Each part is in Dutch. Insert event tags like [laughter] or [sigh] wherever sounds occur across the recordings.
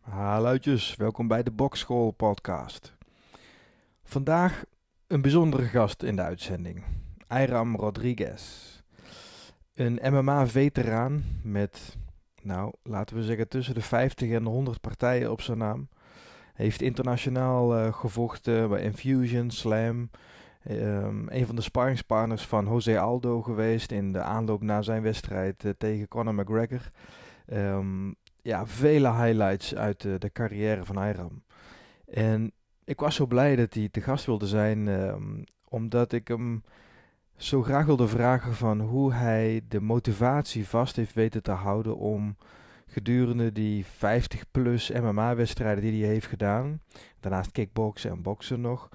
Hallootjes, welkom bij de Bokschool podcast. Vandaag een bijzondere gast in de uitzending, Ayram Rodriguez. Een MMA-veteraan met, nou, laten we zeggen tussen de 50 en de 100 partijen op zijn naam. Heeft internationaal uh, gevochten bij Infusion, Slam. Um, een van de sparringspartners van Jose Aldo geweest in de aanloop naar zijn wedstrijd uh, tegen Conor McGregor. Um, ja, vele highlights uit de, carrière van Ayram. En ik was zo blij dat hij te gast wilde zijn, um, omdat ik hem zo graag wilde vragen van hoe hij de motivatie vast heeft weten te houden om gedurende die 50 plus MMA-wedstrijden die hij heeft gedaan, daarnaast kickboksen en boksen nog,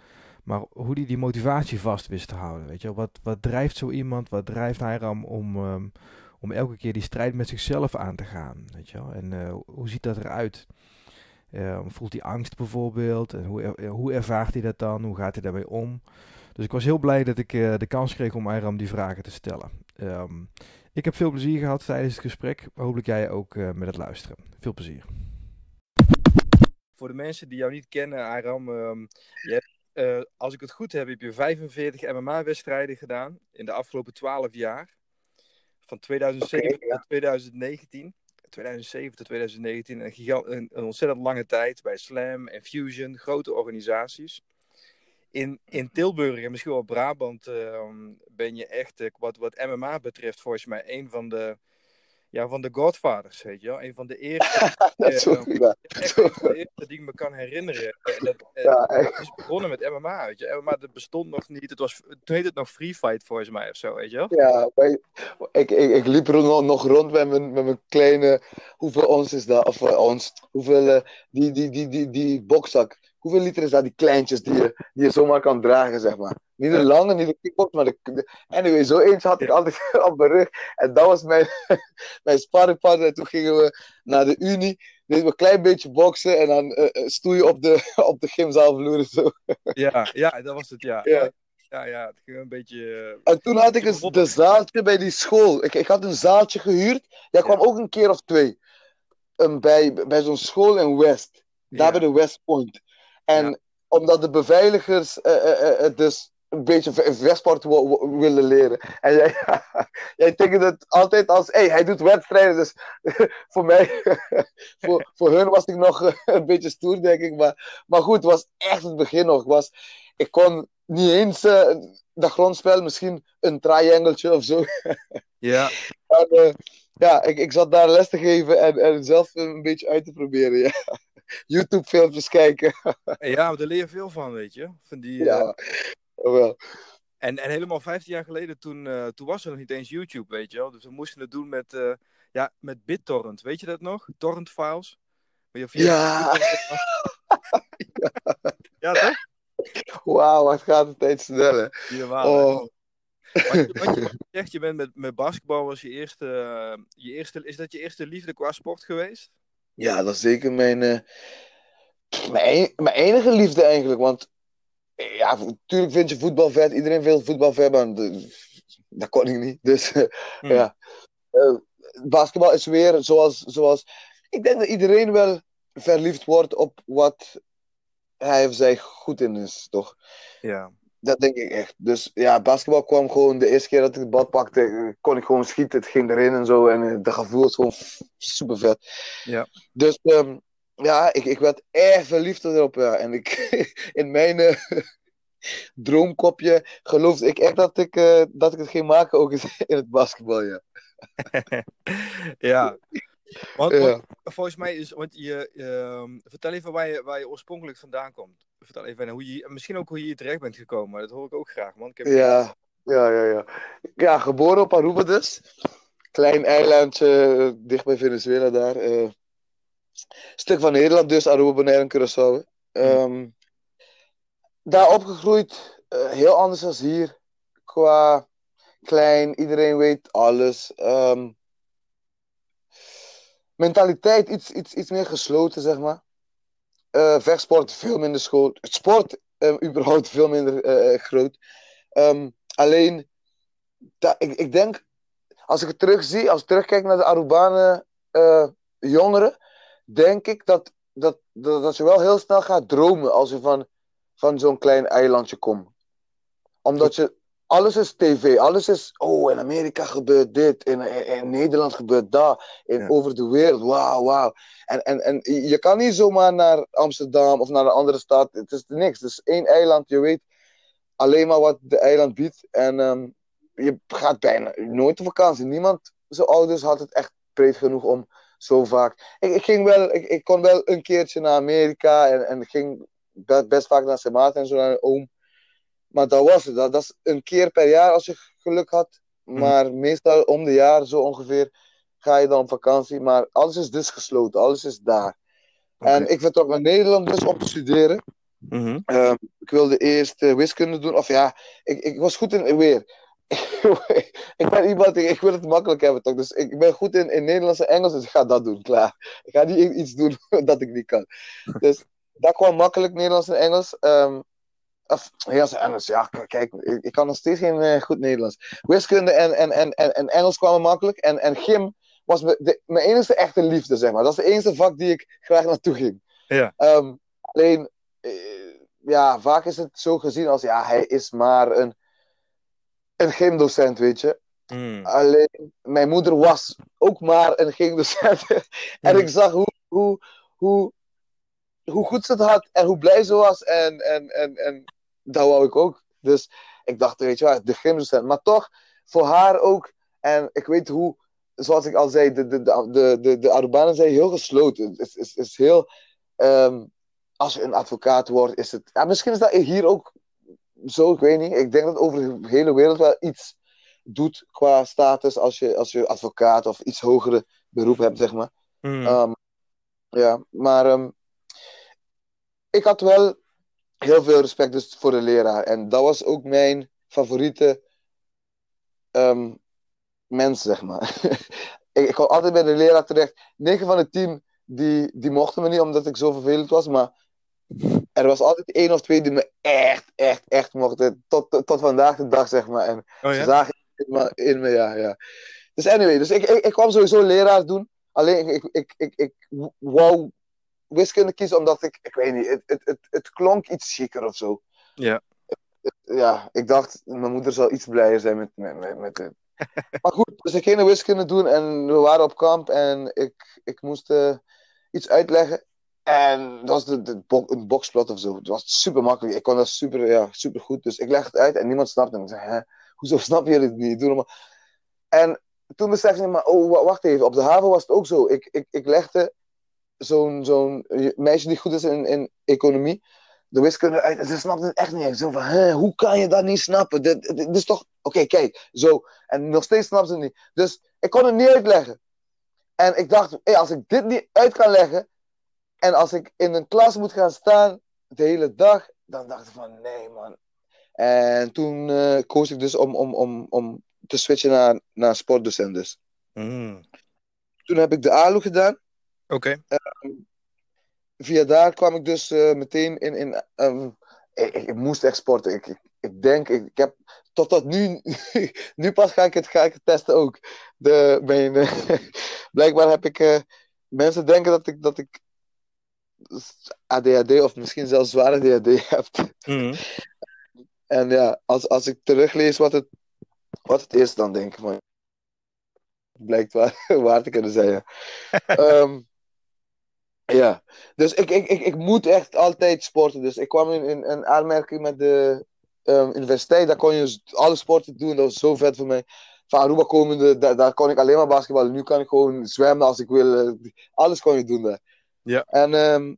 maar hoe hij die motivatie vast wist te houden. Weet je, wat, wat drijft zo iemand, wat drijft Ayram om, um, om elke keer die strijd met zichzelf aan te gaan. Weet je? En uh, hoe ziet dat eruit? Uh, voelt hij angst bijvoorbeeld? En hoe, er, hoe ervaart hij dat dan? Hoe gaat hij daarmee om? Dus ik was heel blij dat ik uh, de kans kreeg om Ayram die vragen te stellen. Um, ik heb veel plezier gehad tijdens het gesprek. Hopelijk jij ook met het luisteren. Veel plezier. Voor de mensen die jou niet kennen, Ayram, um, uh, als ik het goed heb, heb je 45 MMA-wedstrijden gedaan in de afgelopen 12 jaar. Van 2007 okay, ja. tot 2019. 2007 tot 2019. Een, gigant, een, een, ontzettend lange tijd bij Slam en Fusion, grote organisaties. In, in Tilburg en misschien wel Brabant uh, ben je echt, uh, wat, wat MMA betreft, volgens mij een van de ja, van de Godfathers, weet je wel. Een van de eerste, uh, [laughs] ja. [laughs] echt de eerste die ik me kan herinneren. En dat, uh, Ja, het is begonnen met MMA, weet je. MMA dat bestond nog niet. Het was, toen heette het nog Free Fight volgens mij of zo, weet je wel. Ja, ik, ik, ik liep er nog, rond met mijn, met mijn kleine. Hoeveel ons is dat? Of eh, ons? Hoeveel. eh, die, die, die, die, die bokzak. Hoeveel liter is dat? Die kleintjes die je, die je zomaar kan dragen, zeg maar. Niet de lange, niet de kickbox, maar de, Anyway, zo eentje had ik altijd [laughs] op mijn rug. En dat was mijn, [laughs] mijn sparringpartner. En toen gingen we naar de Unie. Deden we een klein beetje boksen. En dan eh, eh, stoeien op de, [laughs] op de gymzaalvloer en zo. Ja, ja, dat was het, ja. Ja. Ja, ja, het ging een beetje... eh, En toen had ik Je begon- de zaaltje bij die school. Ik, ik had een zaaltje gehuurd. Jij kwam ook een keer of twee. Um, bij bij zo'n school in West. Daar ja. bij de West Point. En Ja. omdat de beveiligers eh, eh, eh, eh, dus een beetje wo- willen leren. En jij, [laughs] jij tekende het altijd als, hey, hij doet wedstrijden. Dus [laughs] voor mij, [laughs] voor, voor hun was ik nog eh, een beetje stoer, denk ik. Maar, maar goed, het was echt het begin nog. Ik Was, ik kon niet eens eh, dat grondspel, misschien een triangeltje of zo. Ja, En, eh, ja, ik, ik zat daar les te geven en, en zelf een beetje uit te proberen. Ja. YouTube-filmpjes kijken. ja, maar daar leer je veel van, weet je. Van die, eh, Ja, wel. En, en helemaal 15 jaar geleden, toen, eh, toen was er nog niet eens YouTube, weet je wel. Dus we moesten het doen met, eh, ja, met BitTorrent. Weet je dat nog? Torrent files. [laughs] Ja, Ja, toch? wauw, wat gaat de tijd snel, hè? Niet normaal, hè? Oh, Want je, wat je [laughs] zegt, je bent met, met basketbal was je eerste, eh, je eerste... Is dat je eerste liefde qua sport geweest? ja, dat is zeker mijn, mijn, en- mijn enige liefde eigenlijk. Want ja, natuurlijk vind je voetbal vet. Iedereen wil voetbal vet, maar dat kon ik niet. Dus Hmm. ja, Eh, basketbal is weer zoals, zoals... Ik denk dat iedereen wel verliefd wordt op wat hij of zij goed in is, toch? Ja. Dat denk ik echt. Dus ja, basketbal kwam gewoon de eerste keer dat ik de bal pakte, eh, kon ik gewoon schieten. Het ging erin en zo. En eh, de gevoel was gewoon super vet. Ja. Dus ehm, ja, ik, ik werd erg verliefd erop. Ja. En ik, [laughs] in mijn eh, [laughs] droomkopje geloofde ik echt dat ik, eh, dat ik het ging maken ook in het basketbal. Ja. [laughs] ja. Want, Ja. want volgens mij is... Want je, ehm, vertel even waar je, waar je oorspronkelijk vandaan komt. Vertel even hoe je, misschien ook hoe je hier terecht bent gekomen. Dat hoor ik ook graag, man. Ik heb Ja, ja, ja, ja. Ja, geboren op Aruba dus. Klein eilandje eh, dicht bij Venezuela daar. Stuk van Nederland dus, Aruba, Bonaire en Curaçao. Ehm, daar opgegroeid, eh, heel anders dan hier. Qua klein, iedereen weet alles. Ehm, mentaliteit iets, iets, iets meer gesloten, zeg maar. Eh vechtsport veel minder school. Sport, eh, überhaupt veel minder eh, groot. Ehm, alleen, ik, ik denk, als ik het terugzie, als ik terugkijk naar de Arubane eh, jongeren, denk ik dat, dat, dat, dat je wel heel snel gaat dromen als je van, van zo'n klein eilandje komt. Omdat je, alles is tv, alles is, oh, in Amerika gebeurt dit, in, in, Nederland gebeurt dat, in, Ja. over de wereld, wauw, wauw. En, en, en je kan niet zomaar naar Amsterdam of naar een andere stad, het is niks, het is één eiland, je weet alleen maar wat de eiland biedt. En ehm, je gaat bijna nooit op vakantie. Niemand, zijn ouders, had het echt breed genoeg om zo vaak. Ik, ik, ging wel, ik, ik kon wel een keertje naar Amerika en, en ging best, best vaak naar Sint en zo naar een oom. Maar dat was het. Dat, dat is een keer per jaar als je geluk had. Maar meestal om de jaar zo ongeveer ga je dan op vakantie. Maar alles is dus gesloten. Alles is daar. En ik vertrok naar Nederland dus om te studeren. Mhm. Ehm, ik wilde eerst eh, wiskunde doen. Of ja, ik, ik was goed in weer. [laughs] ik ben iemand, ik, ik wil het makkelijk hebben toch. Dus ik, ben goed in, in Nederlands en Engels, dus ik ga dat doen, klaar. Ik ga niet iets doen [laughs] dat ik niet kan. Dus dat kwam makkelijk, Nederlands en Engels. Ehm, of Nederlands en Engels, ja, kijk, ik, ik kan nog steeds geen eh, goed Nederlands. Wiskunde en, en, en, en, en Engels kwamen makkelijk. En, en gym was de, mijn enige echte liefde, zeg maar. Dat is de enige vak die ik graag naartoe ging. Ja. Ehm, alleen, eh, ja, vaak is het zo gezien als, ja, hij is maar een, een gymdocent, weet je. Mm. Alleen, mijn moeder was ook maar een gymdocent. [laughs] en Mhm. ik zag hoe, hoe, hoe, hoe goed ze het had en hoe blij ze was. En, en, en, en dat wou ik ook. Dus ik dacht, weet je wat, de gymdocent. Maar toch, voor haar ook. En ik weet hoe, zoals ik al zei, de, de, de, de, de, de Arubanen zijn heel gesloten. Het is, is, is heel... ehm, als je een advocaat wordt, is het... Ja, misschien is dat hier ook zo, ik weet niet. Ik denk dat over de hele wereld wel iets doet qua status als je, als je advocaat of iets hogere beroep hebt, zeg maar. Mm. Ehm, ja, maar ehm, ik had wel heel veel respect dus voor de leraar. En dat was ook mijn favoriete ehm, mens, zeg maar. [laughs] ik, ik kwam altijd bij de leraar terecht. 9 van de 10 die, die mochten me niet omdat ik zo vervelend was, maar er was altijd één of twee die me echt, echt, echt mochten. Tot, tot, tot vandaag de dag, zeg maar. En oh ze zagen in me, in me ja, ja. Dus anyway, dus ik, ik, ik kwam sowieso leraar doen. Alleen ik, ik, ik, ik, wou wiskunde kiezen omdat ik, ik weet niet, het, het, het, het klonk iets chiquer of zo. Ja. Ja, ik dacht, mijn moeder zal iets blijer zijn met, met, met. [laughs] Maar goed, dus ik ging de wiskunde doen en we waren op kamp en ik, ik moest eh, iets uitleggen. En dat was de, de een boxplot of zo. Het was super makkelijk. Ik kon dat super, ja, super goed. Dus ik leg het uit en niemand snapte. En ik zei, hè, hoezo [laughs] snap je het niet? Doe normaal. En toen besefte ik, maar oh, wa- wacht even. Op de haven was het ook zo. Ik, ik, ik legde zo'n zo'n meisje die goed is in, in economie de wiskunde uit. En ze snapte het echt niet. Zo van, hè, hoe kan je dat niet snappen? Dit, is toch... Oké, kijk, zo. En nog steeds snapte ze het niet. Dus ik kon het niet uitleggen. En ik dacht, hey, als ik dit niet uit kan leggen... En als ik in een klas moet gaan staan de hele dag... Dan dacht ik van, nee man. En toen eh, koos ik dus om, om, om, om te switchen naar, naar sportdocent dus. Mm. Toen heb ik de ALO gedaan. Oké. via daar kwam ik dus eh, meteen in. in ehm, ik, ik moest echt sporten. Ik, ik, ik denk, ik, ik heb tot tot nu, [laughs] nu pas ga ik het, ga ik het testen ook. De, mijn, [laughs] blijkbaar heb ik, eh, mensen denken dat ik, dat ik ADHD of misschien zelfs zware ADHD heb. Mm. En ja, als, als ik teruglees wat het, wat het is, dan denk ik van. Het blijkt waar, [laughs] waar te kunnen zijn. Ja. [laughs] Ehm, ja, dus ik, ik, ik, ik moet echt altijd sporten. Dus ik kwam in, in, in aanmerking met de ehm, universiteit. Daar kon je s- alle sporten doen. Dat was zo vet voor mij. Van Aruba komende, daar, daar kon ik alleen maar basketballen. Nu kan ik gewoon zwemmen als ik wil. eh, Alles kon je doen daar. Ja. En ehm,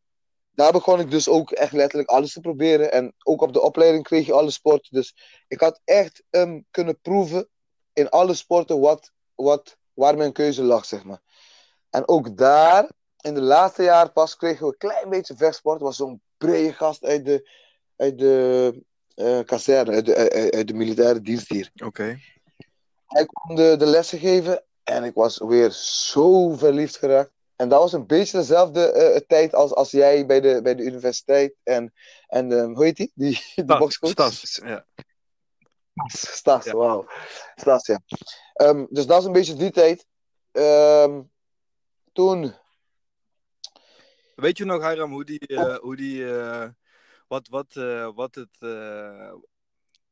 daar begon ik dus ook echt letterlijk alles te proberen. En ook op de opleiding kreeg je alle sporten. Dus ik had echt ehm, kunnen proeven in alle sporten wat, wat, waar mijn keuze lag, zeg maar. En ook daar, in de laatste jaar pas, kregen we een klein beetje vechtsport. Er was zo'n brede gast uit de, uit de eh, kazerne, uit de, uit, uit de militaire dienst hier. Oké. Hij kwam de, de lessen geven en ik was weer zo verliefd geraakt. En dat was een beetje dezelfde eh, tijd als, als jij bij de, bij de universiteit. En, en ehm, hoe heet die? Die, [laughs] die Stas, boxcoach? Stas, ja. Stas, Ja. wauw. Stas, ja. Ehm, dus dat is een beetje die tijd. Ehm, toen, Weet je nog, Hiram, hoe die, eh, hoe die eh, wat, wat, eh, wat, het, eh,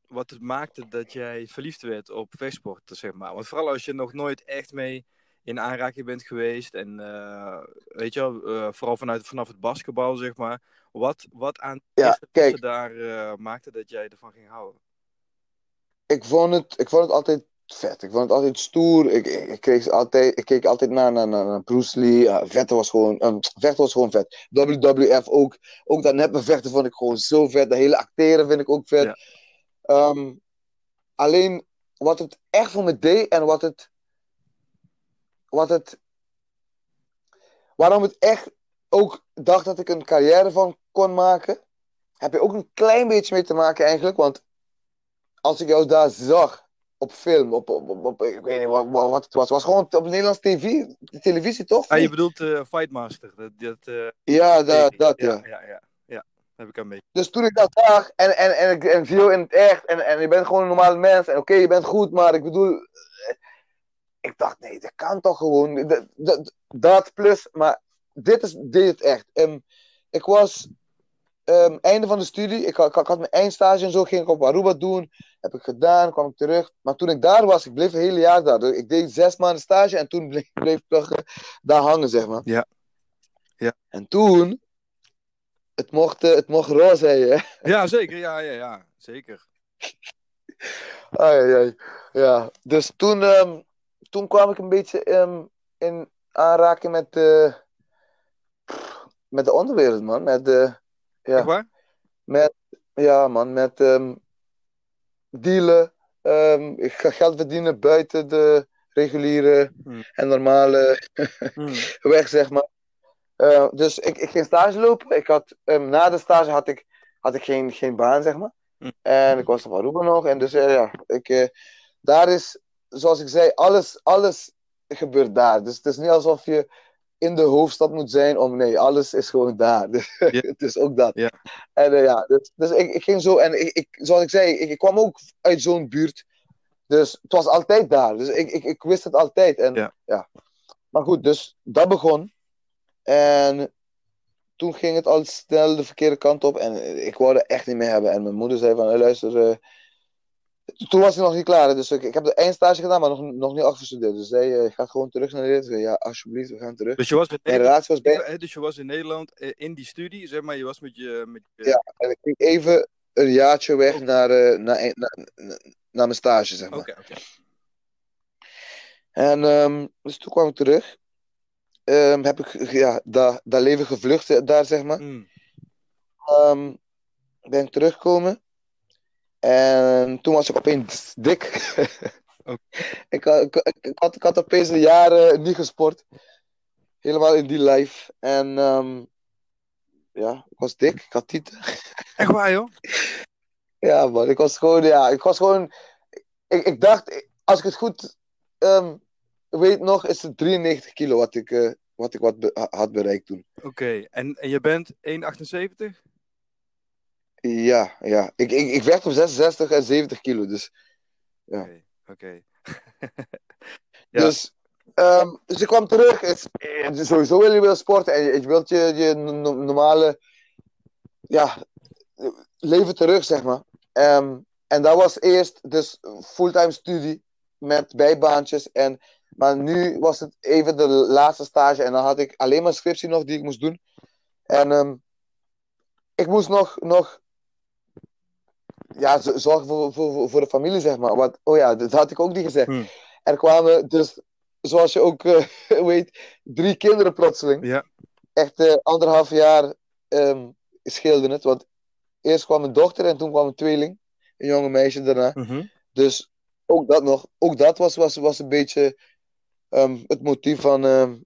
wat het maakte dat jij verliefd werd op vechtsporten, zeg maar? Want vooral als je nog nooit echt mee in aanraking bent geweest en, eh, weet je wel, eh, vooral vanuit, vanaf het basketbal, zeg maar. Wat, wat aan Ja, kijk. daar eh, maakte dat jij ervan ging houden? ik vond het, ik vond het altijd vet. Ik vond het altijd stoer. Ik, ik, ik, kreeg altijd, ik keek altijd naar, naar, naar, Bruce Lee. Ja, vechten was gewoon, um, vechten was gewoon vet. WWF ook. Ook dat neppe vechten vond ik gewoon zo vet. Dat hele acteren vind ik ook vet. Ja. Ehm, alleen wat het echt voor me deed en wat het, wat het, waarom het echt ook dacht dat ik een carrière van kon maken, heb je ook een klein beetje mee te maken eigenlijk. Want als ik jou daar zag op film, op, op, op, op- ik weet niet wat, wat het was, was gewoon op Nederlands TV, televisie toch? Ah, je bedoelt eh, Fightmaster. Dat, dat, eh, Ja, dat, dat ja. ja, ja, ja. Heb ik aan mee. Dus toen ik dat zag en, en, en, ik, en jou in het echt en, en je bent gewoon een normale mens en oké, je bent goed, maar ik bedoel, ik dacht nee, dat kan toch gewoon, dat, dat, dat plus, maar dit is dit het echt. Ehm, ik was ehm, einde van de studie, ik, had- ik, had mijn eindstage en zo, ging ik op Aruba doen, heb ik gedaan, kwam ik terug. Maar toen ik daar was, ik bleef een hele jaar daar. Ik deed zes maanden stage en toen bleef, bleef ik toch eh, daar hangen, zeg maar. Ja. Ja. En toen, het mocht, eh, het mocht roze zijn, hè. Ja, zeker. Ja, ja, ja. Zeker. Ai, ai, ai. Ja, dus toen, ehm, toen kwam ik een beetje ehm, in aanraking met de, met de onderwereld, man. Met de, ja. Echt waar? Ja, man, met ehm, dealen. ehm, ik ga geld verdienen buiten de reguliere Hmm. en normale [laughs] Hmm. weg, zeg maar. Eh, dus ik, ik ging stage lopen. Ik had, na de stage had ik, had ik geen, geen baan, zeg maar. Hmm. En ik was op Aruba nog. En dus eh, ja, ik, eh, daar is, zoals ik zei, alles, alles gebeurt daar. Dus het is niet alsof je in de hoofdstad moet zijn om, nee, alles is gewoon daar. [laughs] Dus, het is ook dat. En eh, ja, dus, dus ik, ik ging zo, en ik, ik, zoals ik zei, ik, ik kwam ook uit zo'n buurt. Dus het was altijd daar. Dus ik, ik, ik wist het altijd. En, Ja. Maar goed, dus dat begon. En toen ging het al snel de verkeerde kant op. En ik wou er echt niet mee hebben. En mijn moeder zei van, "Hey, luister... eh, toen was ik nog niet klaar. Dus ik, ik heb de eindstage gedaan, maar nog, nog niet afgestudeerd. Dus zei, eh, ga gewoon terug naar Nederland. Ik ja, alsjeblieft, we gaan terug. Dus je was Nederland, dus je was in Nederland eh, in die studie, zeg maar. Je was met je. Met je Ja, en ik ging even een jaartje weg naar, eh, naar, naar, naar, mijn stage, zeg maar. Oké, oké. En ehm, dus toen kwam ik terug. Ehm, heb ik ja, dat, dat leven gevlucht daar, zeg maar. Hmm. Ehm, ben ik teruggekomen. En toen was ik opeens dik. [laughs] [laughs] Ik, had, ik, ik, had, ik had opeens een jaar eh, niet gesport. Helemaal in die life. En ehm, ja, ik was dik. Ik had tieten. [laughs] Echt waar, joh? Ja, man. Ik was gewoon, ja, ik was gewoon... Ik, ik dacht, als ik het goed ehm, weet nog, is het 93 kilo wat ik, eh, wat ik wat be- had bereikt toen. Oké. En, en je bent 1,78? Ja, ja. Ik, ik, ik werd op 66 en 70 kilo, dus... Ja. Oké. [laughs] Ja. Dus, ehm, dus ik kwam terug. Het, eh, sowieso wil je wel sporten en je, je wilt je, je no- normale ja, leven terug, zeg maar. Ehm, en dat was eerst dus fulltime studie met bijbaantjes. En, maar nu was het even de laatste stage en dan had ik alleen maar scriptie nog die ik moest doen. En ehm, ik moest nog, nog ja, z- zorgen voor, voor, voor- de familie, zeg maar. Wat, oh ja, dat had ik ook niet gezegd. Hmm. Er kwamen dus, zoals je ook eh, [laughs] weet, drie kinderen plotseling. Ja. Echt eh, anderhalf jaar ehm scheelde het. Want eerst kwam een dochter en toen kwam een tweeling. Een jonge meisje daarna. Mhm. Dus ook dat nog. Ook dat was, was, was een beetje ehm, het motief van ehm,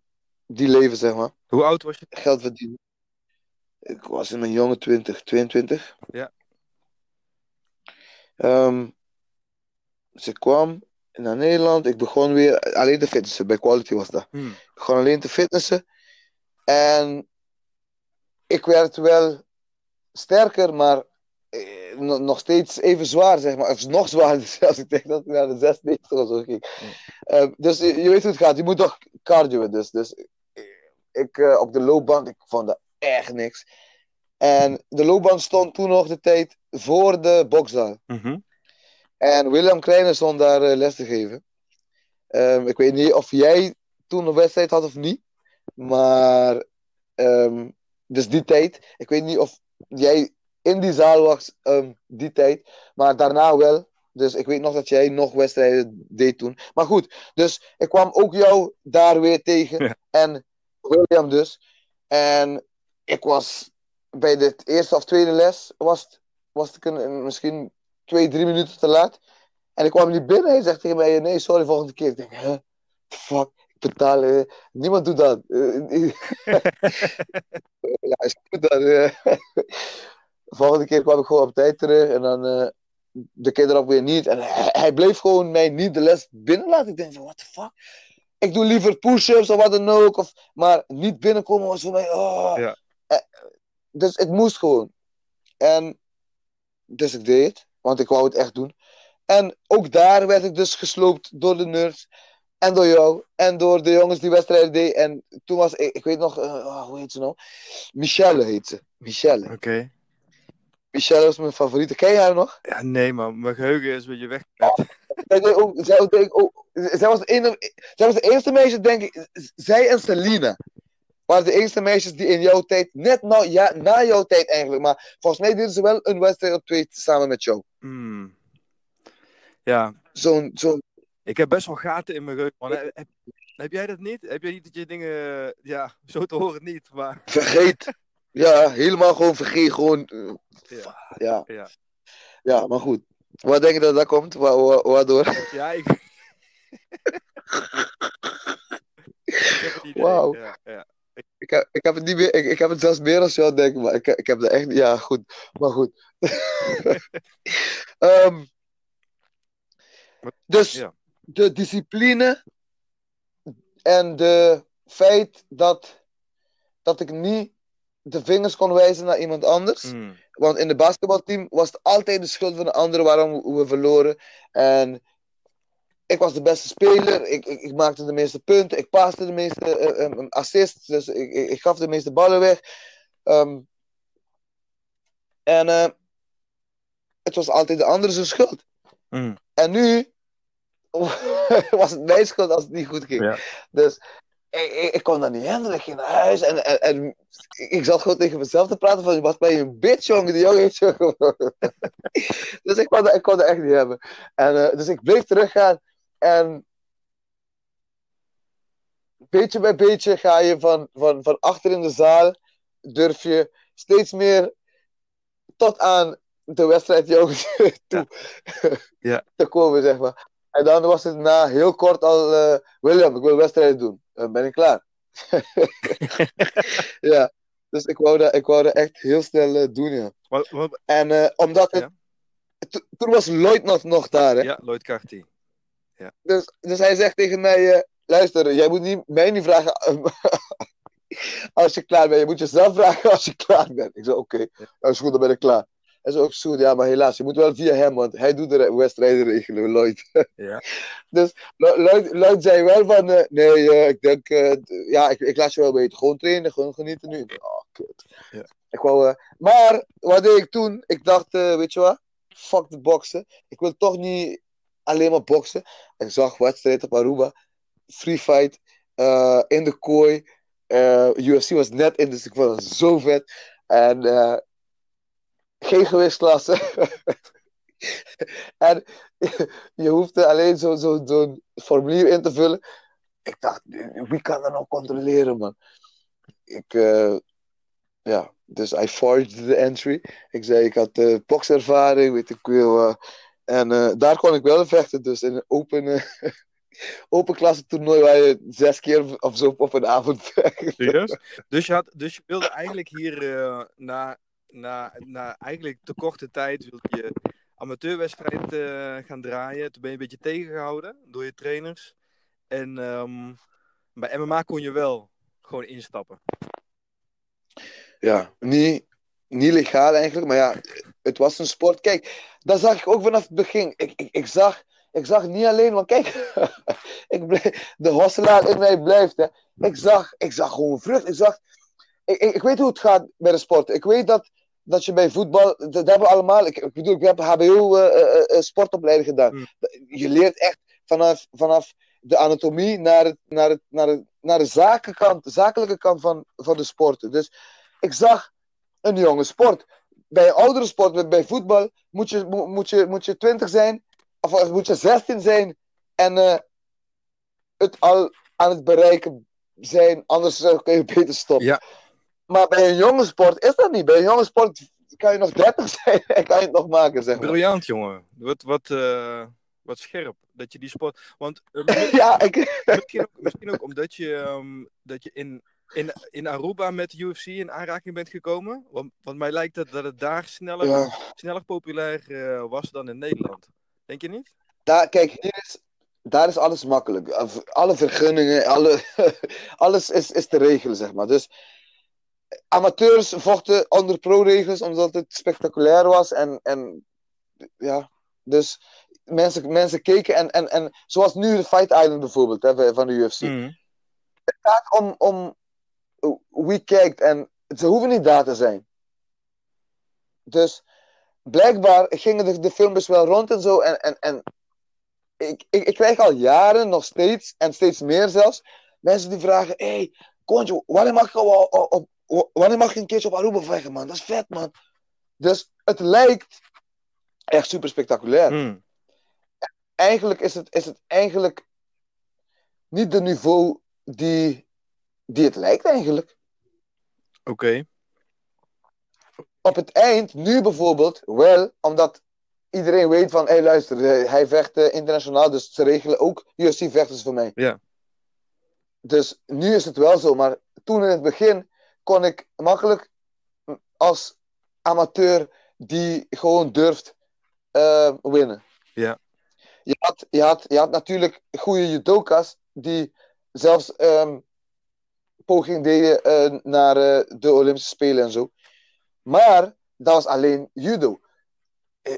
die leven, zeg maar. Hoe oud was je? Geld verdienen. Ik was in mijn jonge 20, 22. Ja. Ehm, dus ik kwam naar Nederland. Ik begon weer alleen te fitnessen. Bij Quality was dat. Hmm. Ik begon alleen te fitnessen. En ik werd wel sterker, maar eh, nog steeds even zwaar, zeg maar. Of nog zwaarder zelfs. [laughs] Ik denk dat ik naar de 96 of zo ging. Eh, dus je, je weet hoe het gaat. Je moet toch cardio. Dus, dus eh, ik eh, op de loopband, ik vond dat echt niks. En de loopband stond toen nog de tijd voor de bokszaal. Mhm. En William Kleine stond daar eh, les te geven. Ehm, ik weet niet of jij toen een wedstrijd had of niet. Maar, ehm, dus die tijd. Ik weet niet of jij in die zaal was ehm, die tijd. Maar daarna wel. Dus ik weet nog dat jij nog wedstrijden deed toen. Maar goed, dus ik kwam ook jou daar weer tegen. [laughs] Ja. En William dus. En ik was bij de eerste of tweede les, was, het- was ik een, misschien twee, drie minuten te laat. En ik kwam niet binnen. Hij zegt tegen mij: Nee, sorry, volgende keer. Ik denk: Huh? Fuck, ik betaal. eh, niemand doet dat. Eh, [laughs] ja, is goed dan. eh. [laughs] volgende keer kwam ik gewoon op tijd terug. En dan eh, de keer erop weer niet. En hij, hij bleef gewoon mij niet de les binnen laten. Ik denk: van, What the fuck? Ik doe liever push-ups of wat dan ook. Of, maar niet binnenkomen was voor mij. Oh. Ja. Dus het moest gewoon. En dus ik deed het, want ik wou het echt doen. En ook daar werd ik dus gesloopt door de nerds. En door jou. En door de jongens die wedstrijden deden. En toen was ik, ik weet nog, eh, oh, hoe heet ze nou? Michelle heet ze. Michelle. Oké. Michelle was mijn favoriete. Ken je haar nog? Ja, nee, man. Mijn geheugen is een beetje weg. Zij, deed ook, zij, deed ook, zij, was de zij was de eerste meisje, denk ik. Zij en Selina waren de eerste meisjes die in jouw tijd, net na, ja, na jouw tijd eigenlijk, maar volgens mij deden ze wel een wedstrijd op twee samen met jou. Hmm. Ja, Zo'n, zo'n, ik heb best wel gaten in mijn man. Heb, heb, heb jij dat niet? Heb jij niet dat je dingen... Ja, zo te horen niet, maar... vergeet. Ja, helemaal gewoon vergeet. Gewoon, eh, Ja, ja. ja. ja, maar goed. Wat denk je dat dat komt? Wa- wa- Waardoor? ja ik... [laughs] Wauw. Ja, ja. Ik heb, ik heb het niet meer, ik, ik heb het zelfs meer als jou denken, maar ik, ik heb er echt, ja, goed. Maar goed. [laughs] Ehm, dus Ja. de discipline en de feit dat, dat ik niet de vingers kon wijzen naar iemand anders. Hmm. Want in het basketbalteam was het altijd de schuld van de ander waarom we verloren. En ik was de beste speler. Ik, ik, ik maakte de meeste punten. Ik paaste de meeste eh, eh, assists. Dus ik, ik, ik gaf de meeste ballen weg. Ehm, en eh, het was altijd de ander zijn schuld. Hmm. En nu [laughs] was het mijn schuld als het niet goed ging. Ja. Dus ik, ik, kon dat niet handelen. Ik ging naar huis en, en, en ik zat gewoon tegen mezelf te praten van, wat ben je een bitch, jongen? Die jongen heeft zo gewonnen. [laughs] dus ik kon, dat, ik kon dat echt niet hebben. En, dus ik bleef teruggaan en beetje bij beetje ga je van, van, van achter in de zaal, durf je steeds meer tot aan de wedstrijd [laughs] jongens toe Ja. te komen, zeg maar. En dan was het na heel kort al, eh, William, ik wil wedstrijden doen. Dan ben ik klaar. [laughs] ja, dus ik wou dat, ik wou dat echt heel snel eh, doen, ja. Wat, wat, En eh, omdat het... Ja. Toen was Lloyd nog, nog daar, hè. ja, Lloyd Carty. Dus, dus hij zegt tegen mij: eh, luister, jij moet niet, mij niet vragen [laughs] als je klaar bent. Je moet jezelf vragen als je klaar bent. Ik zei: Oké, dat is goed, dan ben ik klaar. Hij zei ook zo, ja, maar helaas, je moet wel via hem, want hij doet de wedstrijden regelen, Lloyd. [laughs] Ja. dus Lo- Lloyd, Lloyd zei wel van, eh, nee, eh, ik denk, ja, ik, ik laat je wel weten. Gewoon trainen, gewoon genieten nu. Oh, kut. Ja. Ik wou, maar, wat deed ik toen? Ik dacht, weet je wat? Fuck de boksen. Ik wil toch niet alleen maar boksen. Ik zag wedstrijden op Aruba. Free fight. eh, in de kooi. eh, UFC was net in, dus ik vond het zo vet. En eh, geen gewichtsklasse. [laughs] en je hoefde alleen zo'n zo, zo'n formulier in te vullen. Ik dacht, wie kan dat nou controleren, man? Ik, ja, dus I forged the entry. Ik zei, ik had uh, bokservaring, weet ik veel. En eh, daar kon ik wel in vechten. Dus in een open, [laughs] open klasse toernooi waar je zes keer of zo op een avond vecht. Serieus? Dus je, had, dus je wilde eigenlijk hier eh, na, na, na eigenlijk te korte tijd wilde je amateurwedstrijd gaan draaien. Toen ben je een beetje tegengehouden door je trainers. En ehm, bij MMA kon je wel gewoon instappen. Ja, niet, niet legaal eigenlijk, maar ja, Het was een sport. Kijk, dat zag ik ook vanaf het begin. Ik, ik, ik, zag, ik zag niet alleen, want kijk, [laughs] ik de hosselaar in mij blijft. Hè. Ik, zag, ik zag gewoon vrucht. Ik, zag, ik, ik, ik weet hoe het gaat bij de sport. Ik weet dat, dat je bij voetbal, dat hebben we allemaal. Ik, ik bedoel, ik heb HBO uh, uh, uh, sportopleiding gedaan. Mm. Je leert echt vanaf, vanaf de anatomie naar, het, naar, het, naar, het, naar de zakenkant, de zakelijke kant van, van de sport. Dus ik zag een jonge sport. Bij een oudere sport, bij voetbal, moet je, moet je, moet je 20 zijn, of moet je 16 zijn en uh, het al aan het bereiken zijn, anders kun je beter stoppen. Ja. Maar bij een jonge sport is dat niet. Bij een jonge sport kan je nog 30 [laughs] zijn en kan je het nog maken, zeg maar. Briljant, jongen. Wat, wat, uh, wat scherp dat je die sport. Want [laughs] uh, ja, ik... misschien, ook, misschien ook omdat je, um, dat je in, in, in Aruba met UFC in aanraking bent gekomen. Want, want mij lijkt het dat het daar sneller, Ja. sneller populair uh, was dan in Nederland. Denk je niet? Daar, kijk, hier is, daar is alles makkelijk. Alle vergunningen, alle, [laughs] alles is, is te regelen, zeg maar. Dus amateurs vochten onder pro-regels omdat het spectaculair was. En, en ja, dus mensen, mensen keken. En, en, en zoals nu de Fight Island bijvoorbeeld hè, van de UFC. Mm. Het gaat om, om wie kijkt. En ze hoeven niet daar te zijn. Dus blijkbaar gingen de, de filmpjes wel rond en zo. En, en, en ik, ik, ik krijg al jaren nog steeds, en steeds meer zelfs, mensen die vragen: Hé, hey, Kontje, wanneer mag, je op, op, op, wanneer mag je een keertje op Aruba vechten, man? Dat is vet, man. Dus het lijkt echt super spectaculair. Mm. Eigenlijk is het, is het eigenlijk niet de niveau die, die het lijkt, eigenlijk. Oké. Okay. Op het eind, nu bijvoorbeeld, wel, omdat iedereen weet van, hé hey, luister, hij vecht uh, internationaal, dus ze regelen ook UFC-vechters voor mij. Ja. Dus nu is het wel zo, maar toen in het begin kon ik makkelijk als amateur die gewoon durft uh, winnen. Ja. Je had, je, had, je had natuurlijk goede judoka's die zelfs um, poging deden uh, naar uh, de Olympische Spelen en zo. Maar dat was alleen judo.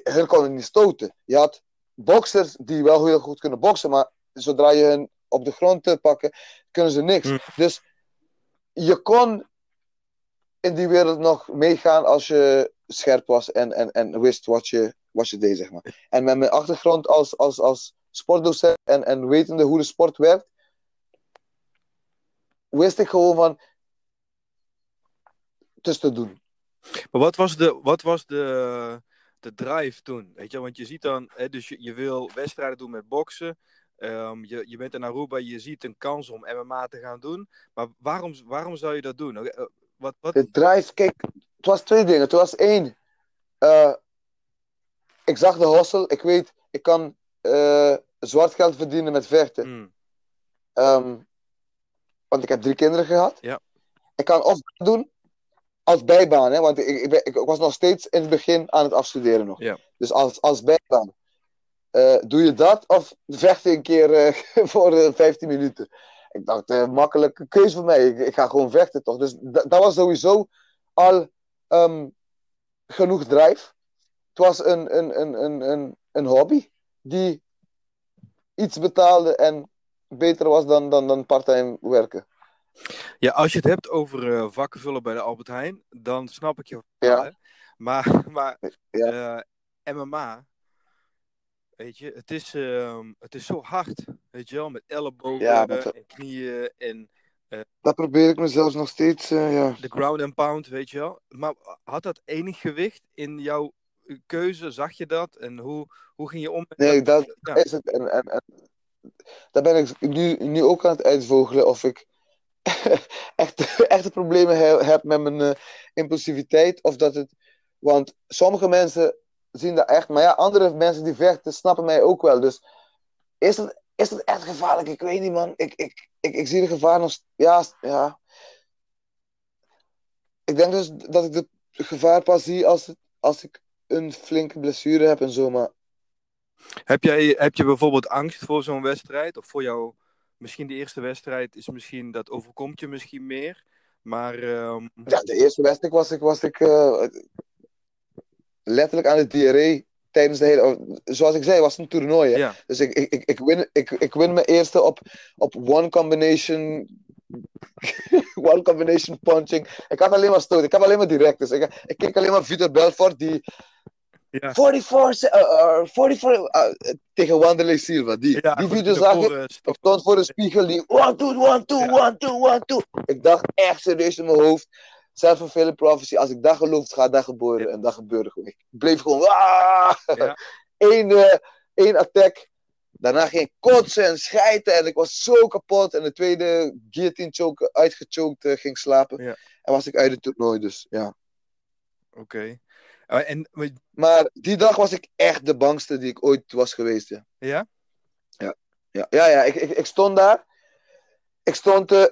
Hun konden niet stoten. Je had boxers die wel heel goed kunnen boksen, maar zodra je hen op de grond te pakken, kunnen ze niks. Mm. Dus je kon in die wereld nog meegaan als je scherp was en, en, en wist wat je, wat je deed, zeg maar. En met mijn achtergrond als, als, als sportdocent en, en wetende hoe de sport werkt, wist ik gewoon van dus te doen. Maar wat was de, wat was de, de drive toen? Weet je, want je ziet dan, hè, dus je, je wil wedstrijden doen met boksen. Um, je, je bent in Aruba, je ziet een kans om MMA te gaan doen. Maar waarom, waarom zou je dat doen? Uh, wat, wat... De drive, kijk, het was twee dingen. Het was één, uh, ik zag de hustle. Ik weet, ik kan uh, zwart geld verdienen met vechten. Mm. Um, want ik heb drie kinderen gehad. Ja. Ik kan of doen als bijbaan, hè, want ik, ik, ik, ik, was nog steeds in het begin aan het afstuderen nog. Ja. Dus als, als bijbaan. Uh, doe je dat of vecht je een keer uh, [laughs] voor uh, 15 minuten? Ik dacht, makkelijke keuze voor mij. Ik, ik, ga gewoon vechten toch. Dus dat was sowieso al um, genoeg drijf. Het was een, een, een, een, een, een hobby die iets betaalde en beter was dan, dan, dan part-time werken. Ja, als je het hebt over uh, vakken vullen bij de Albert Heijn, dan snap ik je. Ja. Hè? Maar, [laughs] maar ja. uh, MMA, weet je, het is, uh, het is zo hard. Weet je wel, met ellebogen ja, en knieën en. uh, dat probeer ik mezelf nog steeds, ja. De ground and pound, weet je wel. Maar had dat enig gewicht in jouw keuze? Zag je dat? En hoe, hoe ging je om met Nee, dat, dat ja. is het. En, en, en daar ben ik nu, nu ook aan het uitvogelen of ik [laughs] echt, echte problemen he, heb met mijn uh, impulsiviteit. Of dat het. Want sommige mensen zien dat echt. Maar ja, andere mensen die vechten snappen mij ook wel. Dus is het, is het echt gevaarlijk? Ik weet niet, man. Ik, ik, ik, zie de gevaar nog. Ja, ja. Ik denk dus dat ik de gevaar pas zie als, het, als ik een flinke blessure heb en zo. Maar heb, jij, heb je bijvoorbeeld angst voor zo'n wedstrijd? Of voor jou, misschien de eerste wedstrijd is misschien, dat overkomt je misschien meer. Maar. Um... Ja, de eerste wedstrijd was ik. Was ik uh, letterlijk aan de diarree tijdens de hele... oh, Zoals ik zei, was het een toernooi. Hè? Ja. Dus ik, ik, ik, ik, win, ik, ik win mijn eerste op, op one combination... [laughs] one combination punching. Ik had alleen maar stoot. Ik heb alleen maar direct. Dus ik, ik keek alleen maar Vitor Belfort die... Ja. 44, se- eh, eh, 44 eh, tegen Wanderlei Silva. Die, Ja, die video de zag ik. voor, Ik stond voor de spiegel die one, two, one, two, Ja. one, two, one, two. Ik dacht echt serieus in mijn hoofd. Self-fulfilling prophecy. Als ik dat geloof, gaat dat gebeuren. En dat gebeurde gewoon. Ik bleef gewoon. "Ah!" Ja. [laughs] Eén, eh, één attack. Daarna ging ik kotsen en schijten. En ik was zo kapot. En de tweede guillotine choke uitgechoked eh, ging slapen. Ja. En was ik uit het toernooi. Dus ja. Oké. En, maar- die dag was ik echt de bangste die ik ooit was geweest. Ja. ja? Ja, ja, ja ik, ik, ik stond daar. Ik stond eh,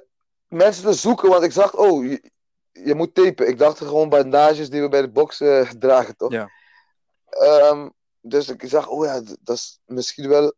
mensen te zoeken, want ik zag, oh, je, je moet tapen. Ik dacht gewoon bandages die we bij de box eh, [laughs] dragen, toch? Ja. Ehm, dus ik zag, oh ja, dat is misschien wel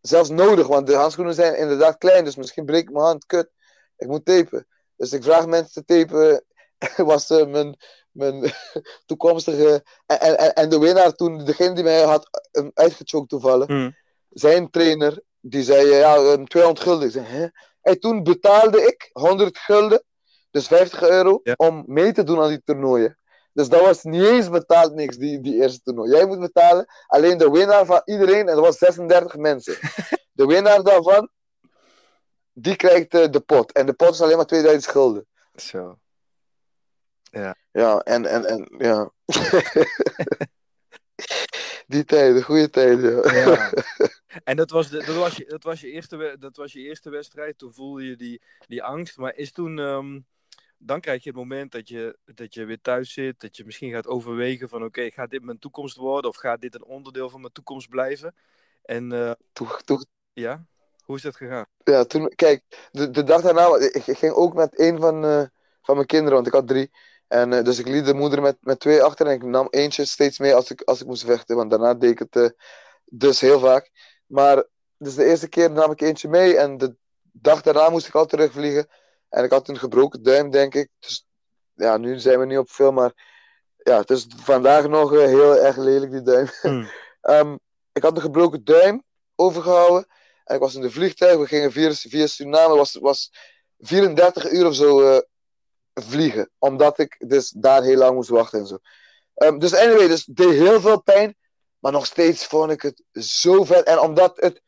zelfs nodig, want de handschoenen zijn inderdaad klein, dus misschien breek ik mijn hand, kut. Ik moet tapen. Dus ik vraag mensen te tapen. [laughs] Was eh, mijn, mijn [laughs] toekomstige. En, en, en de winnaar toen, degene die mij had eh, uitgechoked toevallig Hm. zijn trainer, die zei, eh, ja, een 200 gulden. Ik zei, hè? En toen betaalde ik 100 gulden, dus 50 euro, Ja. om mee te doen aan die toernooien. Dus dat was niet eens betaald niks, die, die eerste toernooi. Jij moet betalen, alleen de winnaar van iedereen, en dat was 36 mensen. [laughs] De winnaar daarvan, die krijgt eh, de pot. En de pot is alleen maar 2000 gulden. Zo. Ja, en, en, en, ja. [laughs] die tijden, goede tijden. Ja. Ja. [laughs] En dat was, de, dat, was je, dat, was je eerste, dat was je eerste wedstrijd. Toen voelde je die, die angst. Maar is toen. ehm, dan krijg je het moment dat je, dat je weer thuis zit. Dat je misschien gaat overwegen van oké, gaat dit mijn toekomst worden? Of gaat dit een onderdeel van mijn toekomst blijven? En eh, Toen, toen, ja, hoe is dat gegaan? ja, toen, kijk, de, de dag daarna, ik, ik ging ook met een van, eh, van mijn kinderen, want ik had drie. En eh, dus ik liet de moeder met, met twee achter en ik nam eentje steeds mee als ik, als ik moest vechten, want daarna deed ik het eh, dus heel vaak. Maar dus de eerste keer nam ik eentje mee en de dag daarna moest ik al terugvliegen. En ik had een gebroken duim, denk ik. Dus ja, nu zijn we niet op film, maar ja, het is vandaag nog eh, heel erg lelijk, die duim. [laughs] Hm. Ehm, ik had een gebroken duim overgehouden. En ik was in de vliegtuig. We gingen via, via Suriname. was, was 34 uur of zo vliegen. Omdat ik dus daar heel lang moest wachten en zo. Ehm, dus anyway, dus het deed heel veel pijn. Maar nog steeds vond ik het zo vet. En omdat het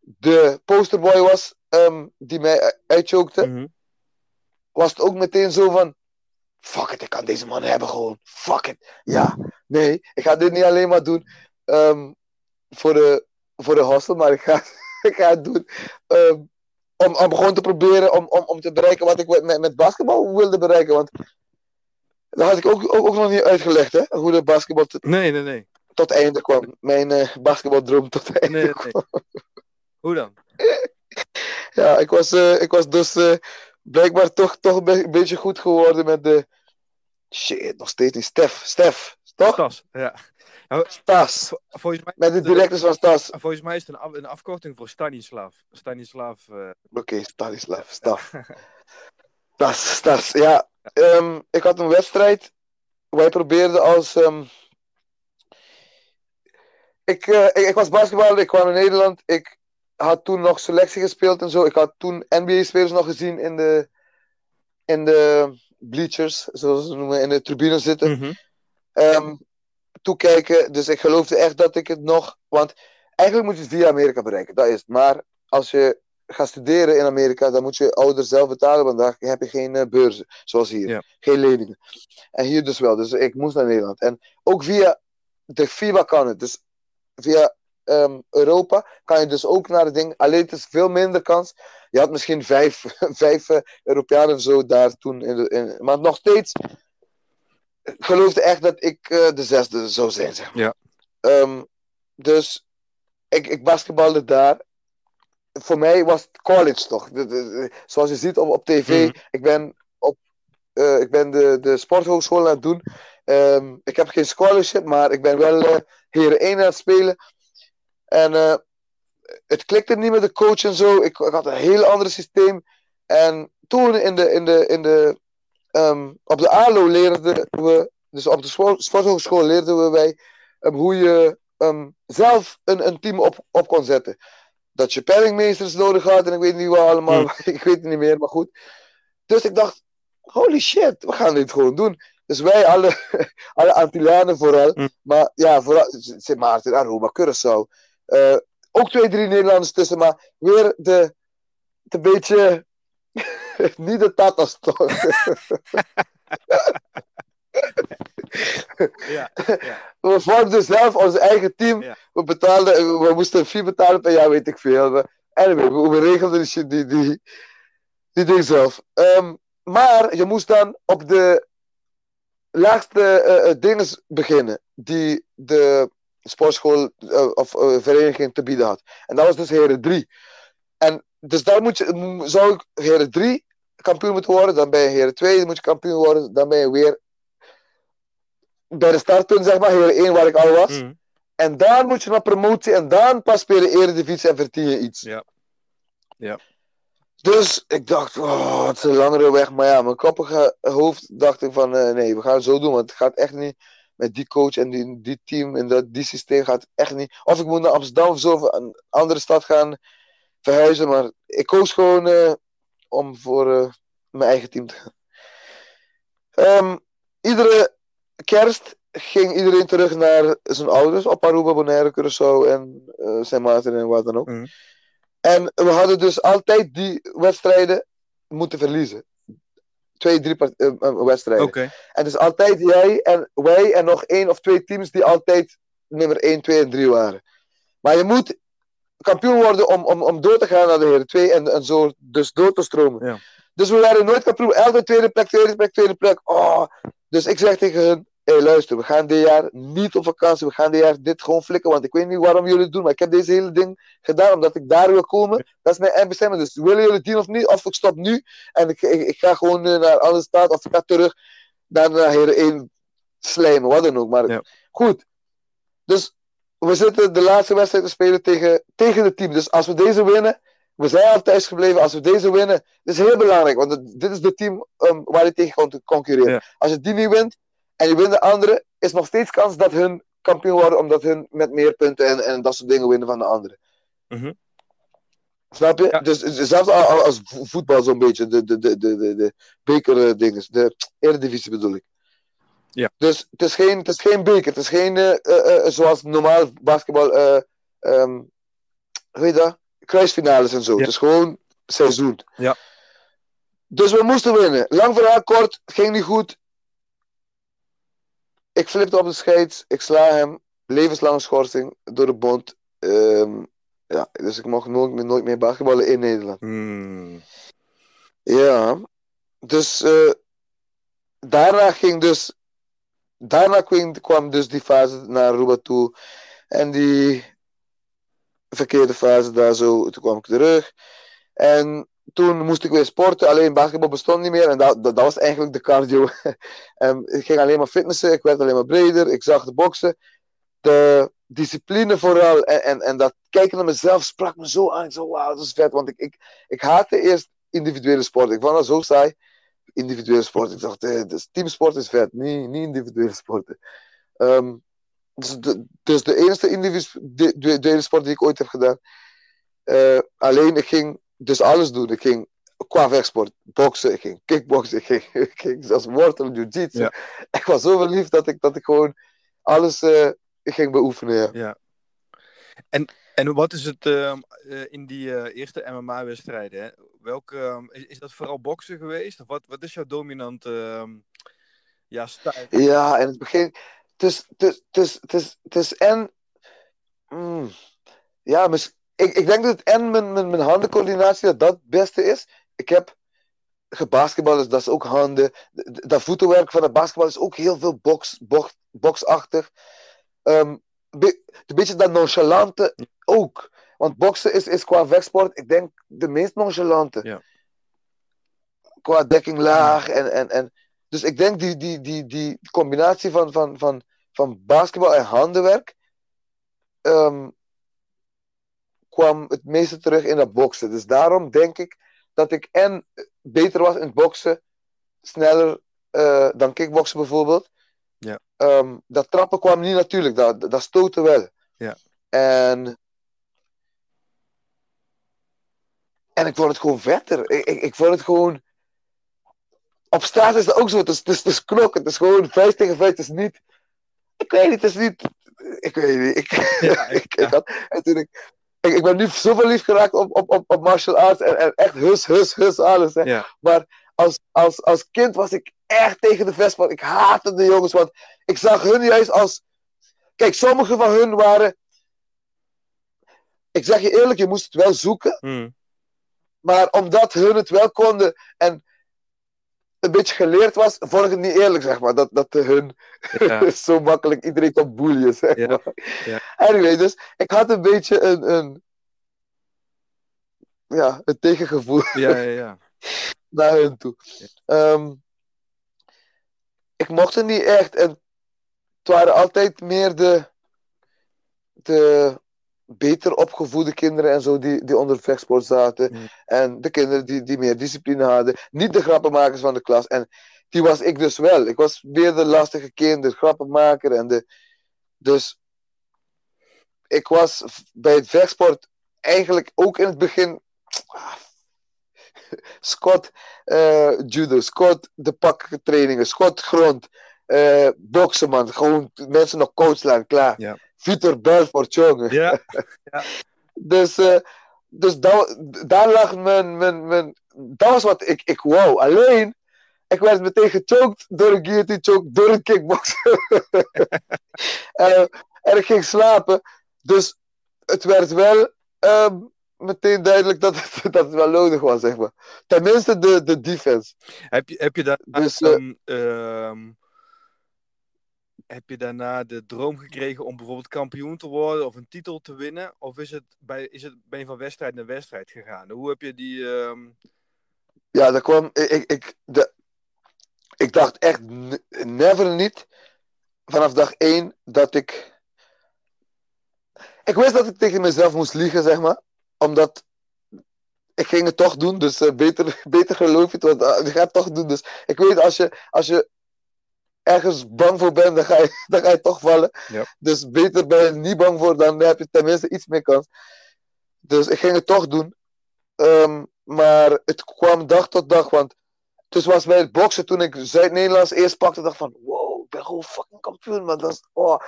de posterboy was ehm, die mij uitchokte, Mhm. was het ook meteen zo van... Fuck it, ik kan deze man hebben gewoon. Fuck it. Ja, nee, ik ga dit niet alleen maar doen ehm, voor, de, voor de hostel, maar ik ga, [laughs] ik ga het doen ehm, om, om gewoon te proberen om, om, om te bereiken wat ik met, met basketbal wilde bereiken. Want dat had ik ook, ook, ook nog niet uitgelegd, hè, hoe de basketbal tot, Nee, nee, nee. tot einde kwam. Mijn eh basketbaldroom tot einde nee, kwam. nee. Hoe dan? [laughs] Ja, ik was, eh, ik was dus eh, blijkbaar toch, toch een be- beetje goed geworden met de... Shit, nog steeds niet. Stef, Stef, toch? Stas. Ja. Stas. Vol- Volgens mij, Met de directeurs van Stas. volgens mij is het een, een afkorting voor Stanislav. Stanislav. eh, Oké, Stanislav, Staf. [laughs] Stas, Stas, ja. Ehm, ik had een wedstrijd. Wij probeerden als... ehm, ik, eh, ik, ik was basketballer, ik kwam in Nederland. Ik had toen nog selectie gespeeld en zo. Ik had toen NBA-spelers nog gezien in de, in de bleachers, zoals ze noemen, in de tribune zitten. ehm, toekijken. Dus ik geloofde echt dat ik het nog. Want eigenlijk moet je het via Amerika bereiken, dat is het. Maar als je gaat studeren in Amerika, dan moet je ouders zelf betalen, want daar heb je geen eh, beurzen, zoals hier. Ja. Geen leningen. En hier dus wel. Dus ik moest naar Nederland. En ook via de FIBA kan het. Dus via ehm, Europa kan je dus ook naar het ding. Alleen het is veel minder kans. Je had misschien vijf, [laughs] vijf eh, Europeanen of zo daar toen. In de, in, maar nog steeds geloofde echt dat ik eh, de zesde zou zijn. Zeg maar. Ja. Ehm, dus ik, ik basketbalde daar. Voor mij was het college toch. De- de- de- zoals je ziet op, op tv. Mhm. Ik ben, op, eh, ik ben de, de sporthogeschool aan het doen. Ehm, ik heb geen scholarship, maar ik ben wel eh Heren 1 aan het spelen. En eh, het klikte niet met de coach en zo. Ik, ik had een heel ander systeem. En toen in de, in de, in de, ehm, op de ALO leerden we dus op de sport, sporthogeschool leerden we wij um, hoe je um, zelf een, een team op, op kon zetten. Dat je penningmeesters nodig had en ik weet niet wat allemaal, Hmm. [laughs] ik weet het niet meer, maar goed. Dus ik dacht, holy shit, we gaan dit gewoon doen. Dus wij, alle, [laughs] alle Antillianen vooral, Hmm. maar ja, vooral Sint Maarten, Aruba, Curaçao. eh, ook twee, drie Nederlanders tussen, maar weer de, de beetje, [laughs] [laughs] niet de tatas toch. [laughs] Ja, we vormden zelf ons eigen team. Ja. We, betaalden, we moesten een fee betalen per jaar, weet ik veel. Anyway, we, regelden die, die, die, die ding zelf. Ehm, maar je moest dan op de laagste eh, eh, dingen beginnen die de sportschool eh, of vereniging te bieden had. En dat was dus Heren 3. En dus daar moet je, zou ik Heren 3 kampioen moeten worden, dan ben je Heren 2, dan moet je kampioen worden, dan ben je weer bij de startpunt, zeg maar, Heren 1 waar ik al was. Mhm. En dan moet je naar promotie en dan pas spelen Eredivisie en verdien je iets. Ja. Ja. Dus ik dacht, oh, het is een langere weg. Maar ja, mijn koppige hoofd dacht ik van, eh, nee, we gaan het zo doen. Want het gaat echt niet met die coach en die, die team en dat, die systeem gaat echt niet. Of ik moet naar Amsterdam of zo, of een andere stad gaan verhuizen. Maar ik koos gewoon eh, om voor eh, mijn eigen team te gaan. Ehm, iedere kerst ging iedereen terug naar zijn ouders op Aruba, Bonaire, Curaçao en eh Sint Maarten en wat dan ook. Mhm. En we hadden dus altijd die wedstrijden moeten verliezen. Twee, drie eh, wedstrijden. Oké. En is altijd jij en wij en nog één of twee teams die altijd nummer 1, 2 en 3 waren. Maar je moet kampioen worden om, om, om door te gaan naar de heren 2 en, en zo dus door te stromen. Ja. Dus we waren nooit kampioen. Elke tweede plek, tweede plek, tweede plek. Oh. Dus ik zeg tegen hun, hey, luister, we gaan dit jaar niet op vakantie. We gaan dit jaar dit gewoon flikken, want ik weet niet waarom jullie het doen. Maar ik heb deze hele ding gedaan omdat ik daar wil komen. Dat is mijn eindbestemming. Dus willen jullie die of niet? Of ik stop nu en ik, ik, ik ga gewoon eh, naar andere staat of ik ga terug naar, naar Heren 1 slijmen, wat dan ook. Maar Ja. goed. Dus we zitten de laatste wedstrijd te spelen tegen, tegen het team. Dus als we deze winnen, we zijn al thuis gebleven. Als we deze winnen, dat is heel belangrijk. Want het- dit is de team um, waar je tegen kan concurreren. Ja. Als je die niet wint en je wint de andere, is nog steeds kans dat hun kampioen worden, omdat hun met meer punten en, en dat soort dingen winnen van de andere. Mhm. Snap je? Ja. Dus zelfs al- al- als vo- voetbal zo'n beetje, de, de, de, de, de, de bekerdingen, de eredivisie bedoel ik. Ja. Dus het is geen, het is geen beker, het is geen eh, eh, eh, zoals normaal basketbal, ehm, hoe heet dat? Kruisfinales en zo. Ja. Het is gewoon seizoen. Ja. Dus we moesten winnen. Lang verhaal kort, ging niet goed. Ik flipte op de scheids, ik sla hem, levenslange schorsing door de bond. Ehm, ja, dus ik mocht nooit meer, nooit meer basketballen in Nederland. Hmm. Ja, dus daarna ging dus, daarna kwam, dus die fase naar Aruba toe en die verkeerde fase daar zo, toen kwam ik terug en toen moest ik weer sporten, alleen basketbal bestond niet meer en dat, dat, was eigenlijk de cardio. [laughs] Ik ging alleen maar fitnessen, ik werd alleen maar breder, ik zag de boksen, de discipline vooral en, en, en dat kijken naar mezelf sprak me zo aan, ik zo wauw, dat is vet, want ik, ik, ik haatte eerst individuele sport. Ik vond dat zo saai. Individuele sport. Ik dacht, eh, dus teamsport is vet, niet, niet individuele sporten. Ehm, dus, de, dus de enige individuele sport die ik ooit heb gedaan. Eh, alleen, ik ging dus alles doen. Ik ging qua vechtsport, boksen, ik ging kickboksen, ik ging, [laughs] ik ging zelfs wortelen, jiu-jitsu. Ja. Ik was zo verliefd dat ik, dat ik gewoon alles eh, ging beoefenen. Ja. En wat is het ehm, eh, in die eh, eerste MMA-wedstrijden? Welke, ehm, is, dat vooral boksen geweest? Of wat, wat is jouw dominante ehm, ja, stijl? Ja, in het begin. Het is, het en. mm, ja, mis- ik, ik denk dat het en mijn, mijn, mijn handencoördinatie dat dat het beste is. Ik heb gebasketbal, dus dat is ook handen. Dat voetenwerk van het basketbal is ook heel veel box, box, boxachtig. Be- een beetje dat nonchalante ook. Want boksen is, is qua vechtsport, ik denk, de meest nonchalante. Ja. Qua dekking laag en, en, en dus ik denk die, die, die, die combinatie van, van, van, van basketbal en handenwerk ehm, kwam het meeste terug in dat boksen. Dus daarom denk ik dat ik en beter was in het boksen, sneller eh, dan kickboksen bijvoorbeeld. Ja. ehm, dat trappen kwam niet natuurlijk, dat, dat stoten wel. Ja. En, en ik vond het gewoon vetter. Ik, ik, ik vond het gewoon. Op straat is dat ook zo. Het is, het is, het is knokken. Het is gewoon vuist tegen vuist. Het is niet. Ik weet niet, het is niet. Ik weet niet. Ik, Ja, [laughs] ik, ik- ik, had, en toen ik, ik, ben nu zo verliefd geraakt op, op, op, op martial arts en, en echt hus, hus, hus, alles. Hè. Ja. Maar als, als, als kind was ik echt tegen de vechtsport. Ik haatte de jongens, want ik zag hun juist als. Kijk, sommige van hun waren. Ik zeg je eerlijk, je moest het wel zoeken. Hmm. Maar omdat hun het wel konden en een beetje geleerd was, vond ik het niet eerlijk, zeg maar. Dat, dat hun Ja. [laughs] zo makkelijk iedereen kon boeien, zeg Ja, maar. ja. Anyway, dus ik had een beetje een, een, ja, een tegengevoel ja, ja, ja. Naar hun toe. Ehm, ik mocht het niet echt. En het waren altijd meer de, de beter opgevoede kinderen en zo die, die onder vechtsport zaten. En de kinderen die, die meer discipline hadden. Niet de grappenmakers van de klas. En die was ik dus wel. Ik was weer de lastige kind, de grappenmaker. En de, dus ik was bij het vechtsport eigenlijk ook in het begin. [laughs] Scott eh, judo, Scott de paktrainingen, Scott grond, eh boksen man, gewoon mensen nog coach slaan, klaar. Ja. Vitor Belfort, jongen. [laughs] Ja, Dus, eh, dus dat, daar lag mijn, mijn, mijn, dat was wat ik, ik wou. Alleen, ik werd meteen gechoked door een guillotine choke, door een kickboxer. [laughs] En ik ging slapen. Dus het werd wel ehm, meteen duidelijk dat het, [laughs] dat het wel nodig was, zeg maar. Tenminste, de, de defense. heb je, heb je daarna, Dus, eh, ehm, heb je daarna de droom gekregen om bijvoorbeeld kampioen te worden of een titel te winnen? Of is het bij, is het, ben je van wedstrijd naar wedstrijd gegaan? Hoe heb je die... ehm, Ja, dat kwam. Ik, ik, ik, de, ik dacht echt never niet. Vanaf dag één dat ik. Ik wist dat ik tegen mezelf moest liegen, zeg maar. Omdat. Ik ging het toch doen, dus eh, beter, [laughs] beter geloof je het, want eh, je gaat het toch doen. Dus ik weet, als je, als je ergens bang voor bent, dan ga je, [laughs] dan ga je toch vallen. Dus beter ben je niet bang voor, dan heb je tenminste iets meer kans. Dus ik ging het toch doen. Ehm, maar het kwam dag tot dag, want dus was bij het boksen toen ik Zuid-Nederlands eerst pakte, dacht van wow, ik ben gewoon fucking kampioen, man. Dat is, oh,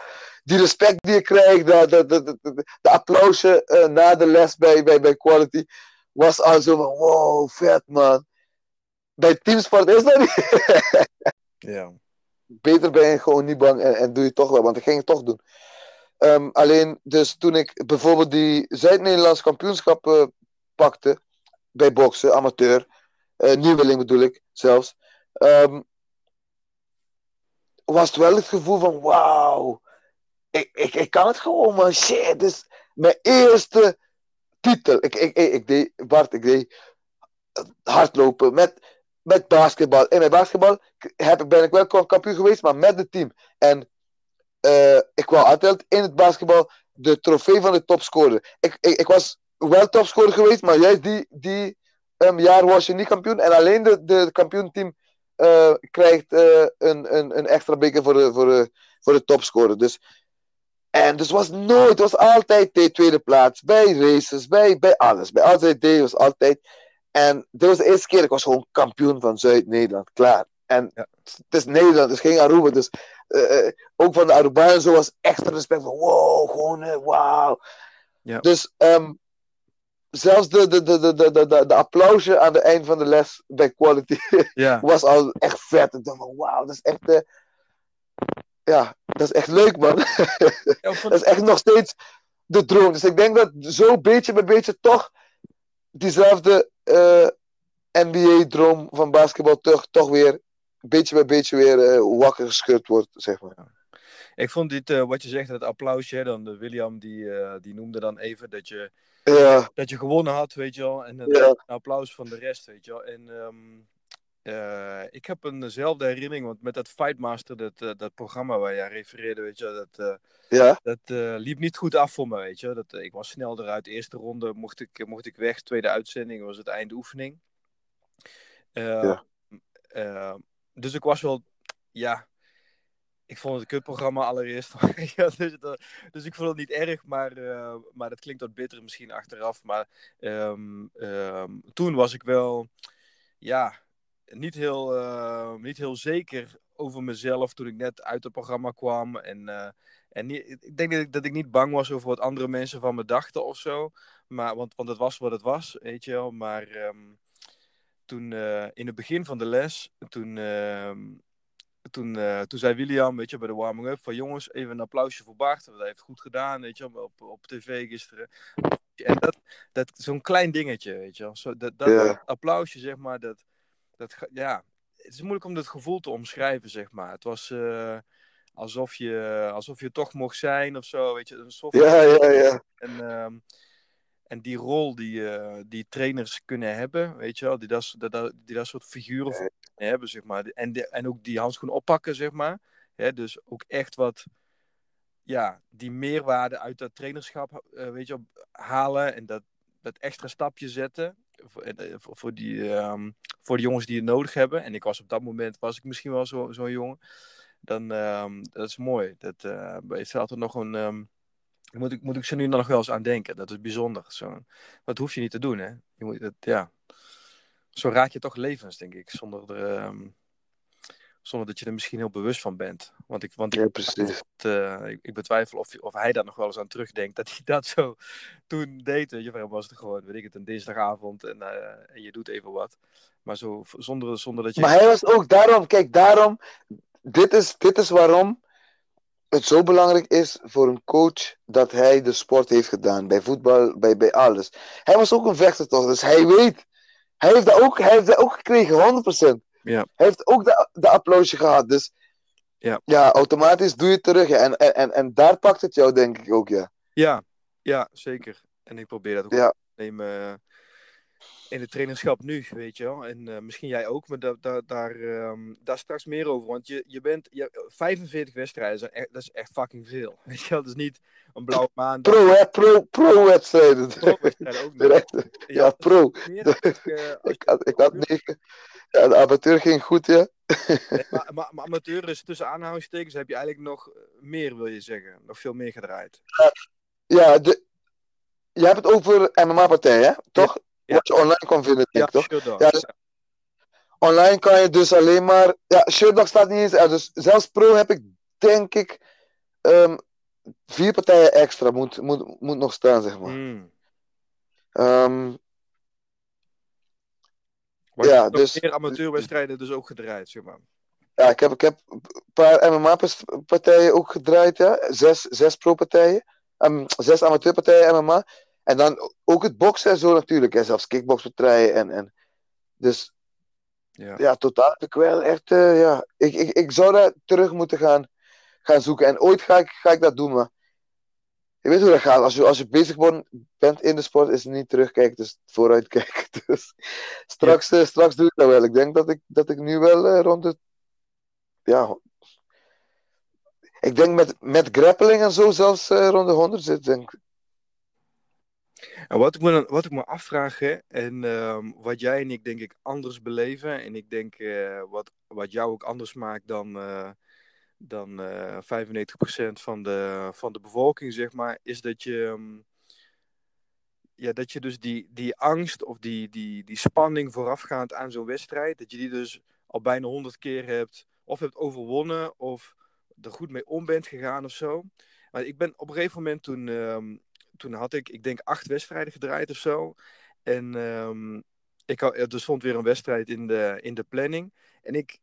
die respect die je krijgt, de, de, de, applausje eh, na de les bij, bij, bij Quality, was al zo van wow, vet man. Bij teamsport is dat niet. [laughs] ja. Beter ben je gewoon niet bang en, en doe je toch wel, want ik ging het toch doen. Ehm, alleen, dus toen ik bijvoorbeeld die Zuid-Nederlands kampioenschap eh, pakte, bij boksen, amateur, eh, nieuweling bedoel ik zelfs, ehm, was wel het gevoel van wauw, ik, ik, ik kan het gewoon man, shit, dit mijn eerste titel. Ik, ik, ik, deed, Bart, ik deed hardlopen met, met basketbal. In mijn basketbal heb, ben ik wel kampioen geweest, maar met het team. En eh, ik wou altijd in het basketbal de trofee van de topscorer. Ik, ik, ik was wel topscorer geweest, maar juist die, die ehm, jaar was je niet kampioen. En alleen de, de kampioenteam eh, krijgt eh, een, een, een extra beker voor de, voor de, voor de topscorer. Dus, en dus was nooit, het was altijd de tweede plaats. Bij races, bij, bij alles. Bij deed was altijd. En dit was de eerste keer, ik was gewoon kampioen van Zuid-Nederland. Klaar. En Ja. het is Nederland, het is geen Aruba. Dus eh, ook van de Arubanen zo was extra respect van wow, gewoon wauw. Ja. Dus ehm, zelfs de, de, de, de, de, de, de, applausje aan het eind van de les bij Quality [laughs] Ja, was al echt vet. Ik dacht van wauw, dat is echt, eh, ja, dat is echt leuk man. Ja, [laughs] dat is echt nog steeds de droom. Dus ik denk dat zo beetje bij beetje toch diezelfde eh, NBA-droom van basketbal toch, toch weer beetje bij beetje weer eh, wakker geschud wordt, zeg maar. Ik vond dit, eh, wat je zegt, het applausje, dan de William, die, eh, die noemde dan even dat je, Ja, dat je gewonnen had, weet je wel. En Ja. een applaus van de rest, weet je wel. En ehm, eh, ik heb eenzelfde herinnering, want met dat Fightmaster, dat, dat programma waar jij refereerde, weet je wel, dat... ja, Dat liep niet goed af voor me, weet je. Dat, ik was snel eruit. Eerste ronde mocht ik, mocht ik weg. Tweede uitzending was het eindoefening. Ja. dus ik was wel, ja... ik vond het een kutprogramma allereerst. [laughs] ja, dus, dus ik vond het niet erg, maar, eh, maar dat klinkt wat bitter misschien achteraf. Maar ehm, ehm, toen was ik wel, ja, niet heel, eh, niet heel zeker over mezelf toen ik net uit het programma kwam. En, eh, en niet, ik denk dat ik, dat ik niet bang was over wat andere mensen van me dachten of zo. Maar, want, want het was wat het was, weet je wel. Maar ehm, toen, in het begin van de les, toen, toen, eh, toen zei William, weet je, bij de warming-up, van jongens, even een applausje voor Bart. Want hij heeft goed gedaan, weet je, op, op tv gisteren. En dat, dat zo'n klein dingetje, weet je. Zo, dat, applausje, zeg maar, dat, dat, ja, het is moeilijk om dat gevoel te omschrijven, zeg maar. Het was eh, alsof, je, alsof je toch mocht zijn of zo, weet je. Van- Ja, ja, ja. en, ehm, en die rol die, eh, die trainers kunnen hebben, weet je wel, die dat, die dat soort figuren voor hebben, zeg maar. En, de, en ook die handschoen oppakken, zeg maar. Hè, dus ook echt wat, ja, die meerwaarde uit dat trainerschap, eh, weet je wel, halen en dat, dat extra stapje zetten. Voor, eh, voor, voor die, ehm, voor de jongens die het nodig hebben. En ik was op dat moment, was ik misschien wel zo- zo'n jongen. Dan, ehm, dat is mooi. Dat heeft altijd nog een, ehm, moet ik, moet ik ze nu nog wel eens aan denken. Dat is bijzonder. Zo. Dat hoef je niet te doen, hè. Je moet, dat, ja. Zo raak je toch levens, denk ik. Zonder, er, ehm, zonder dat je er misschien heel bewust van bent. Want ik, want Ja, precies. eh, ik, ik betwijfel of, of hij daar nog wel eens aan terugdenkt. Dat hij [laughs] dat zo toen deed. Je, was het gewoon, weet ik het, een dinsdagavond. En, eh, en je doet even wat. Maar zo, zonder, zonder dat je... Maar hij was ook daarom, kijk, daarom, dit is, dit is waarom het zo belangrijk is voor een coach dat hij de sport heeft gedaan. Bij voetbal, bij, bij alles. Hij was ook een vechter toch, dus hij weet. Hij heeft dat ook, hij heeft dat ook gekregen, 100%. Ja. Hij heeft ook de, de applausje gehad, dus Ja. ja, automatisch doe je het terug. ja. En, en, en, en daar pakt het jou, denk ik ook, ja. Ja, ja, zeker. En ik probeer dat ook Ja. te nemen eh, in het trainerschap nu, weet je wel. En eh, misschien jij ook, maar da da daar, ehm, daar straks meer over. Want je, je bent je, 45 wedstrijden, echt- dat is echt fucking veel. [laughs] Weet je wel, dat is niet een blauwe maandag. Pro, hè, pro, pro-wedstrijden. Pro-wedstrijden ook nog. [laughs] Direct. Ja, pro. meer als ik, eh, [laughs] Ik had, ik had negen. Ja, de amateur ging goed, ja. Nee, maar, maar, maar amateur is tussen aanhalingstekens heb je eigenlijk nog eh, meer, wil je zeggen. Nog veel meer gedraaid. Ja, de, je hebt het over MMA-partijen, hè? Toch? ja. Wat je online kan vinden, denk ik, toch? Shutdown. Ja, dus- Online kan je dus alleen maar. Ja, Shirtdog staat niet eens. er. Dus zelfs pro heb ik, denk ik, ehm, vier partijen extra. Moet, moet, moet nog staan, zeg maar. Mm. Maar Ja, dus- meer amateurwedstrijden dus ook gedraaid, zeg maar. ja, ik heb, ik heb een paar MMA-partijen ook gedraaid, ja. Zes, zes pro-partijen. Ehm, zes amateurpartijen MMA. En dan ook het boksen en zo natuurlijk. En zelfs kickboxpartijen. En, en, dus Ja. ja, totaal heb ik wel echt. eh, ja. ik, ik, ik zou dat terug moeten gaan, gaan zoeken. En ooit ga ik, ga ik dat doen. Maar je weet hoe dat gaat. Als je, als je bezig bent, in de sport, is het niet terugkijken, dus vooruitkijken. [laughs] Dus straks, eh, straks doe ik dat wel. Ik denk dat ik, dat ik nu wel eh, rond het. Ja. Ik denk met, met grappling en zo zelfs rond de 100 zit. Denk. ik. En wat ik me, wat ik me afvraag, en ehm, wat jij en ik denk ik anders beleven, en ik denk eh, wat, wat jou ook anders maakt dan, eh, dan eh 95% van de, van de bevolking, zeg maar, is dat je, ehm, ja, dat je dus die, die angst of die, die, die spanning voorafgaand aan zo'n wedstrijd, dat je die dus al bijna 100 keer hebt, of hebt overwonnen, of er goed mee om bent gegaan of zo. Maar ik ben op een gegeven moment toen, ehm, toen had ik, ik denk, acht wedstrijden gedraaid of zo. En ehm, ik had, er stond weer een wedstrijd in de, in de planning. En ik,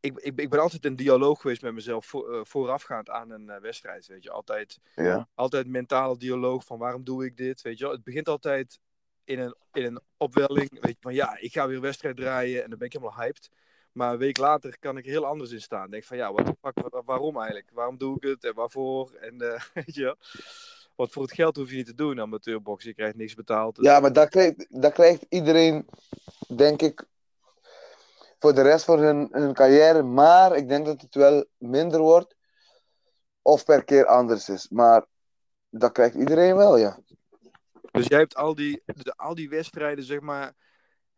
ik, ik, ik ben altijd in dialoog geweest met mezelf voor, eh, voorafgaand aan een eh, wedstrijd. Weet je, altijd, Ja. altijd mentale dialoog van waarom doe ik dit? Weet je het begint altijd in een, in een opwelling. Weet je, van ja, ik ga weer een wedstrijd draaien en dan ben ik helemaal hyped. Maar een week later kan ik er heel anders in staan. Denk van ja, wat waarom eigenlijk? Waarom doe ik het en waarvoor? En eh, [laughs] weet je. Want voor het geld hoef je niet te doen, amateurboksen. Je krijgt niks betaald. Ja, maar dat krijgt, krijgt iedereen, denk ik, voor de rest van hun, hun carrière. Maar ik denk dat het wel minder wordt. Of per keer anders is. Maar dat krijgt iedereen wel, ja. Dus jij hebt al die, de, al die wedstrijden, zeg maar,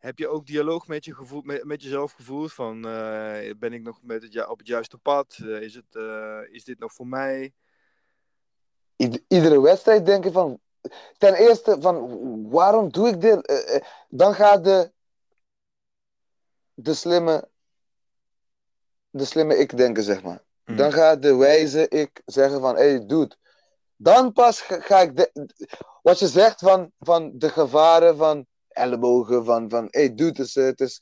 heb je ook dialoog met, je gevoel, met, met jezelf gevoeld? Van, eh, ben ik nog met het, op het juiste pad? Eh, is, het, eh, is dit nog voor mij? Ied- iedere wedstrijd denk ik van. Ten eerste van waarom doe ik dit? Eh, eh, dan gaat de, de slimme. De slimme ik denken, zeg maar. Mm. Dan gaat de wijze ik zeggen van, hé, hey, dude. Dan pas ga, ga ik, de- wat je zegt van, van de gevaren van ellebogen, van, van hé, hey, dude, het is, eh, het is,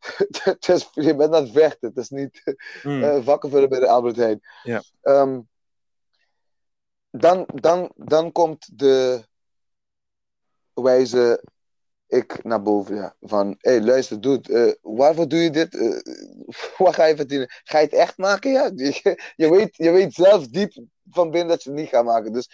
[laughs] het is, je bent aan het vechten, het is niet Mm. eh, vakken vullen bij de Albert Heijn. Ja. Ehm, dan, dan, dan komt de wijze ik naar boven, ja. Van, hé, hey, luister, dude, eh, waarvoor doe je dit? Eh, [laughs] wat ga je verdienen? Ga je het echt maken? Ja, [laughs] je, je, weet, je weet zelf diep van binnen dat je het niet gaat maken. Dus,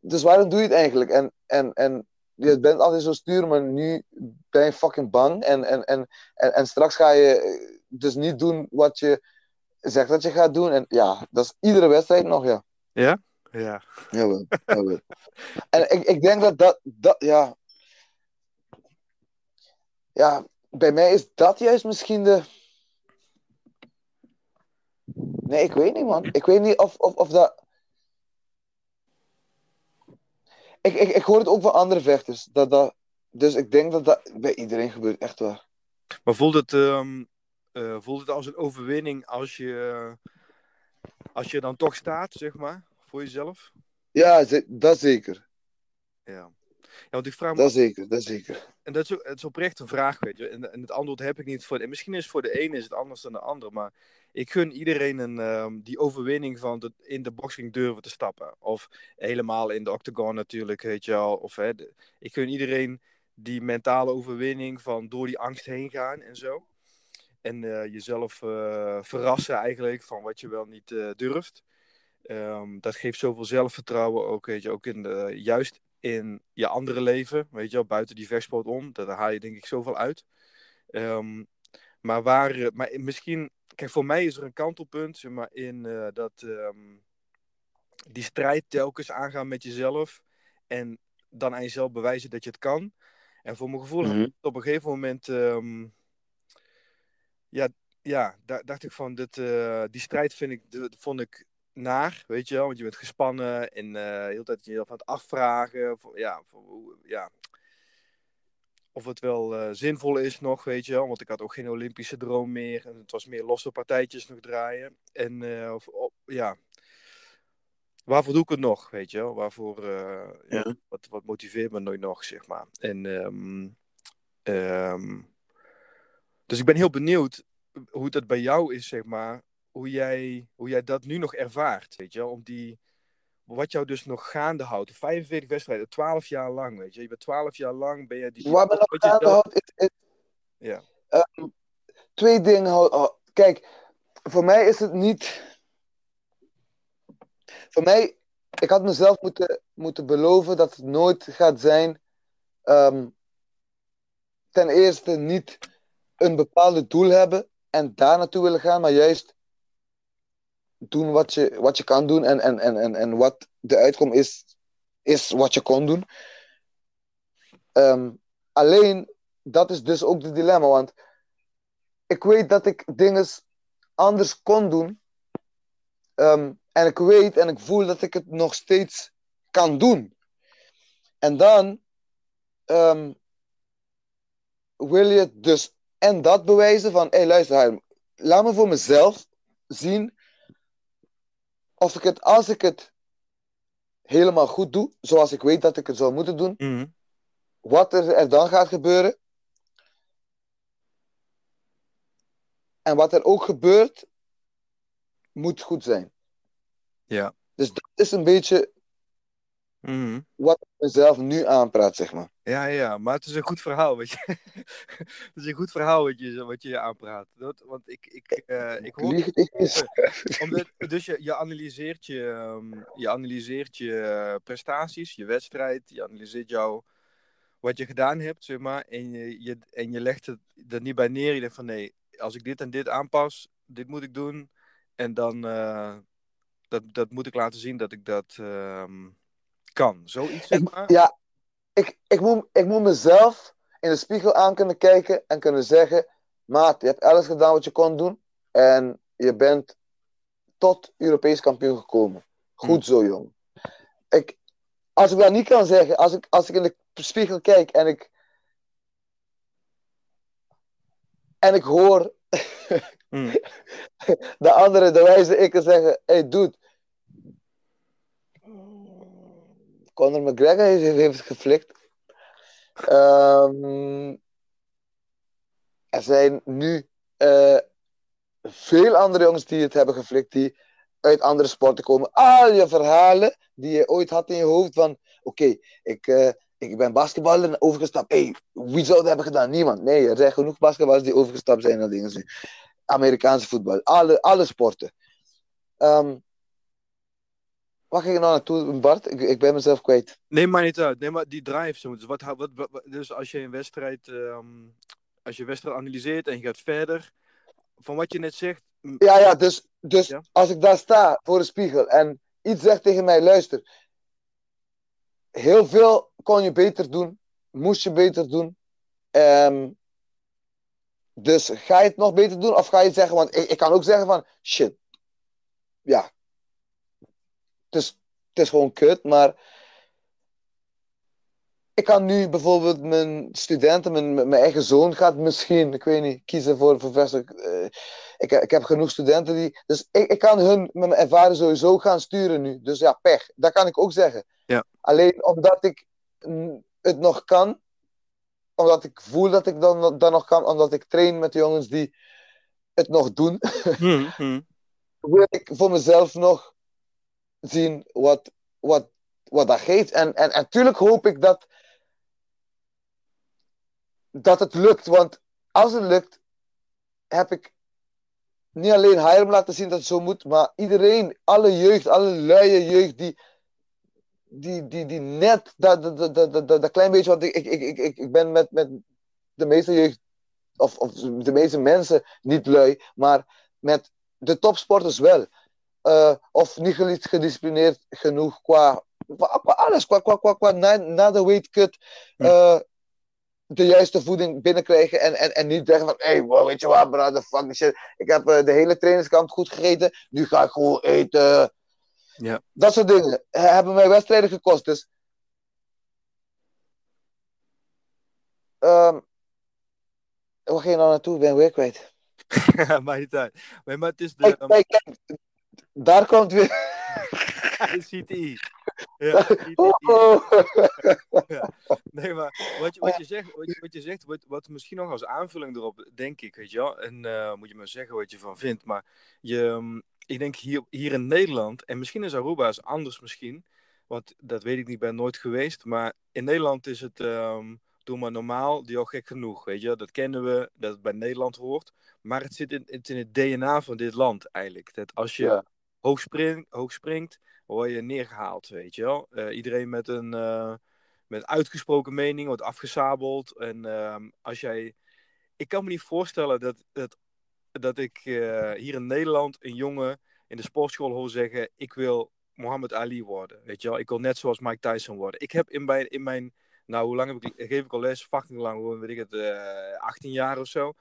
dus waarom doe je het eigenlijk? En, en, en je bent altijd zo stuur, maar nu ben je fucking bang. En, en, en, en, en straks ga je eh, dus niet doen wat je zegt dat je gaat doen. En ja, dat is iedere wedstrijd nog, ja. Ja. Jawel, jawel. En ik, ik denk dat dat, dat ja. Ja, bij mij is dat juist misschien de. Nee, ik weet niet, man. Ik weet niet of, of, of dat. Ik, ik, ik hoor het ook van andere vechters. Dat, dat... Dus ik denk dat dat bij iedereen gebeurt, echt waar. Maar voelt het, ehm, eh, voelt het als een overwinning als je, als je dan toch staat, zeg maar, voor jezelf? Ja, dat zeker. Ja. Ja, want ik vraag me Dat zeker, dat zeker. En dat is, ook, het is oprecht een vraag, weet je. En, en het antwoord heb ik niet voor. En misschien is voor de ene is het anders dan de ander. Maar ik gun iedereen een, ehm, die overwinning van de, in de boxing durven te stappen. Of helemaal in de octagon natuurlijk, weet je wel. Of, hè, de- ik gun iedereen die mentale overwinning van door die angst heen gaan en zo. En eh, jezelf eh, verrassen eigenlijk van wat je wel niet eh, durft. Ehm, dat geeft zoveel zelfvertrouwen ook, weet je, ook in de, juist in je andere leven, weet je wel, buiten die vechtsport om. Daar haal je denk ik zoveel uit. Ehm, maar waar, eh, maar misschien, kijk, voor mij is er een kantelpunt, zeg maar, in eh, dat ehm, die strijd telkens aangaan met jezelf en dan aan jezelf bewijzen dat je het kan. En voor mijn gevoel Mhm. op een gegeven moment, ja, ja, daar dacht ik van, dit, eh, die strijd vind ik, vond ik naar, weet je wel, want je bent gespannen en eh de hele tijd jezelf aan het afvragen, voor, ja, voor, ja, of het wel eh, zinvol is nog, weet je wel, want ik had ook geen Olympische droom meer en het was meer losse partijtjes nog draaien en eh, of, ja, waarvoor doe ik het nog, weet je wel, waarvoor, ja, Ja. wat, wat motiveert me nooit nog, zeg maar, en ehm, ehm, dus ik ben heel benieuwd hoe dat bij jou is, zeg maar, hoe jij, hoe jij dat nu nog ervaart, weet je wel, om die, wat jou dus nog gaande houdt. 45 wedstrijden, 12 jaar lang, weet je. Je bent 12 jaar lang, ben je die... Wat me nog wat je gaande zelf- houdt, is, is Ja. ehm, twee dingen. Kijk, voor mij is het niet. Voor mij, ik had mezelf moeten, moeten beloven dat het nooit gaat zijn. ehm, ten eerste niet een bepaald doel hebben en daar naartoe willen gaan, maar juist doen wat je, wat je kan doen en, en, en, en, en wat de uitkom is, is wat je kon doen. Ehm, alleen, dat is dus ook het dilemma, want ik weet dat ik dingen anders kon doen. Ehm, en ik weet en ik voel dat ik het nog steeds kan doen. En dan ehm, wil je dus en dat bewijzen van, hey, luister, laat me voor mezelf zien of ik het, als ik het helemaal goed doe, zoals ik weet dat ik het zou moeten doen, Mhm. wat er, er dan gaat gebeuren. En wat er ook gebeurt, moet goed zijn. Ja. Dus dat is een beetje Mhm. wat ik mezelf nu aanpraat, zeg maar. Ja, ja, maar het is een goed verhaal, weet je. [laughs] het is een goed verhaal wat je, wat je aanpraat. Dat, want ik, ik, eh, ik hoor... [laughs] Omdat, dus je, je analyseert je, ehm, je, analyseert je eh, prestaties, je wedstrijd, je analyseert jou, wat je gedaan hebt, zeg maar. En je, je, en je legt het er niet bij neer. Je denkt van nee, als ik dit en dit aanpas, dit moet ik doen. En dan, eh, dat, dat moet ik laten zien dat ik dat ehm, kan. Zoiets, zeg maar. Ja, ik, ik, moet, ik moet mezelf. in de spiegel aan kunnen kijken en kunnen zeggen: Maat, je hebt alles gedaan wat je kon doen. En je bent tot Europees kampioen gekomen. Goed zo, jong. Ik, als ik dat niet kan zeggen, als ik, als ik in de spiegel kijk en ik. En ik hoor Mm. [laughs] de andere, de wijze ik zeggen: Hey, dude. Conor McGregor heeft, heeft geflikt. Ehm, er zijn nu eh, veel andere jongens die het hebben geflikt, die uit andere sporten komen. Al je verhalen die je ooit had in je hoofd van, oké, ik, eh, ik ben basketballer en overgestapt. Hey, wie zou dat hebben gedaan? Niemand. Nee, er zijn genoeg basketballers die overgestapt zijn naar dingen. Amerikaanse voetbal, alle, alle sporten. Ehm, waar ging ik nou naartoe, Bart? Ik, ik ben mezelf kwijt. Neem maar niet uit. Neem maar die drive. Dus, wat, wat, dus als je een wedstrijd, ehm, als je wedstrijd analyseert en je gaat verder, van wat je net zegt, Ja, ja, dus, dus Ja. als ik daar sta voor de spiegel en iets zegt tegen mij, luister, heel veel kon je beter doen, moest je beter doen. Ehm, dus ga je het nog beter doen of ga je zeggen, want ik, ik kan ook zeggen van, shit, ja, het is, het is gewoon kut, maar ik kan nu bijvoorbeeld mijn studenten, mijn, mijn eigen zoon gaat misschien, ik weet niet, kiezen voor professor. eh, ik, ik heb genoeg studenten die. Dus ik, ik kan hun met mijn ervaring sowieso gaan sturen nu. Dus ja, pech. Dat kan ik ook zeggen. Ja. Alleen omdat ik het nog kan, omdat ik voel dat ik dan, dan nog kan, omdat ik train met jongens die het nog doen, hm, hm. [laughs] wil ik voor mezelf nog zien wat, wat, wat dat geeft. En, en, en natuurlijk hoop ik dat, dat het lukt. Want als het lukt, heb ik niet alleen Hiram laten zien dat het zo moet, maar iedereen, alle jeugd, alle luie jeugd die, die, die, die net dat, dat, dat, dat, dat, dat klein beetje, want ik, ik, ik, ik, ik ben met, met de meeste jeugd, of, of de meeste mensen niet lui, maar met de topsporters wel. Eh, of niet gedisciplineerd genoeg qua, alles, qua, qua, qua, qua na, na de weight cut. eh, de juiste voeding binnenkrijgen en, en, en niet zeggen van, hey, wow, weet je wat, brother, fuck the shit. Ik heb eh, de hele trainingskamp goed gegeten, nu ga ik gewoon eten. Ja. Dat soort dingen hebben mij wedstrijden gekost. Dus, Ehm waar ging je nou naartoe? Ik ben weer kwijt. maar niet uit. Maar het is de, Kijk, kijk, kijk. Daar komt weer. [laughs] de CTI. Ja, [laughs] CTI. Oh. [laughs] Nee, maar wat je, wat je zegt, wat je, wat je zegt wat, wat misschien nog als aanvulling erop, denk ik, weet je wel. En eh, moet je maar zeggen wat je van vindt. Maar je, ehm, ik denk hier, hier in Nederland, en misschien is Aruba is anders misschien, want dat weet ik niet, ben nooit geweest. Maar in Nederland is het, ehm, doe maar normaal, die al gek genoeg, weet je. Dat kennen we, dat het bij Nederland hoort. Maar het zit in, het, in het DNA van dit land eigenlijk. Dat als je Ja. Hoog, spring, hoog springt, word je neergehaald, weet je wel. Eh, iedereen met een eh, met uitgesproken mening wordt afgesabeld. En ehm, als jij... Ik kan me niet voorstellen dat, dat, dat ik eh, hier in Nederland een jongen in de sportschool hoor zeggen... Ik wil Muhammad Ali worden, weet je wel. Ik wil net zoals Mike Tyson worden. Ik heb in mijn... In mijn nou, hoe lang heb ik, geef ik al les? Fucking lang, weet ik het, eh 18 jaar of zo.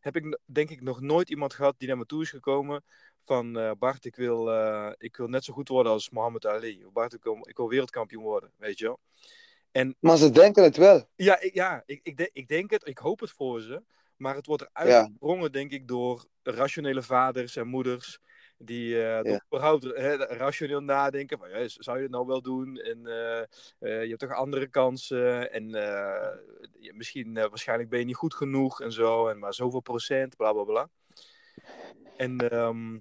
Heb ik denk ik nog nooit iemand gehad die naar me toe is gekomen van eh, Bart, ik wil, eh, ik wil net zo goed worden als Muhammad Ali. Bart, ik wil, ik wil wereldkampioen worden, weet je wel. Maar ze denken het wel. Ja, ik, ja ik, ik, denk, ik denk het, ik hoop het voor ze. Maar het wordt eruit Ja. denk ik, door rationele vaders en moeders. Die Ja. toch überhaupt hè, rationeel nadenken. Van, ja, zou je het nou wel doen? En je hebt toch andere kansen. En misschien, waarschijnlijk ben je niet goed genoeg en zo. En maar zoveel procent, bla bla bla. En, ehm,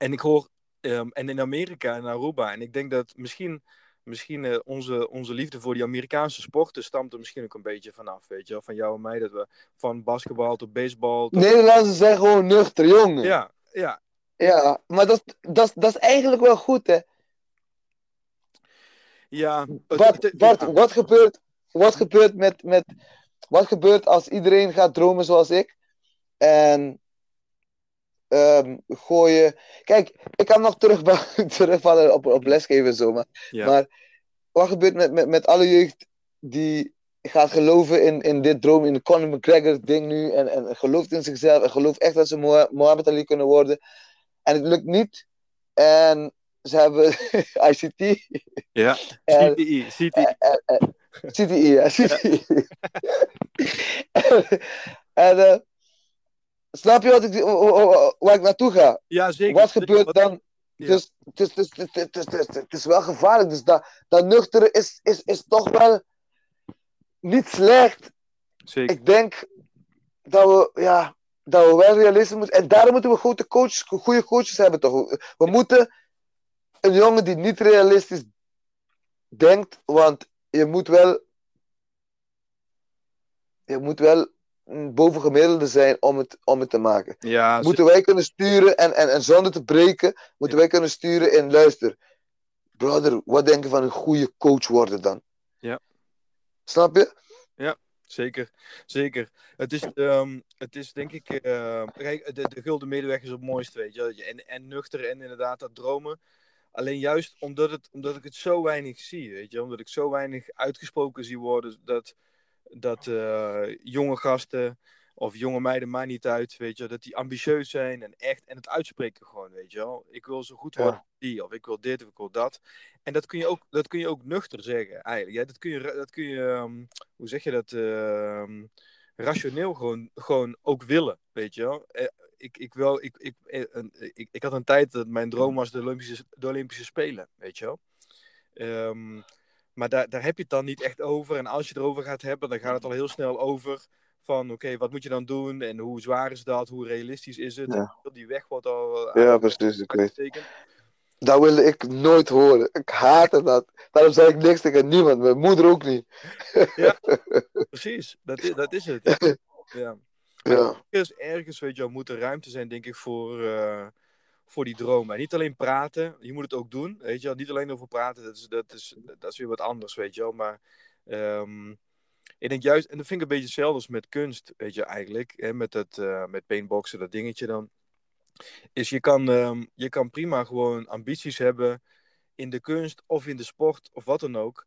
en ik hoor, ehm, en in Amerika, in Aruba, en ik denk dat misschien, misschien eh, onze, onze liefde voor die Amerikaanse sporten stamt er misschien ook een beetje vanaf, weet je wel, van jou en mij, dat we van basketbal tot baseball tot... Nederlanders zijn gewoon nuchter, jongen. Ja, ja, Ja, maar dat, dat, dat is eigenlijk wel goed, hè. ja. Bart, Bart ja. wat gebeurt, wat gebeurt met, met... Wat gebeurt als iedereen gaat dromen zoals ik? En... ehm gooien... Kijk, ik kan nog terug, [laughs] terugvallen op, op lesgeven en zo, maar... Ja. Maar wat gebeurt met, met, met alle jeugd die gaat geloven in, in dit droom, in de Conor McGregor ding nu. En, en gelooft in zichzelf. En gelooft echt dat ze Moha- Mohammed Ali kunnen worden. En het lukt niet. En ze hebben [laughs] ICT. Ja, [laughs] CTI, CTI. en, en, CTI, ja, CTI. en en eh, snap je wat ik, waar ik naartoe ga? Ja, zeker. Wat gebeurt dan? Ja. Dus het is, het, is, het, wel gevaarlijk. Dus dat, dat nuchtere is, is, is toch wel niet slecht. Zeker. Ik denk dat we, ja, dat we wel realistisch moeten. En daarom moeten we goede coaches, goede coaches hebben toch? We moeten een jongen die niet realistisch denkt, want je moet wel, je moet wel bovengemiddelde zijn om het, om het te maken. Ja, Moeten wij kunnen sturen en, en, en zonder te breken, moeten wij kunnen sturen in luister. Brother, wat denk je van een goede coach worden dan? Ja. Snap je? Zeker, zeker. Het is, ehm, het is denk ik, ehm, de, de gulden middenweg is het mooiste, weet je. En, en nuchter en inderdaad dat dromen. Alleen juist omdat, het, omdat ik het zo weinig zie, weet je. Omdat ik zo weinig uitgesproken zie worden, dat, dat eh, jonge gasten of jonge meiden, maakt niet uit, weet je. Dat die ambitieus zijn en echt, en het uitspreken gewoon, weet je wel. Ik wil zo goed Ja. worden als die, of ik wil dit, of ik wil dat. En dat kun je ook, dat kun je ook nuchter zeggen, eigenlijk. Ja, dat kun je, dat kun je ehm, hoe zeg je dat, ehm, rationeel gewoon, gewoon ook willen, weet je wel. Eh, ik, ik, wil, ik, ik, eh, een- ik, ik had een tijd dat mijn droom was de Olympische, de Olympische Spelen, weet je wel. Ehm, maar daar, daar heb je het dan niet echt over. En als je het erover gaat hebben, dan gaat het al heel snel over van, oké, wat moet je dan doen? En hoe zwaar is dat? Hoe realistisch is het? Ja. Die weg wordt al eh, Ja, precies, ik weet. Dat wilde ik nooit horen. Ik haatte dat. Daarom zei ik niks tegen niemand. Mijn moeder ook niet. [laughs] Precies, dat is, dat is het. [laughs] Ja. ja. Ja, ergens, ergens, weet je wel, moet er ruimte zijn, denk ik, voor, eh, voor die dromen. En niet alleen praten, je moet het ook doen. Weet je wel, niet alleen over praten, dat is, dat is, dat is weer wat anders, weet je wel. Maar ehm, ik denk juist, en dat vind ik een beetje hetzelfde als met kunst, weet je eigenlijk. Hè, met, dat, eh, met paintboxen, dat dingetje dan. Is je kan, ehm, je kan prima gewoon ambities hebben in de kunst of in de sport of wat dan ook.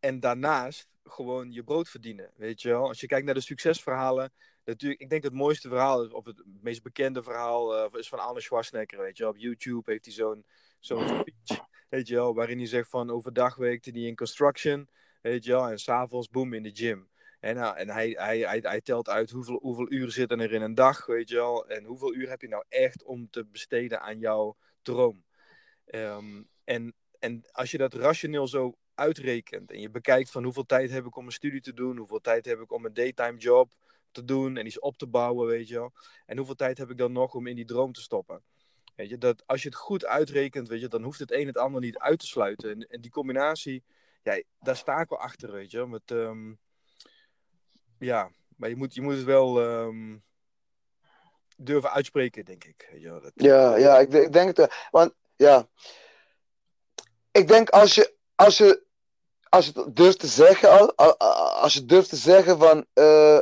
En daarnaast gewoon je brood verdienen, weet je wel. Als je kijkt naar de succesverhalen, natuurlijk, ik denk het mooiste verhaal, of het meest bekende verhaal, eh, is van Arnold Schwarzenegger, weet je. Op YouTube heeft hij zo'n zo'n [laughs] speech, weet je wel, waarin hij zegt van overdag werkte hij in construction, weet je wel, en s'avonds boom in de gym. En, nou, en hij, hij, hij, hij telt uit hoeveel, hoeveel uren zitten er in een dag, weet je wel, en hoeveel uur heb je nou echt om te besteden aan jouw droom. Ehm, en, en als je dat rationeel zo uitrekent en je bekijkt van hoeveel tijd heb ik om een studie te doen, hoeveel tijd heb ik om een daytime job te doen en iets op te bouwen, weet je wel. En hoeveel tijd heb ik dan nog om in die droom te stoppen? Weet je, dat als je het goed uitrekent, weet je, dan hoeft het een het ander niet uit te sluiten. En, en die combinatie, ja, daar sta ik wel achter, weet je. Met, ehm, ja, maar je moet, je moet het wel ehm, durven uitspreken, denk ik. Dat, ja, ja ik, ik denk het wel. Want ja, ik denk als je, als je, als je durft te zeggen, al- al- als je durft te zeggen van, eh,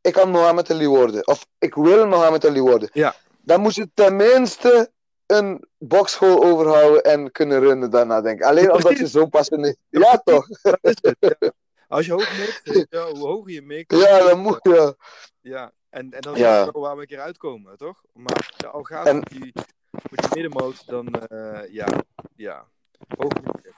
ik kan Mohammed Ali worden, of ik wil Mohammed Ali worden, Ja. dan moet je tenminste een boxschool overhouden en kunnen runnen daarna, denk ik. Alleen Ja, omdat je zo passioneert. Ja, toch? dat is het, ja. Als je hoog mikt, wel, hoe hoger je mikt, Ja, dan moet je. Ja, en, en dan Ja. wel waar we een keer uitkomen, toch? Maar ja, al gaat En- die, voor die middenmoot, dan eh, ja, ja, hoog mikken.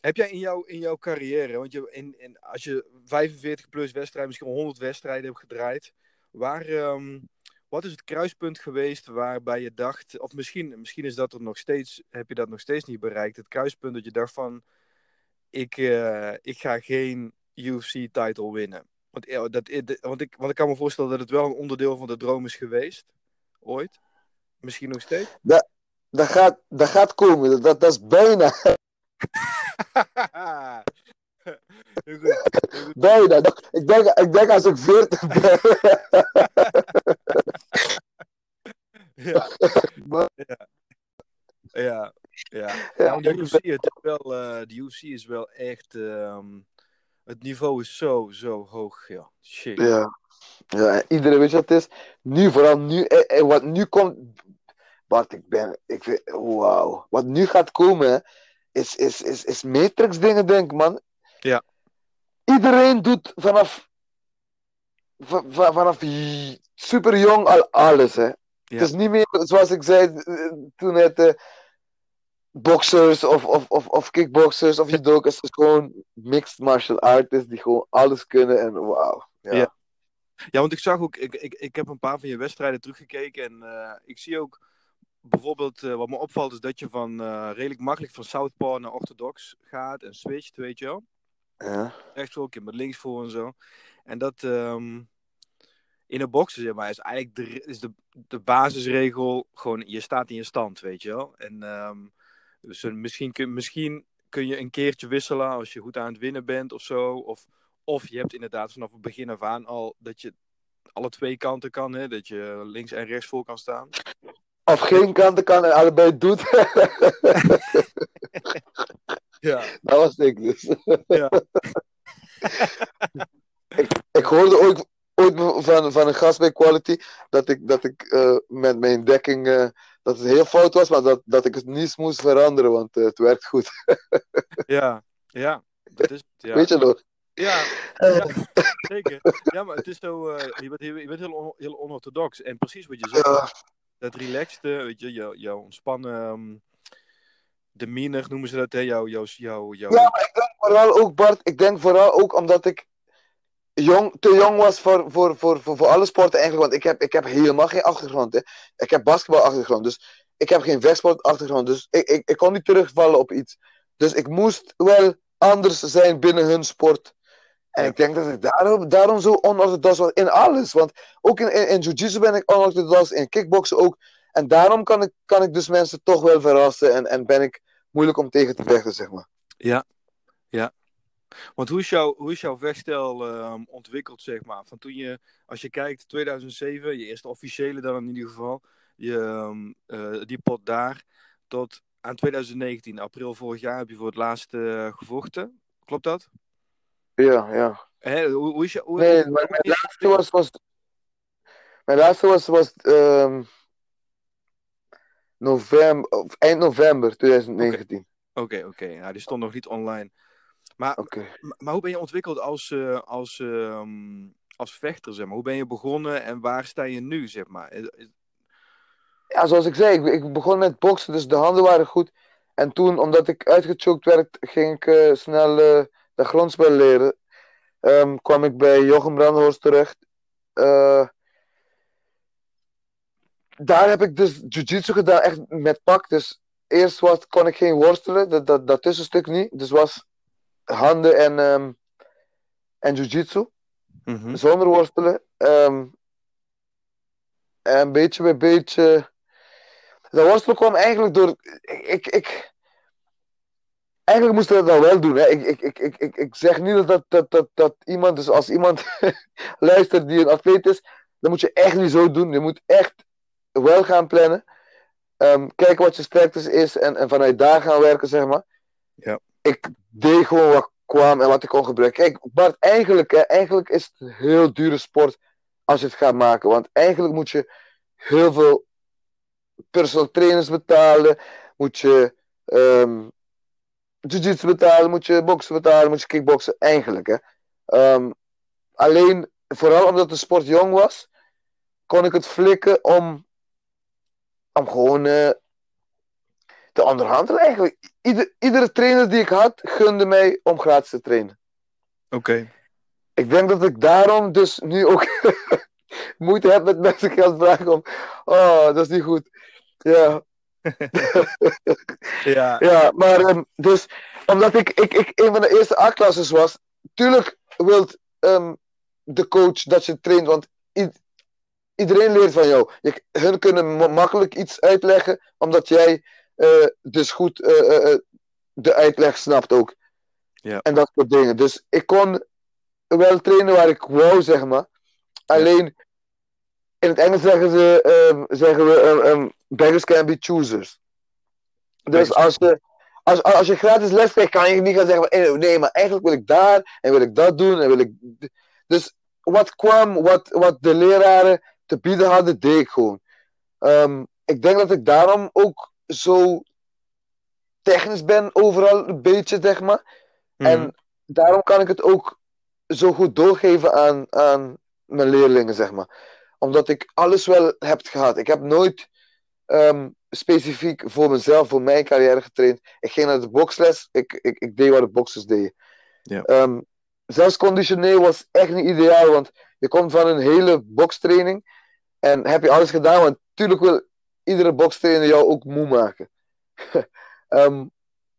Heb jij in, jouw in jouw carrière, want je, in, in, als je 45 plus wedstrijden, misschien wel 100 wedstrijden hebt gedraaid, waar, ehm, wat is het kruispunt geweest waarbij je dacht, of misschien, misschien is dat er nog steeds, heb je dat nog steeds niet bereikt, het kruispunt dat je dacht van, ik, eh, ik ga geen UFC-title winnen. Want, ja, dat, i- want, ik, want ik kan me voorstellen dat het wel een onderdeel van de droom is geweest. Ooit. Misschien nog steeds. Dat gaat, dat gaat komen. Dat, dat, dat is bijna. Heel goed. Heel goed. Bijna. Ik denk, ik denk als ik 40 ben. Ja. [laughs] Maar- Ja, ja. Ja, Nou, de, UFC, het is wel, eh, de UFC is wel echt. ehm, het niveau is zo, zo hoog. Ja. Shit. Ja. Ja, en iedereen weet wat het is? Nu, vooral nu, eh, eh, wat nu komt. Bart, ik ben, ik weet, wauw. Wat nu gaat komen, is, is, is, is Matrix dingen, denk man. Ja. Iedereen doet vanaf, va- va- vanaf super jong al alles, hè. Het is niet meer, zoals ik zei eh, toen het eh, boxers of, of, of, of kickboxers of judokas, het is gewoon mixed martial artists die gewoon alles kunnen en wauw. Ja. Ja. Ja, want ik zag ook, ik, ik, ik heb een paar van je wedstrijden teruggekeken en eh, ik zie ook bijvoorbeeld, eh, wat me opvalt is dat je van eh, redelijk makkelijk van southpaw naar orthodox gaat en switcht, weet je wel. Ja. Een keer met links voor en zo. En dat ehm, in een boksen, zeg maar, is eigenlijk de, is de, de basisregel gewoon, je staat in je stand, weet je wel. En ehm, dus een- misschien, kun, misschien kun je een keertje wisselen als je goed aan het winnen bent of zo. Of, of je hebt inderdaad vanaf het begin af aan al dat je alle twee kanten kan, hè? dat je links en rechts voor kan staan. Of geen kanten kan en allebei doet. [laughs] Ja. dat was ik dus. Ja. [laughs] ik, ik hoorde ooit, ooit van, van een gast bij Quality dat ik, dat ik eh, met mijn dekking eh, dat het heel fout was, maar dat, dat ik het niet moest veranderen, want eh, het werkt goed. [laughs] Ja, ja, dat is. Ja. Weet je nog? Ja, ja, zeker. Ja, maar het is zo, je bent, heel- je bent heel, on- heel onorthodox. En precies wat je zegt. Dat relaxed, eh, weet je, jouw, jouw ontspannen ehm, demeanor noemen ze dat, hè? Jouw, jouw, jouw. Ja, ik denk vooral ook, Bart, ik denk vooral ook omdat ik jong, te jong was voor, voor, voor, voor, voor alle sporten eigenlijk. Want ik heb, ik heb helemaal geen achtergrond. Hè. Ik heb basketbalachtergrond, dus ik heb geen vechtsportachtergrond. Dus ik, ik, ik kon niet terugvallen op iets. Dus ik moest wel anders zijn binnen hun sport. En ik denk dat ik daarom, daarom zo onorthodox was in alles. Want ook in, in, in jiu-jitsu ben ik onorthodox, in kickboksen ook. En daarom kan ik, kan ik dus mensen toch wel verrassen en, en ben ik moeilijk om tegen te vechten, zeg maar. Ja, ja. Want hoe is, jouw, hoe is jouw vechtstijl ehm, ontwikkeld, zeg maar? Van toen je, als je kijkt, 2007, je eerste officiële dan in ieder geval, je, ehm, eh, die pot daar, tot aan 2019, april vorig jaar, heb je voor het laatst eh, gevochten. Klopt dat? Ja, ja. Hè, hoe, hoe is je, hoe, Nee, hoe- mijn laatste was, was mijn laatste was, was ehm, november, of eind november 2019. Oké, oké. Ja, die stond nog niet online. Maar, maar, hoe ben je ontwikkeld als, eh, als, ehm, als vechter, zeg maar? Hoe ben je begonnen en waar sta je nu, zeg maar? Ja, zoals ik zei, ik, ik begon met boksen, dus de handen waren goed. En toen, omdat ik uitgechoked werd, ging ik eh, snel eh, de grondspel leren. Ehm, kwam ik bij Jochem Brandhorst terecht. Eh, daar heb ik dus jiu-jitsu gedaan, echt met pak. Dus eerst was, kon ik geen worstelen, dat, dat, dat tussenstuk niet. Dus was handen en, ehm en jiu-jitsu, Mhm. zonder worstelen. Ehm, en beetje bij beetje. Dat worstelen kwam eigenlijk door. Ik, ik- eigenlijk moest ik dat dan wel doen. Hè. Ik, ik, ik, ik, ik, ik zeg niet dat, dat, dat, dat iemand, dus als iemand [laughs] luistert die een atleet is, dan moet je echt niet zo doen. Je moet echt wel gaan plannen. Ehm, kijken wat je sterktes is en, en vanuit daar gaan werken, zeg maar. Ja. Ik deed gewoon wat kwam en wat ik kon gebruiken. Kijk, Bart, eigenlijk, hè, eigenlijk is het een heel dure sport als je het gaat maken. Want eigenlijk moet je heel veel personal trainers betalen. Moet je ehm jiu-jitsu betalen. Moet je boksen betalen. Moet je kickboksen. Eigenlijk, hè. Ehm, alleen, vooral omdat de sport jong was, kon ik het flikken om, om gewoon eh, te onderhandelen eigenlijk. Ieder, iedere trainer die ik had, gunde mij om gratis te trainen. Oké. Ik denk dat ik daarom dus nu ook [laughs] moeite heb met mensen geld vragen om. Oh, dat is niet goed. Ja, [laughs] Ja, ja maar ehm, dus omdat ik, ik, ik een van de eerste A-klasses was, tuurlijk wil ehm, de coach dat je traint, want iedereen leert van jou. Je, hun kunnen ma- makkelijk iets uitleggen, omdat jij eh, dus goed eh, eh, de uitleg snapt ook. Ja. En dat soort dingen. Dus ik kon wel trainen waar ik wou, zeg maar. Alleen, in het Engels zeggen, ze, ehm, zeggen we, ehm, beggars can be choosers. Dus als je, als, als je gratis les krijgt, kan je niet gaan zeggen van, eh, nee, maar eigenlijk wil ik daar, en wil ik dat doen, en wil ik... Dus wat kwam, wat, wat de leraren te bieden hadden, deed ik gewoon. Ik denk dat ik daarom ook zo technisch ben overal een beetje, zeg maar. Mhm. En daarom kan ik het ook zo goed doorgeven aan, aan mijn leerlingen, zeg maar. Omdat ik alles wel heb gehad. Ik heb nooit ehm, specifiek voor mezelf, voor mijn carrière getraind. Ik ging naar de boksles, ik, ik, ik deed wat de boxers deden. Ja. Ehm, zelfs conditioneel was echt niet ideaal, want je komt van een hele bokstraining en heb je alles gedaan, want natuurlijk wil iedere bokstrainer jou ook moe maken. [laughs] Ehm,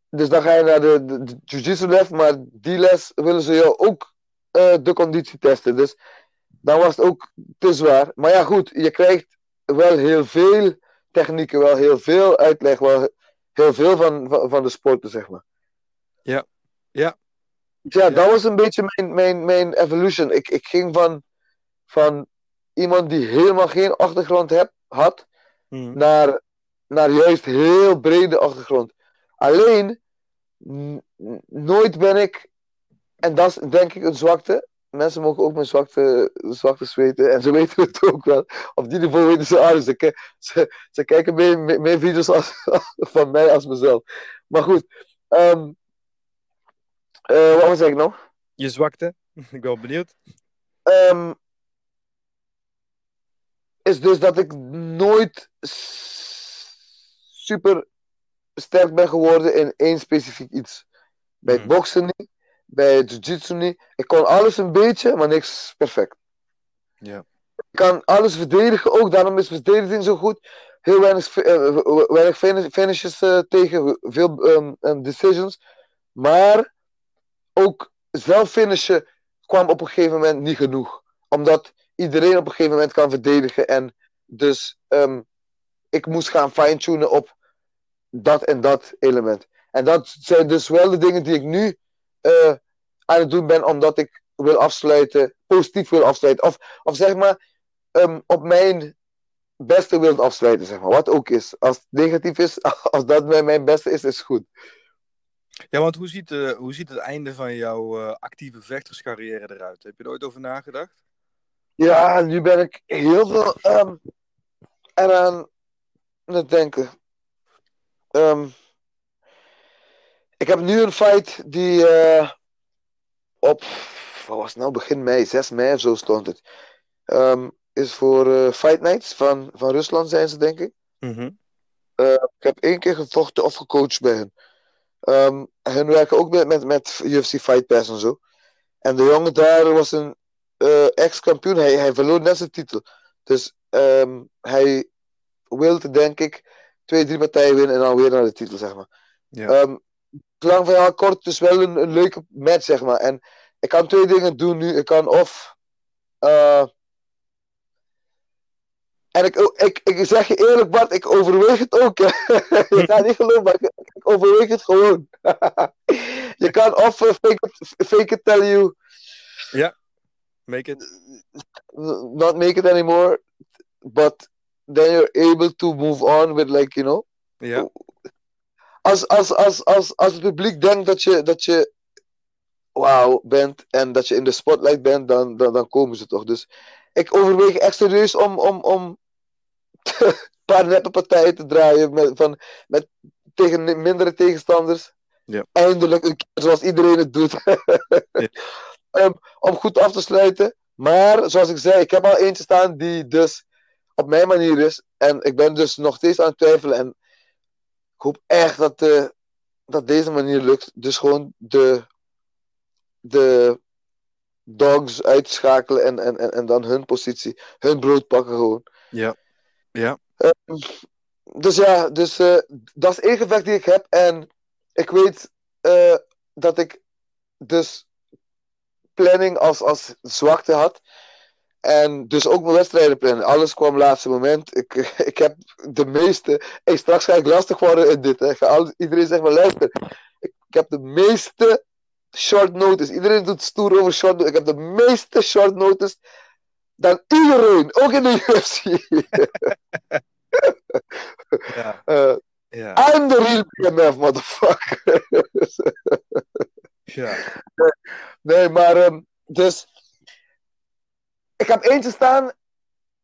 dus dan ga je naar de, de, de jiu-jitsu les, maar die les willen ze jou ook eh, de conditie testen. Dus dan was het ook te zwaar. Maar ja, goed, je krijgt wel heel veel technieken, wel heel veel uitleg, wel heel veel van, van, van de sporten, zeg maar. Ja. Ja. Dus ja, Ja. dat was een beetje mijn, mijn, mijn evolution. Ik, ik ging van, van iemand die helemaal geen achtergrond heb, had, Mhm. naar, naar juist heel brede achtergrond. Alleen, nooit ben ik, en dat is denk ik een zwakte. Mensen mogen ook mijn zwakte, zwaktes weten, en ze [laughs] weten het ook wel. Op die niveau weten ze alles. Ze, ki- ze, ze kijken meer, meer, meer video's als, [laughs] van mij als mezelf. Maar goed, ehm, eh, wat was ik nog? Je zwakte? [laughs] Ik ben wel benieuwd. Ehm, is dus dat ik nooit super sterk ben geworden in één specifiek iets. Bij Mhm. boksen niet, bij jiu-jitsu niet. Ik kon alles een beetje, maar niks perfect. Ja. Ik kan alles verdedigen ook, daarom is verdediging zo goed. Heel weinig, fi- eh, weinig fini- finishes eh, tegen, veel ehm, ehm, decisions. Maar ook zelf finishen kwam op een gegeven moment niet genoeg. Omdat iedereen op een gegeven moment kan verdedigen. En dus ehm, ik moest gaan fine-tunen op dat en dat element. En dat zijn dus wel de dingen die ik nu eh, aan het doen ben, omdat ik wil afsluiten, positief wil afsluiten. Of, of zeg maar, ehm, op mijn beste wil afsluiten, zeg maar. Wat ook is. Als het negatief is, [laughs] als dat mijn, mijn beste is, is goed. Ja, want hoe ziet, eh, hoe ziet het einde van jouw eh, actieve vechterscarrière eruit? Heb je er ooit over nagedacht? Ja, nu ben ik heel veel ehm, eraan aan het denken. Ehm, ik heb nu een fight die eh, op, wat was het nou, begin mei, 6 mei of zo stond het. Ehm, is voor eh, Fight Nights van, van Rusland zijn ze, denk ik. Mhm. Eh, ik heb één keer gevochten of gecoacht bij hen. Ehm hun werken ook met, met, met UFC Fight Pass en zo. En de jongen daar was een ex-kampioen. Hij, hij verloor net zijn titel. Dus ehm, hij wilde, denk ik, twee, drie partijen winnen en dan weer naar de titel, zeg maar. Ja. Lang verhaal kort, het is wel een, een leuke match, zeg maar. En ik kan twee dingen doen nu. Ik kan of... eh, en ik, ik, ik zeg je eerlijk, Bart, ik overweeg het ook. hè. [laughs] je gaat niet geloven, maar ik, ik overweeg het gewoon. [laughs] je kan of eh, fake, it, fake it till you Make it. not make it anymore, but then you're able to move on with like, you know. Ja. Als, als, als, als, als het publiek denkt dat je, dat je wauw bent en dat je in de spotlight bent, dan, dan, dan komen ze toch. Dus ik overweeg echt serieus om, om, om een [laughs] paar neppe partijen te draaien met, van, met, tegen mindere tegenstanders. Ja. Eindelijk een keer zoals iedereen het doet. [laughs] Ja. Om goed af te sluiten. Maar zoals ik zei, ik heb al eentje staan die dus op mijn manier is. En ik ben dus nog steeds aan het twijfelen. En hoop echt dat, eh, dat deze manier lukt. Dus gewoon de, de dogs uitschakelen en, en, en, en dan hun positie, hun brood pakken gewoon. Ja. Ja. Ehm, dus ja, dus, eh, dat is één gevecht die ik heb. En ik weet eh, dat ik dus planning als, als zwakte had. En dus ook mijn wedstrijden plannen. Alles kwam laatste moment. Ik, [laughs] ik heb de meeste. Hey, straks ga ik lastig worden in dit. Hè. Iedereen zegt maar luister. Ik, ik heb de meeste short notice. Iedereen doet stoer over short notice. Ik heb de meeste short notice dan iedereen. Ook in de [laughs] UFC. [laughs] Ja. Eh, Ja. I'm the real BMF, motherfucker. ja. nee, maar ehm, dus. Ik heb eentje staan.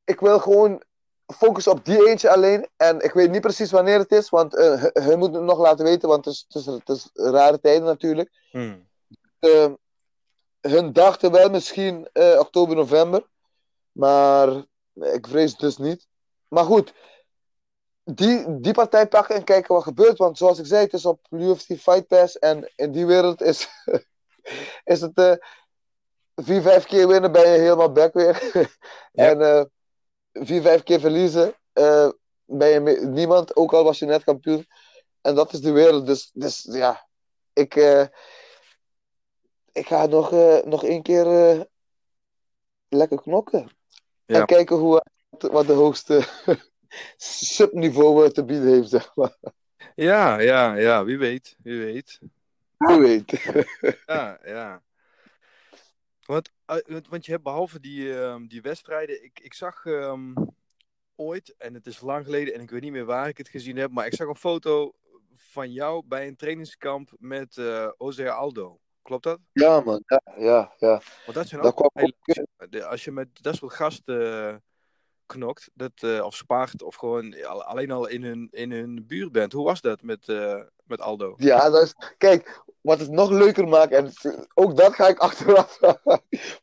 Ik wil gewoon focus op die eentje alleen. En ik weet niet precies wanneer het is, want uh, hun moeten het nog laten weten, want het is, het is, het is rare tijden natuurlijk. Hmm. Uh, hun dachten wel misschien uh, oktober, november. Maar ik vrees het dus niet. Maar goed, die, die partij pakken en kijken wat gebeurt. Want zoals ik zei, het is op UFC Fight Pass. En in die wereld is, [laughs] is het vier, vijf keer winnen, ben je helemaal back weer. En uh, vier, vijf keer verliezen, uh, ben je niemand. Ook al was je net kampioen. En dat is de wereld. Dus, dus ja, ik, eh, ik ga nog, eh, nog één keer eh, lekker knokken. Ja. En kijken hoe, wat de hoogste [laughs] subniveau eh, te bieden heeft, zeg maar. Ja, ja, ja, wie weet, wie weet. Wie weet. Ja, ja. Want, eh, want- want je hebt behalve die, ehm, die wedstrijden, ik, ik zag ehm, ooit, en het is lang geleden en ik weet niet meer waar ik het gezien heb, maar ik zag een foto van jou bij een trainingskamp met eh Jose Aldo. Klopt dat? Ja, man. Ja, ja, ja. Want dat zijn Dat ook kwam de- als je met dat soort gasten eh, knokt, dat, eh, of spaart, of gewoon al- alleen al in hun, in hun buurt bent. Hoe was dat met, eh, met Aldo? Ja, dat is... Kijk, wat het nog leuker maakt, en ook dat ga ik [laughs] achteraf.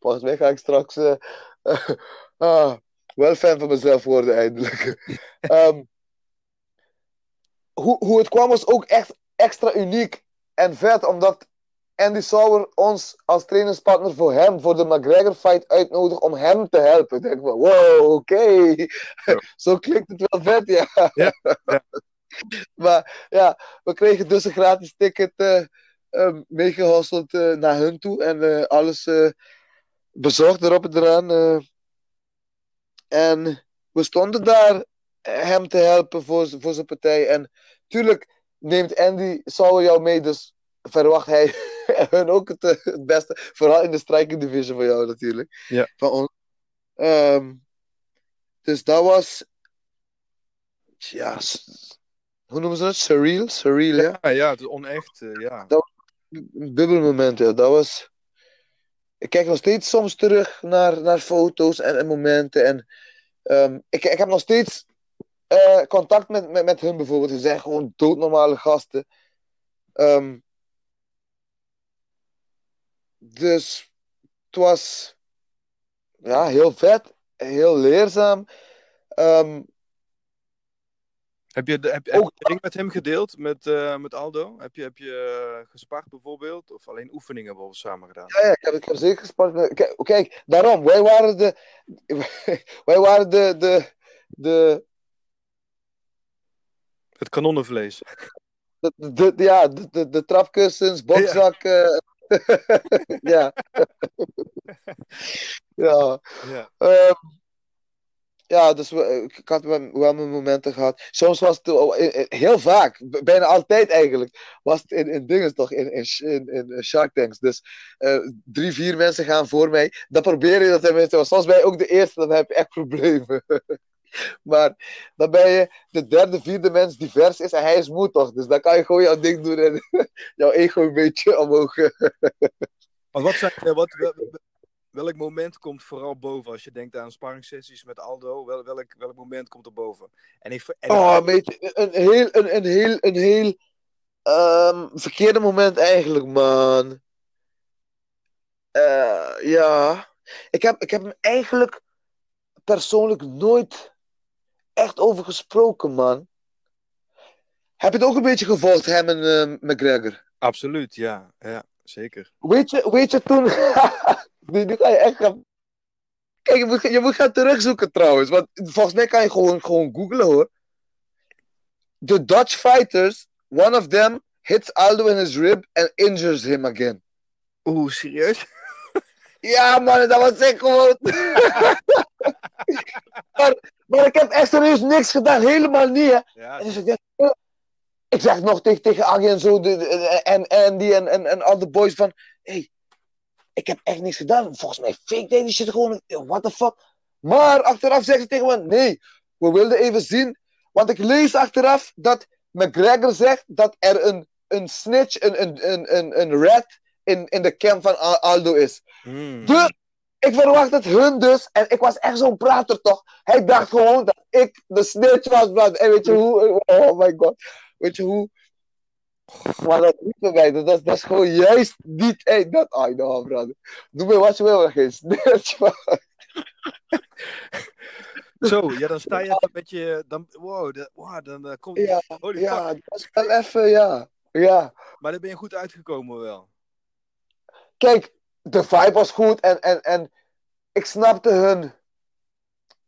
Volgens mij ga ik straks eh, ah, wel fan van mezelf worden, eindelijk. [laughs] Ehm, hoe, hoe het kwam was ook echt extra uniek en vet, omdat Andy Sauer ons als trainingspartner voor hem, voor de McGregor fight, uitnodigt om hem te helpen. Ik denk van, wow, oké. [laughs] Zo klinkt het wel vet, ja. Ja, ja. maar ja, we kregen dus een gratis ticket eh eh, meegehasseld eh, naar hun toe. En eh, alles eh, bezorgd erop en eraan. en we stonden daar hem te helpen voor, voor zijn partij. En tuurlijk neemt Andy Sauer jou mee, dus verwacht hij [laughs] hun ook het, het beste. Vooral in de striking division van jou natuurlijk. Ja. Van ons. Ehm, dus dat was... Ja, hoe noemen ze dat? Surreal? Surreal, ja? Ja, ja, het is onecht. ja. Bubbelmoment, ja. Dat was... Ik kijk nog steeds soms terug naar, naar foto's en, en momenten. En ehm, ik, ik heb nog steeds eh, contact met, met, met hun bijvoorbeeld. Ze zijn gewoon doodnormale gasten. Ehm, dus het was ja, heel vet. Heel leerzaam. Ehm, Heb je, de, heb, heb je de ring met hem gedeeld, met, eh, met Aldo? Heb je, heb je eh, gespart bijvoorbeeld? Of alleen oefeningen bijvoorbeeld samen gedaan? Ja, ja, ik heb, ik heb zeker gespart. met- Kijk, kijk, daarom, wij waren de. [laughs] Wij waren de. de, de, Het kanonnenvlees. de, de- de- ja, de, de, de trapkussens, bokzak. ja. [laughs] [laughs] ja. Ja. ehm, ja, dus we, ik had wel mijn momenten gehad. Soms was het eh, eh, heel vaak, bijna altijd eigenlijk, was het in, in dingen toch, in, in, in, Shark Tanks. Dus eh, drie, vier mensen gaan voor mij. Dan probeer je dat tenminste. Maar soms ben je ook de eerste, dan heb je echt problemen. [laughs] maar dan ben je de derde, vierde mens die vers is en hij is moe toch. Dus dan kan je gewoon jouw ding doen en [laughs] jouw ego een beetje omhoog. [laughs] Maar wat zijn, eh, wat, welk moment komt vooral boven als je denkt aan sparringssessies met Aldo? Wel, welk, welk moment komt er boven? En ik, en Oh, een heel, een, een heel, een heel ehm, verkeerde moment eigenlijk, man. Eh, ja. Ik heb, ik heb hem eigenlijk persoonlijk nooit echt over gesproken, man. Heb je het ook een beetje gevolgd, hem en eh, McGregor? Absoluut, ja. Ja, zeker. Weet je, weet je toen... [laughs] nu, nu ga je echt gaan... Kijk, je moet, je moet gaan terugzoeken trouwens. Want volgens mij kan je gewoon, gewoon googlen hoor. The Dutch fighters, one of them hits Aldo in his rib and injures him again. Oeh, serieus? [laughs] Ja man, dat was echt gewoon... [laughs] maar, maar ik heb echt serieus niks gedaan, helemaal niet hè. Ja, En dus ik, dacht, eh, ik zeg nog tegen, tegen Aggie en zo, de, de- en Andy en, en, en al de boys van, hey, ik heb echt niks gedaan. Volgens mij fake deed die shit gewoon, what the fuck. Maar achteraf zeggen ze tegen me, nee, we wilden even zien, want ik lees achteraf dat McGregor zegt dat er een, een snitch, een, een, een, een, een rat in, in de camp van Al- Aldo is. Hmm. Dus ik verwacht het hun dus. En ik was echt zo'n prater toch. Hij dacht gewoon dat ik de snitch was. En weet je hoe? Oh my god. Weet je hoe? Maar dat niet bij mij. Dat, dat, dat is gewoon juist niet. Hey, dat, I know, brother. Doe me wat je wil, maar geen snitch. [laughs] Zo, ja, dan sta je even met je. Dan, wow, dan eh, komt. Ja, Holy ja, fuck. dat is wel even, ja. Ja. Maar daar ben je goed uitgekomen wel. Kijk, de vibe was goed en, en, en ik snapte hun.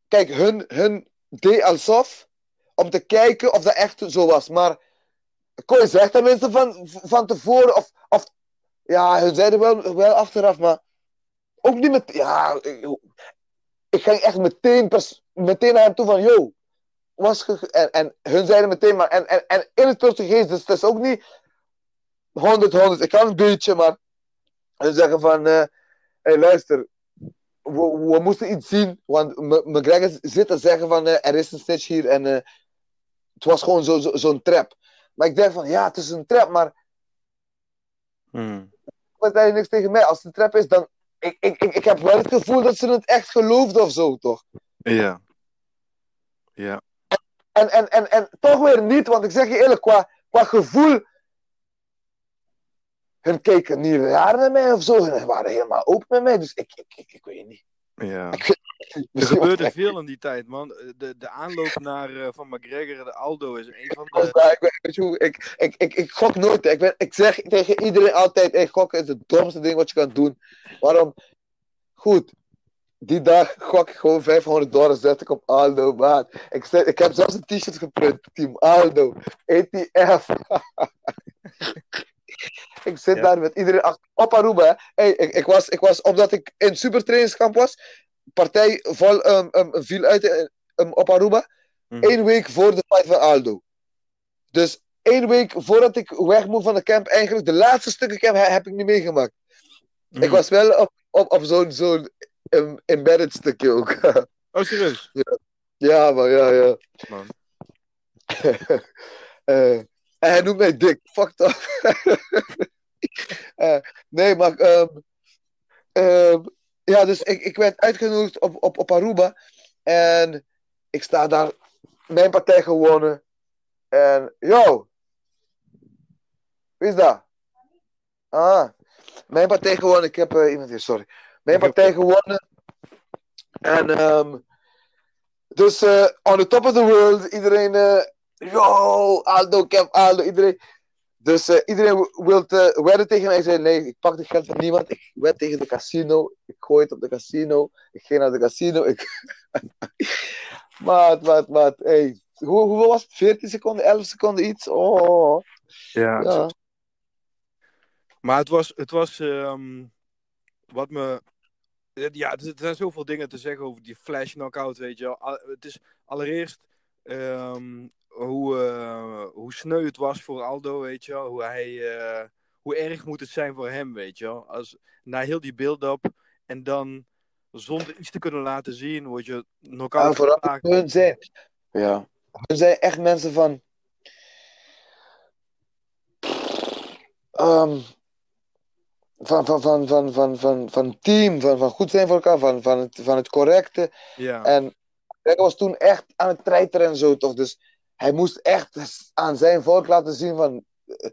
Kijk, hun, hun deed alsof om te kijken of dat echt zo was. Maar je zeggen tenminste van, van tevoren, of, of ja, hun zeiden wel, wel achteraf, maar ook niet met. Ja, ik, ik ging echt meteen, meteen naar hem toe van, yo, was en, en hun zeiden meteen, maar en, en, en in het Portugees, dus het is ook niet 100, 100. Ik kan een beetje, maar hun zeggen van, eh hey, luister, we, we moesten iets zien, want McGregor zit te zeggen van, eh, er is een snitch hier en eh, het was gewoon zo'n zo, zo'n trap. Maar ik denk van, ja, het is een trap, maar Hmm. wat zei je niks tegen mij? Als het een trap is, dan, ik, ik, ik, ik heb wel het gevoel dat ze het echt geloofden of zo, toch? Ja. Ja. En, en, en, en toch weer niet, want ik zeg je eerlijk, qua, qua gevoel. Hun keken niet raar naar mij of zo. Hun waren helemaal open met mij. Dus ik, ik, ik, ik weet niet. Ja. Ik Er gebeurde veel in die tijd, man. De, de aanloop naar, eh, van McGregor de Aldo is een van ik, de. ik, je hoe, ik, ik, ik, ik gok nooit. hè. Ik, ben, ik zeg tegen iedereen altijd: hey, gokken is het domste ding wat je kan doen. Waarom? Goed. Die dag gok ik gewoon 500 dollar, zet ik op Aldo, maat. Ik, zet, ik heb zelfs een t-shirt geprint, Team Aldo, ETF. [laughs] [laughs] ik zit Ja. daar met iedereen achter, op Aruba. Hey, ik, ik, was, ik was, omdat ik in supertrainingskamp was, partij vol, um, um, viel uit eh, um, op Aruba. Mhm. Eén week voor de fight van Aldo. Dus één week voordat ik weg moet van de camp, eigenlijk de laatste stukken camp he- heb ik niet meegemaakt. Mhm. Ik was wel op, op, op zo'n zo'n embedded stukje ook. [laughs] Oh, serieus? ja, maar ja, ja. Man. [laughs] Eh, en hij noemt mij dik. Fucked up. [laughs] Eh, nee, maar... ehm, ehm, ja, dus ik, ik werd uitgenodigd op, op, op Aruba. En ik sta daar. Mijn partij gewonnen. En, yo. Wie is dat? Ah. Mijn partij gewonnen. Ik heb eh, iemand hier, sorry. Mijn partij gewonnen. En, ehm dus eh, on the top of the world. Iedereen, yo, Aldo, ik heb Aldo. Iedereen. Dus eh, iedereen wil uh, wedden tegen mij. Ik zei, nee, ik pak het geld van niemand. Ik wed tegen de casino. Ik gooi het op de casino. Ik ging naar de casino. Ik... [laughs] maat, maat, maat. Hey. Hoe, hoeveel was het? 14 seconden, 11 seconden iets? Oh, Ja. ja. Maar het was, het was ehm, wat me. Ja, er zijn zoveel dingen te zeggen over die flash knockout, weet je wel. Het is allereerst ehm, hoe, eh, hoe sneu het was voor Aldo, weet je wel. Hoe, hij, eh, hoe erg moet het zijn voor hem, weet je wel. Als, na heel die build-up en dan zonder iets te kunnen laten zien, word je Ja, knockout geslagen. hun zijn. Ja. Hun zijn echt mensen van. ehm, van, van, van, van, van, van, van team, van, van goed zijn voor elkaar, van, van, het, van het correcte. Ja, En hij was toen echt aan het treiteren en zo, toch? Dus hij moest echt aan zijn volk laten zien van. eh,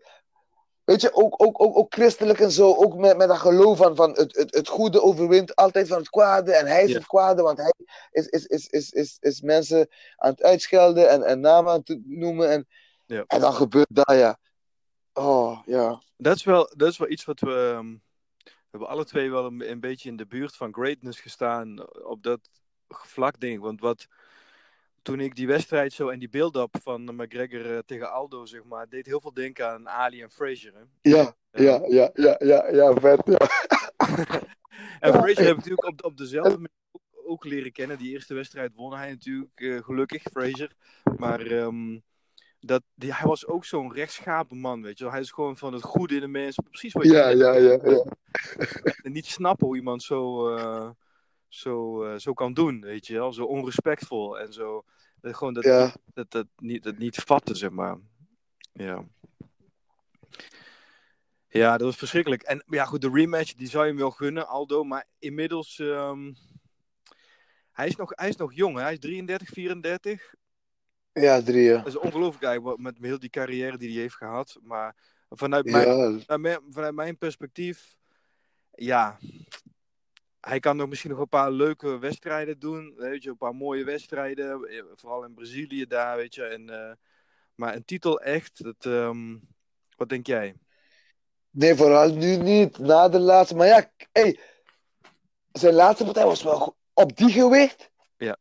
Weet je, ook, ook, ook, ook christelijk en zo, ook met, met dat geloof van, van het, het, het goede overwint altijd van het kwade. En hij is Ja. het kwade, want hij is, is, is, is, is, is mensen aan het uitschelden en, en namen aan het noemen. En, Ja. en dan gebeurt dat, ja. Oh, ja. dat is wel, dat is wel iets wat we. ehm, we hebben alle twee wel een, een beetje in de buurt van greatness gestaan op dat vlak, denk ik. Want wat, toen ik die wedstrijd zo en die build-up van McGregor eh, tegen Aldo, zeg maar, deed heel veel denken aan Ali en Frazier. Hè? Ja, ja, ja, ja, ja, ja, vet, ja. [laughs] En Ja. Frazier heb natuurlijk op, op dezelfde manier ook, ook leren kennen. Die eerste wedstrijd won hij natuurlijk, eh, gelukkig, Frazier. Maar ehm, dat, die, hij was ook zo'n rechtschapen man, weet je wel. Hij is gewoon van het goede in de mensen. Precies wat je Ja, ja, ja, ja. en niet snappen hoe iemand zo, eh, zo, eh, zo kan doen, weet je wel. Zo onrespectvol en zo. Dat, gewoon dat, Ja, dat, dat, niet, dat niet vatten, zeg maar. Ja. Ja, dat was verschrikkelijk. En ja, goed, de rematch, die zou je hem wel gunnen, Aldo. Maar inmiddels, ehm, hij, is nog, hij is nog jong, hè? hij is 33, 34. Ja, drie. Dat is ongelooflijk eigenlijk, met heel die carrière die hij heeft gehad. Maar vanuit mijn, Ja, vanuit mijn, vanuit mijn perspectief, ja, hij kan nog misschien nog een paar leuke wedstrijden doen. Weet je, een paar mooie wedstrijden, eh, vooral in Brazilië daar, weet je. En, eh, maar een titel echt, dat, ehm, wat denk jij? nee, vooral nu niet. Na de laatste. Maar ja, hey, zijn laatste partij was wel op die gewicht. Ja.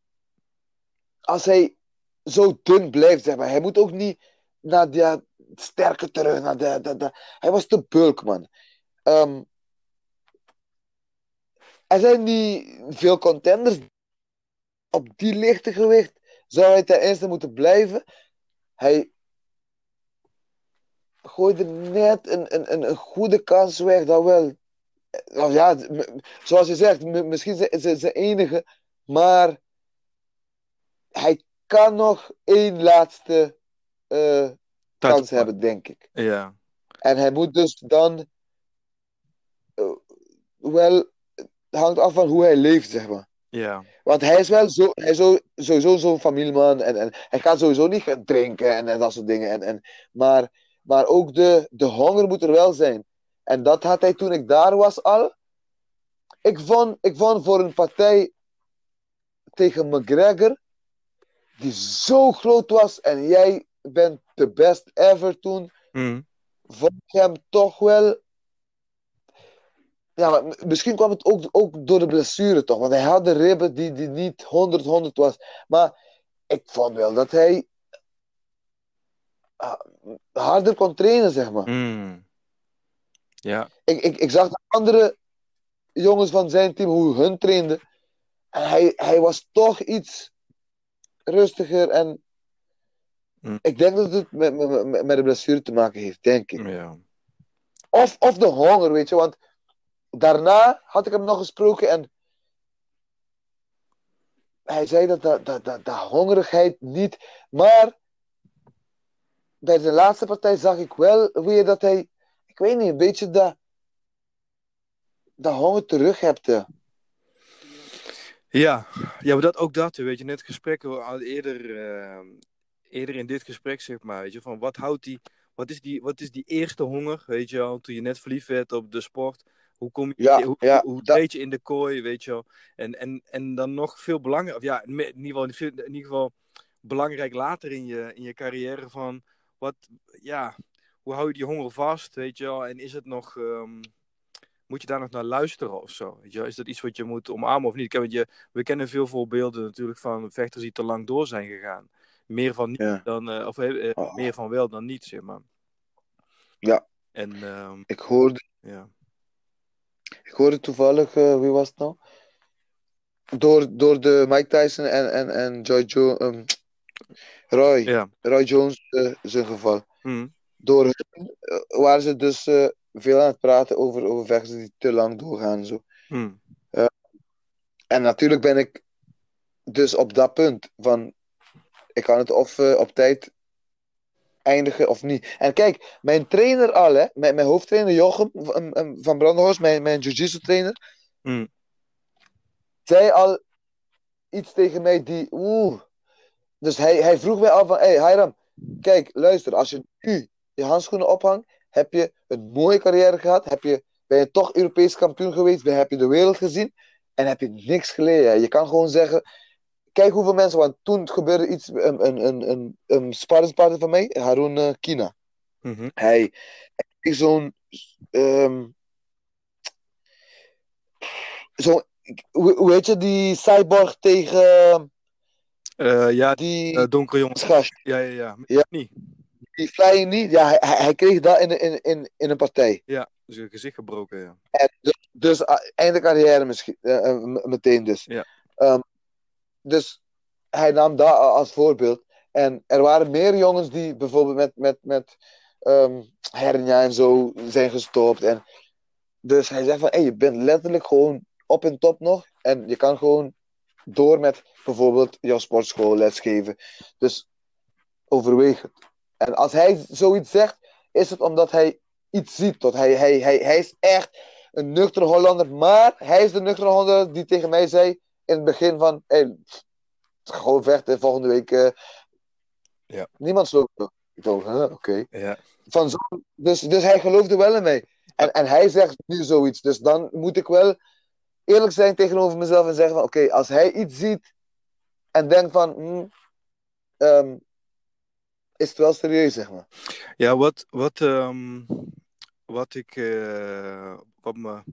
Als hij zo dun blijft, zeg maar. Hij moet ook niet naar die sterke terug. Naar de, de, de- Hij was te bulk, man. Ehm, er zijn niet veel contenders op die lichte gewicht. Zou hij ten eerste moeten blijven? Hij gooide net een, een, een, een goede kans weg. Dat wel. Nou ja, zoals je zegt, misschien zijn enige. Maar hij kan nog één laatste eh, kans hebben, denk ik. Ja, En hij moet dus dan eh, wel, hangt af van hoe hij leeft, zeg maar. ja, Want hij is wel zo, hij is zo, sowieso zo'n familieman en, en hij gaat sowieso niet gaan drinken en, en dat soort dingen. En, en, maar, maar ook de, de honger moet er wel zijn. En dat had hij toen ik daar was al. Ik vond, ik vond voor een partij tegen McGregor, die zo groot was en jij bent de best ever toen, Hm. vond ik hem toch wel. Ja, maar misschien kwam het ook, ook door de blessure toch. Want hij had de ribben die, die niet 100, 100 was. Maar ik vond wel dat hij ah, harder kon trainen, zeg maar. Hm. ja, Ik, ik, ik zag de andere jongens van zijn team, hoe hun trainden. En hij, hij was toch iets rustiger. En Hm. ik denk dat het met, met, met met de blessure te maken heeft, denk ik. ja, Of, of de honger, weet je. Want daarna had ik hem nog gesproken en hij zei dat dat, dat hongerigheid niet. Maar bij de laatste partij zag ik wel weer dat hij, ik weet niet, een beetje dat, dat honger terug hebt. Ja, ja, maar dat, ook dat, weet je, net gesprek al eerder, eh, eerder in dit gesprek, zeg maar, weet je, van wat houdt die, wat is die, wat is die eerste honger, weet je wel, toen je net verliefd werd op de sport, hoe kom je, Ja, hoe, ja, hoe, dat- je in de kooi, weet je wel, en, en, en dan nog veel belangrijker, of ja, in ieder geval, in ieder geval belangrijk later in je, in je carrière van, wat, ja, hoe hou je die honger vast, weet je wel, en is het nog... ehm, moet je daar nog naar luisteren of zo? Weet je wel? Is dat iets wat je moet omarmen of niet? Want je, we kennen veel voorbeelden natuurlijk van vechters die te lang door zijn gegaan. Meer van niet Ja. dan, eh, of eh, eh, Oh. meer van wel dan niet, zeg maar. Ja. En ehm, Ik hoorde, ja. Ik hoorde toevallig, eh, wie was het nou? Door, door de Mike Tyson en, en, en Joy jo ehm, Roy, Ja. Roy Jones eh, zijn geval. Hm. Door hun eh, waren ze dus eh, veel aan het praten over, over vechters die te lang doorgaan en zo. Hm. En natuurlijk ben ik dus op dat punt van ik kan het of eh, op tijd eindigen of niet. En kijk, mijn trainer al, hè, mijn, mijn hoofdtrainer Jochem van, van Brandenhorst, mijn, mijn jiu-jitsu trainer, Hm. zei al iets tegen mij die, oeh. Dus hij, hij vroeg mij al van, hé hey, Hiram, kijk, luister, als je nu je handschoenen ophangt, heb je een mooie carrière gehad, heb je, ben je toch Europees kampioen geweest, ben, heb je de wereld gezien en heb je niks geleden. Je kan gewoon zeggen, kijk hoeveel mensen, want toen gebeurde iets, een, een, een, een, een sparringspartner van mij, Harun eh, Kina. Mhm. Hij, hij kreeg zo'n, zo'n, hoe, hoe heet je, die cyborg tegen Eh, ja, die donkere gast, Ja, ja, ja. Ja. Niet. die flying niet, ja, hij, hij kreeg dat in, in, in, in een partij. Ja, dus je gezicht gebroken, ja. En dus, dus uh, einde carrière misschien, meteen dus. Ja. Ehm, dus hij nam dat als voorbeeld. En er waren meer jongens die bijvoorbeeld met, met, met ehm, hernia en zo zijn gestopt. En dus hij zegt van, hey, je bent letterlijk gewoon op en top nog. En je kan gewoon door met bijvoorbeeld jouw sportschool lesgeven. Dus overweeg het. En als hij zoiets zegt, is het omdat hij iets ziet. Tot hij, hij, hij, hij is echt een nuchtere Hollander. Maar hij is de nuchtere Hollander die tegen mij zei in het begin van... Hey, gewoon vechten, volgende week... eh, Ja. Niemand sloopt. Ik dacht, huh, oké. Ja. Van zo, dus, dus hij geloofde wel in mij. En, en hij zegt nu zoiets. Dus dan moet ik wel eerlijk zijn tegenover mezelf en zeggen van... Oké, als hij iets ziet en denkt van... hmm, ehm, is het wel serieus, zeg maar. Ja, wat, wat, ehm, wat ik, eh, wat me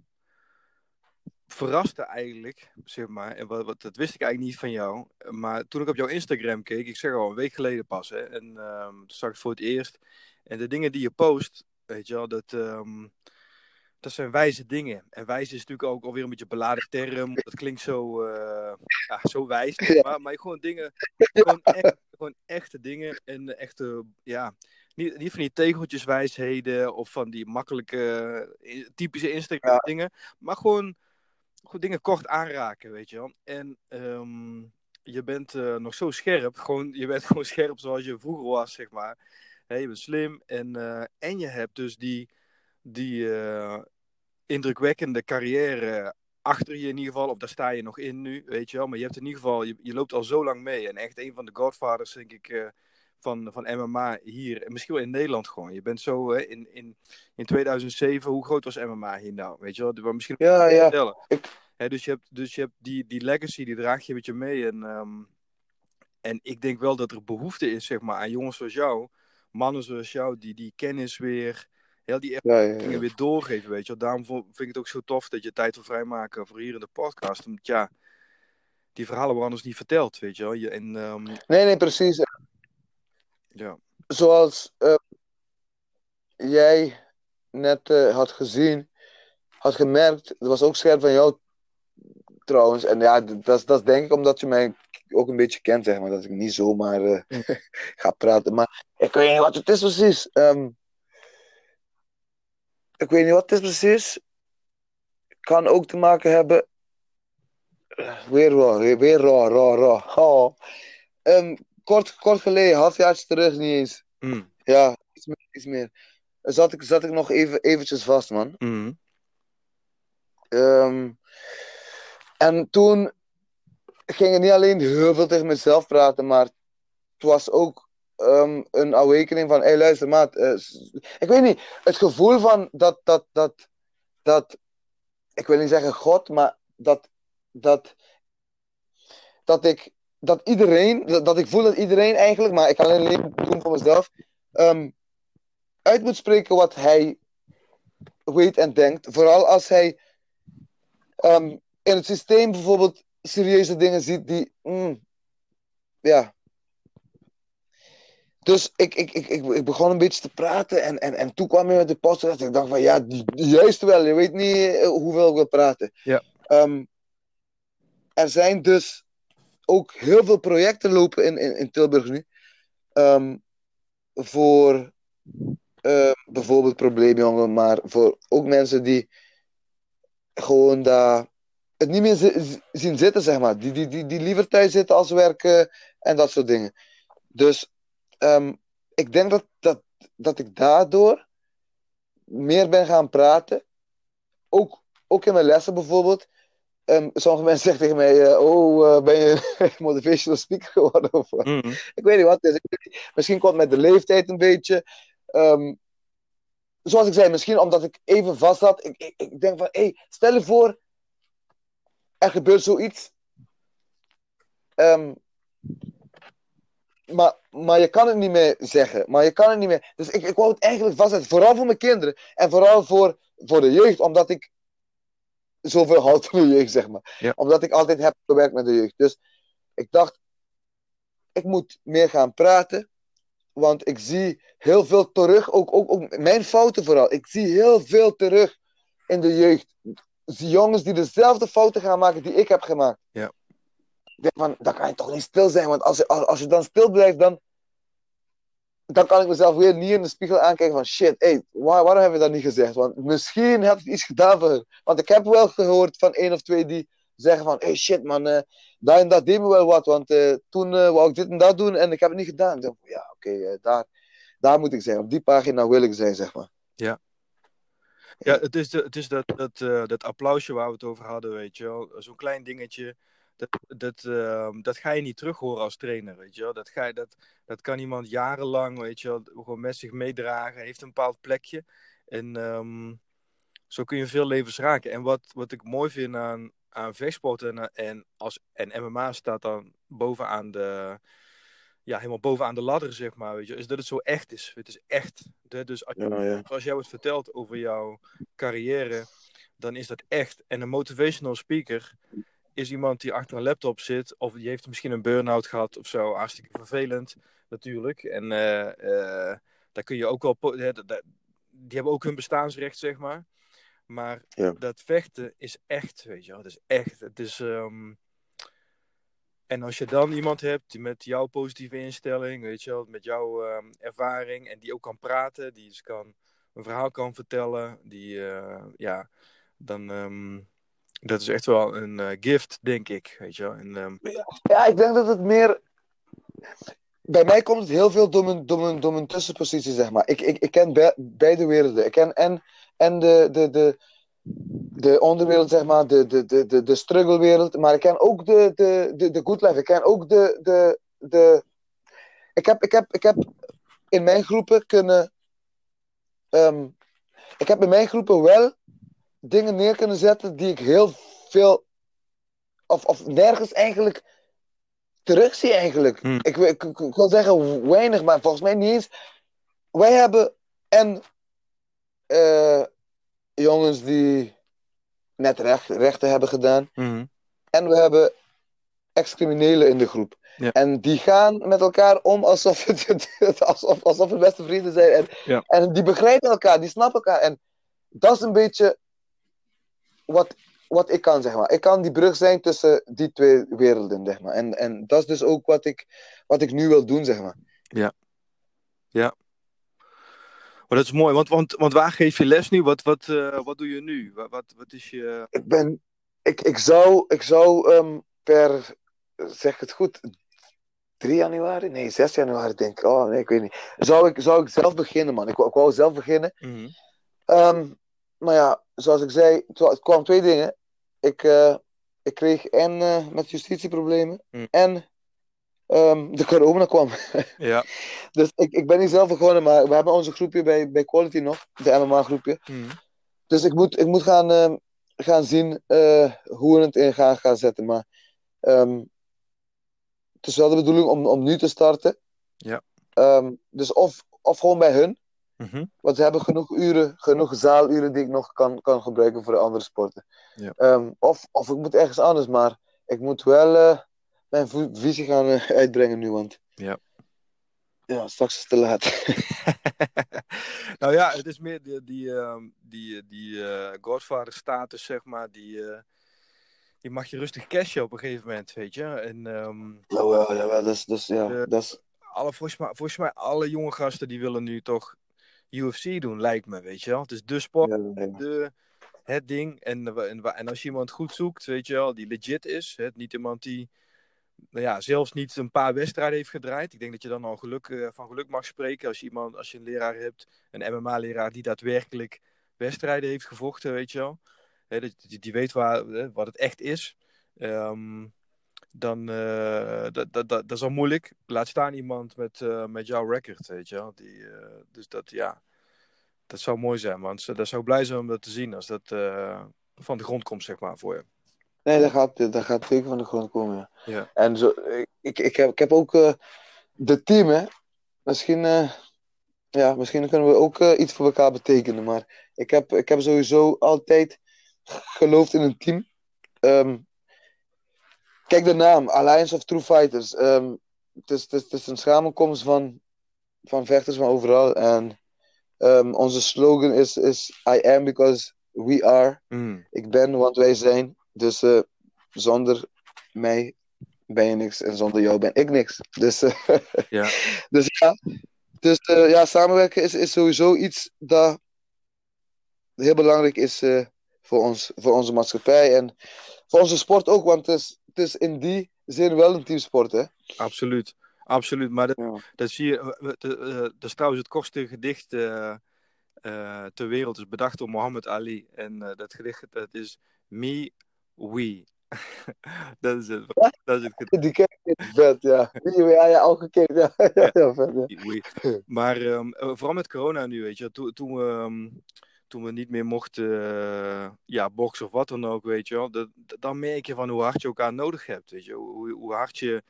verraste eigenlijk, zeg maar, en wat, wat, dat wist ik eigenlijk niet van jou, maar toen ik op jouw Instagram keek, ik zeg al een week geleden pas, hè, en ehm, toen zag ik het voor het eerst, en de dingen die je post, weet je wel, dat, ehm, dat zijn wijze dingen. En wijze is natuurlijk ook alweer een beetje een beladen term, dat klinkt zo, eh, ja, zo wijs, Ja. maar, maar gewoon dingen, gewoon, echt, gewoon echte dingen en echte, ja, niet, niet van die tegeltjeswijsheden of van die makkelijke, eh, typische Instagram Ja. dingen, maar gewoon, gewoon dingen kort aanraken, weet je wel. En ehm, je bent eh, nog zo scherp, gewoon, je bent [laughs] gewoon scherp zoals je vroeger was, zeg maar. Je bent slim en, eh, en je hebt dus die, die eh, indrukwekkende carrière achter je in ieder geval, of daar sta je nog in nu, weet je wel. Maar je hebt in ieder geval, je, je loopt al zo lang mee. En echt een van de godfathers, denk ik, van, van MMA hier. En misschien wel in Nederland gewoon. Je bent zo, hè, in, in, in 2007, hoe groot was MMA hier nou? Weet je wel, misschien Ja, ja. vertellen. Ik- Hè, dus je hebt, dus je hebt die, die legacy, die draag je met je mee. En, ehm, en ik denk wel dat er behoefte is, zeg maar, aan jongens zoals jou, mannen zoals jou, die die kennis weer, heel die ja, ja. weer doorgeven, weet je wel. Daarom vind ik het ook zo tof dat je tijd wil vrijmaken voor hier in de podcast. Omdat, ja, die verhalen worden anders niet verteld, weet je wel. Je, en, ehm, Nee, nee, precies. Ja. Zoals eh, jij net eh, had gezien, had gemerkt, dat was ook scherp van jou trouwens. En ja, dat is, dat is denk ik omdat je mij ook een beetje kent, zeg maar. Dat ik niet zomaar eh, [laughs] ga praten. Maar ik weet niet wat het is precies. Ehm, ik weet niet wat het is precies. Kan ook te maken hebben. Weer raar, weer, raar, raar, raar. Oh. Kort, kort geleden, halfjaartje terug, niet eens. Mm, Ja, iets meer. Iets meer. Zat, ik, zat ik nog even, eventjes vast, man. mm, Ehm, en toen ging ik niet alleen heel veel tegen mezelf praten, maar het was ook ehm, een awakening van, hé hey, luister maat, eh, ik weet niet, het gevoel van dat, dat, dat, dat, ik wil niet zeggen God, maar dat, dat, dat ik, dat iedereen, dat, dat ik voel dat iedereen eigenlijk, maar ik kan alleen doen voor mezelf, ehm, uit moet spreken wat hij weet en denkt, vooral als hij ehm, in het systeem bijvoorbeeld serieuze dingen ziet die. mm, ja. Dus ik, ik, ik, ik, ik begon een beetje te praten en, en, en toen kwam hij met de podcast. Ik dacht van ja, juist wel, je weet niet eh, hoeveel ik wil praten. Ja. Ehm, er zijn dus ook heel veel projecten lopen in, in, Tilburg nu. Ehm, voor eh, bijvoorbeeld probleemjongen, maar voor ook mensen die gewoon daar het niet meer zi- zi- zien zitten, zeg maar. Die, die, die, die liever thuis zitten als werken en dat soort dingen. Dus ehm, ik denk dat, dat, dat ik daardoor meer ben gaan praten. Ook, ook in mijn lessen bijvoorbeeld. Sommige mensen zeggen tegen mij: eh, Oh, eh, ben je [laughs] motivational speaker geworden? Of mm. Ik weet niet wat het is. Misschien komt het met de leeftijd een beetje. Ehm, zoals ik zei, misschien omdat ik even vast zat. Ik, ik, ik denk van, hé, hey, stel je voor, er gebeurt zoiets. Ehm, maar, maar je kan het niet meer zeggen. Maar je kan het niet meer. Dus ik, ik wou het eigenlijk vastzetten. Vooral voor mijn kinderen. En vooral voor, voor de jeugd. Omdat ik zoveel houd van de jeugd, zeg maar. Ja. Omdat ik altijd heb gewerkt met de jeugd. Dus ik dacht, ik moet meer gaan praten. Want ik zie heel veel terug, ook, ook, ook mijn fouten vooral. Ik zie heel veel terug in de jeugd. Die jongens die dezelfde fouten gaan maken die ik heb gemaakt. Ja. Ik denk van, dan kan je toch niet stil zijn. Want als je, als, als je dan stil blijft, dan, dan kan ik mezelf weer niet in de spiegel aankijken van shit, hey, waar, waarom heb je dat niet gezegd? Want misschien heb ik iets gedaan voor. Want ik heb wel gehoord van één of twee die zeggen van, hey shit man, eh dat en dat deed me wel wat. Want eh, toen eh, wou ik dit en dat doen en ik heb het niet gedaan. Denk, ja, oké, daar, daar moet ik zijn. Op die pagina wil ik zijn, zeg maar. Ja. Ja, het is, het is dat, dat, dat applausje waar we het over hadden, weet je wel. Zo'n klein dingetje. Dat, dat, ehm, dat ga je niet terug horen als trainer, weet je wel. Dat, ga je, dat, dat kan iemand jarenlang, weet je wel, gewoon met zich meedragen. Heeft een bepaald plekje. En ehm, zo kun je veel levens raken. En wat, wat ik mooi vind aan, aan vechtsport en, en, als, en MMA staat dan bovenaan de, ja, helemaal bovenaan de ladder, zeg maar, weet je, is dat het zo echt is. Het is echt. Dus als, Ja, ja. als jij wat vertelt over jouw carrière, dan is dat echt. En een motivational speaker is iemand die achter een laptop zit, of die heeft misschien een burn-out gehad of zo. Hartstikke vervelend, natuurlijk. En eh, eh, daar kun je ook wel. die hebben ook hun bestaansrecht, zeg maar. Maar Ja. dat vechten is echt, weet je wel. Het is echt. Het is. ehm, En als je dan iemand hebt die met jouw positieve instelling, weet je wel, met jouw ehm, ervaring en die ook kan praten, die dus kan, een verhaal kan vertellen, die, eh, ja, dan, ehm, dat is echt wel een eh, gift, denk ik, weet je wel. En, ehm, Ja, ik denk dat het meer. Bij mij komt het heel veel door mijn, door mijn, tussenpositie, zeg maar. Ik, ik, ik ken be- beide werelden. Ik ken en, en de, de, de, de onderwereld, zeg maar, de, de, de, de, de strugglewereld. Maar ik ken ook de, de, de, de good life. Ik ken ook de. de, de... Ik, heb, ik, heb, ik heb in mijn groepen kunnen. ehm, ik heb in mijn groepen wel dingen neer kunnen zetten die ik heel veel. Of, of nergens eigenlijk terugzie eigenlijk. Hmm. Ik, ik, ik, ik wil zeggen weinig, maar volgens mij niet eens. Wij hebben en eh, jongens die net recht, rechten hebben gedaan. mhm. En we hebben ex-criminelen in de groep. Ja. En die gaan met elkaar om alsof het, [laughs] alsof, alsof het beste vrienden zijn. En, Ja. en die begrijpen elkaar, die snappen elkaar. En dat is een beetje wat, wat ik kan, zeg maar. Ik kan die brug zijn tussen die twee werelden, zeg maar. En, en dat is dus ook wat ik, wat ik nu wil doen, zeg maar. Maar dat is mooi, want, want, want waar geef je les nu? Wat, wat, eh, wat doe je nu? Wat, wat, wat is je... Ik ben... Ik, ik zou, ik zou ehm, per... Zeg ik het goed? 3 januari? Nee, 6 januari denk ik. Oh, nee, ik weet niet. Zou ik, zou ik zelf beginnen, man. Ik, wou- ik wou zelf beginnen. Mhm. Ehm, maar ja, zoals ik zei, het wa- het kwam twee dingen. Ik, eh, ik kreeg en eh, met justitieproblemen Mm. en ehm, de corona kwam. [laughs] Ja. Dus ik, ik ben niet zelf begonnen, maar we hebben onze groepje bij, bij Quality nog, de MMA groepje. Mhm. Dus ik moet, ik moet gaan, ehm, gaan zien eh, hoe we het in gaan, gaan zetten. Maar ehm, het is wel de bedoeling om, om nu te starten. Ja. Dus of, of gewoon bij hun. Mhm. Want ze hebben genoeg uren, genoeg zaaluren die ik nog kan, kan gebruiken voor de andere sporten. Ja. Ehm, of, of ik moet ergens anders, maar ik moet wel eh, mijn visie gaan eh, uitbrengen nu, want Ja. ja, straks is het te laat. [laughs] nou ja, het is meer die, die, ehm, die, die eh, Godfather-status, zeg maar, die, die mag je rustig cashen op een gegeven moment, weet je. En ehm, Jawel, jawel, dat is, dat is, ja, dat is, alle, volgens, mij, volgens mij alle jonge gasten die willen nu toch UFC doen, lijkt me, weet je wel. Het is de sport, ja, de, het ding. En, eh, en, en als je iemand goed zoekt, weet je wel, die legit is, hè, niet iemand die nou ja, zelfs niet een paar wedstrijden heeft gedraaid. Ik denk dat je dan al geluk, eh, van geluk mag spreken als je, iemand, als je een leraar hebt, een MMA-leraar die daadwerkelijk wedstrijden heeft gevochten, weet je wel. Hè, dat, die, die weet waar, hè, wat het echt is. Ehm, dan uh, dat, dat, dat, dat is al moeilijk. Laat staan iemand met, uh, met jouw record, weet je wel. Die, uh, dus dat, ja, dat zou mooi zijn, man. Dat zou blij zijn om dat te zien als dat van de grond komt, zeg maar, voor je. Nee, dat gaat, dat gaat zeker van de grond komen, ja. ja. En zo, ik, ik, heb, ik heb ook uh, de team, hè. Misschien, uh, ja, misschien kunnen we ook uh, iets voor elkaar betekenen, maar ik heb, ik heb sowieso altijd geloofd in een team. Um, kijk de naam, Alliance of True Fighters. Um, het, is, het, is, het is een samenkomst van, van vechters van overal. En um, onze slogan is, is I am because we are. Mm. Ik ben, want wij zijn. Dus uh, zonder mij ben je niks en zonder jou ben ik niks. Dus, uh, [laughs] ja. dus ja, dus, uh, ja samenwerken is, is sowieso iets dat heel belangrijk is voor, ons, voor onze maatschappij en voor onze sport ook, want het is, het is in die zin wel een teamsport. Hè? Absoluut, absoluut. Maar dat, ja. dat zie je, dat is trouwens het kortste gedicht uh, eh, ter wereld is bedacht door Muhammad Ali. En eh, dat gedicht dat is Me, We. [laughs] dat is het. Dat is het gedicht. Die ken ik vet, ja. [laughs] Ja, ja, al gekeken. Ja, ja, ja, vet, ja. We. Maar ehm, eh, vooral met corona nu, weet je, toen, toen, ehm, toen we niet meer mochten, eh, ja, boksen of wat dan ook, weet je wel, dan merk je van hoe hard je elkaar nodig hebt, weet je, hoe, hoe hard je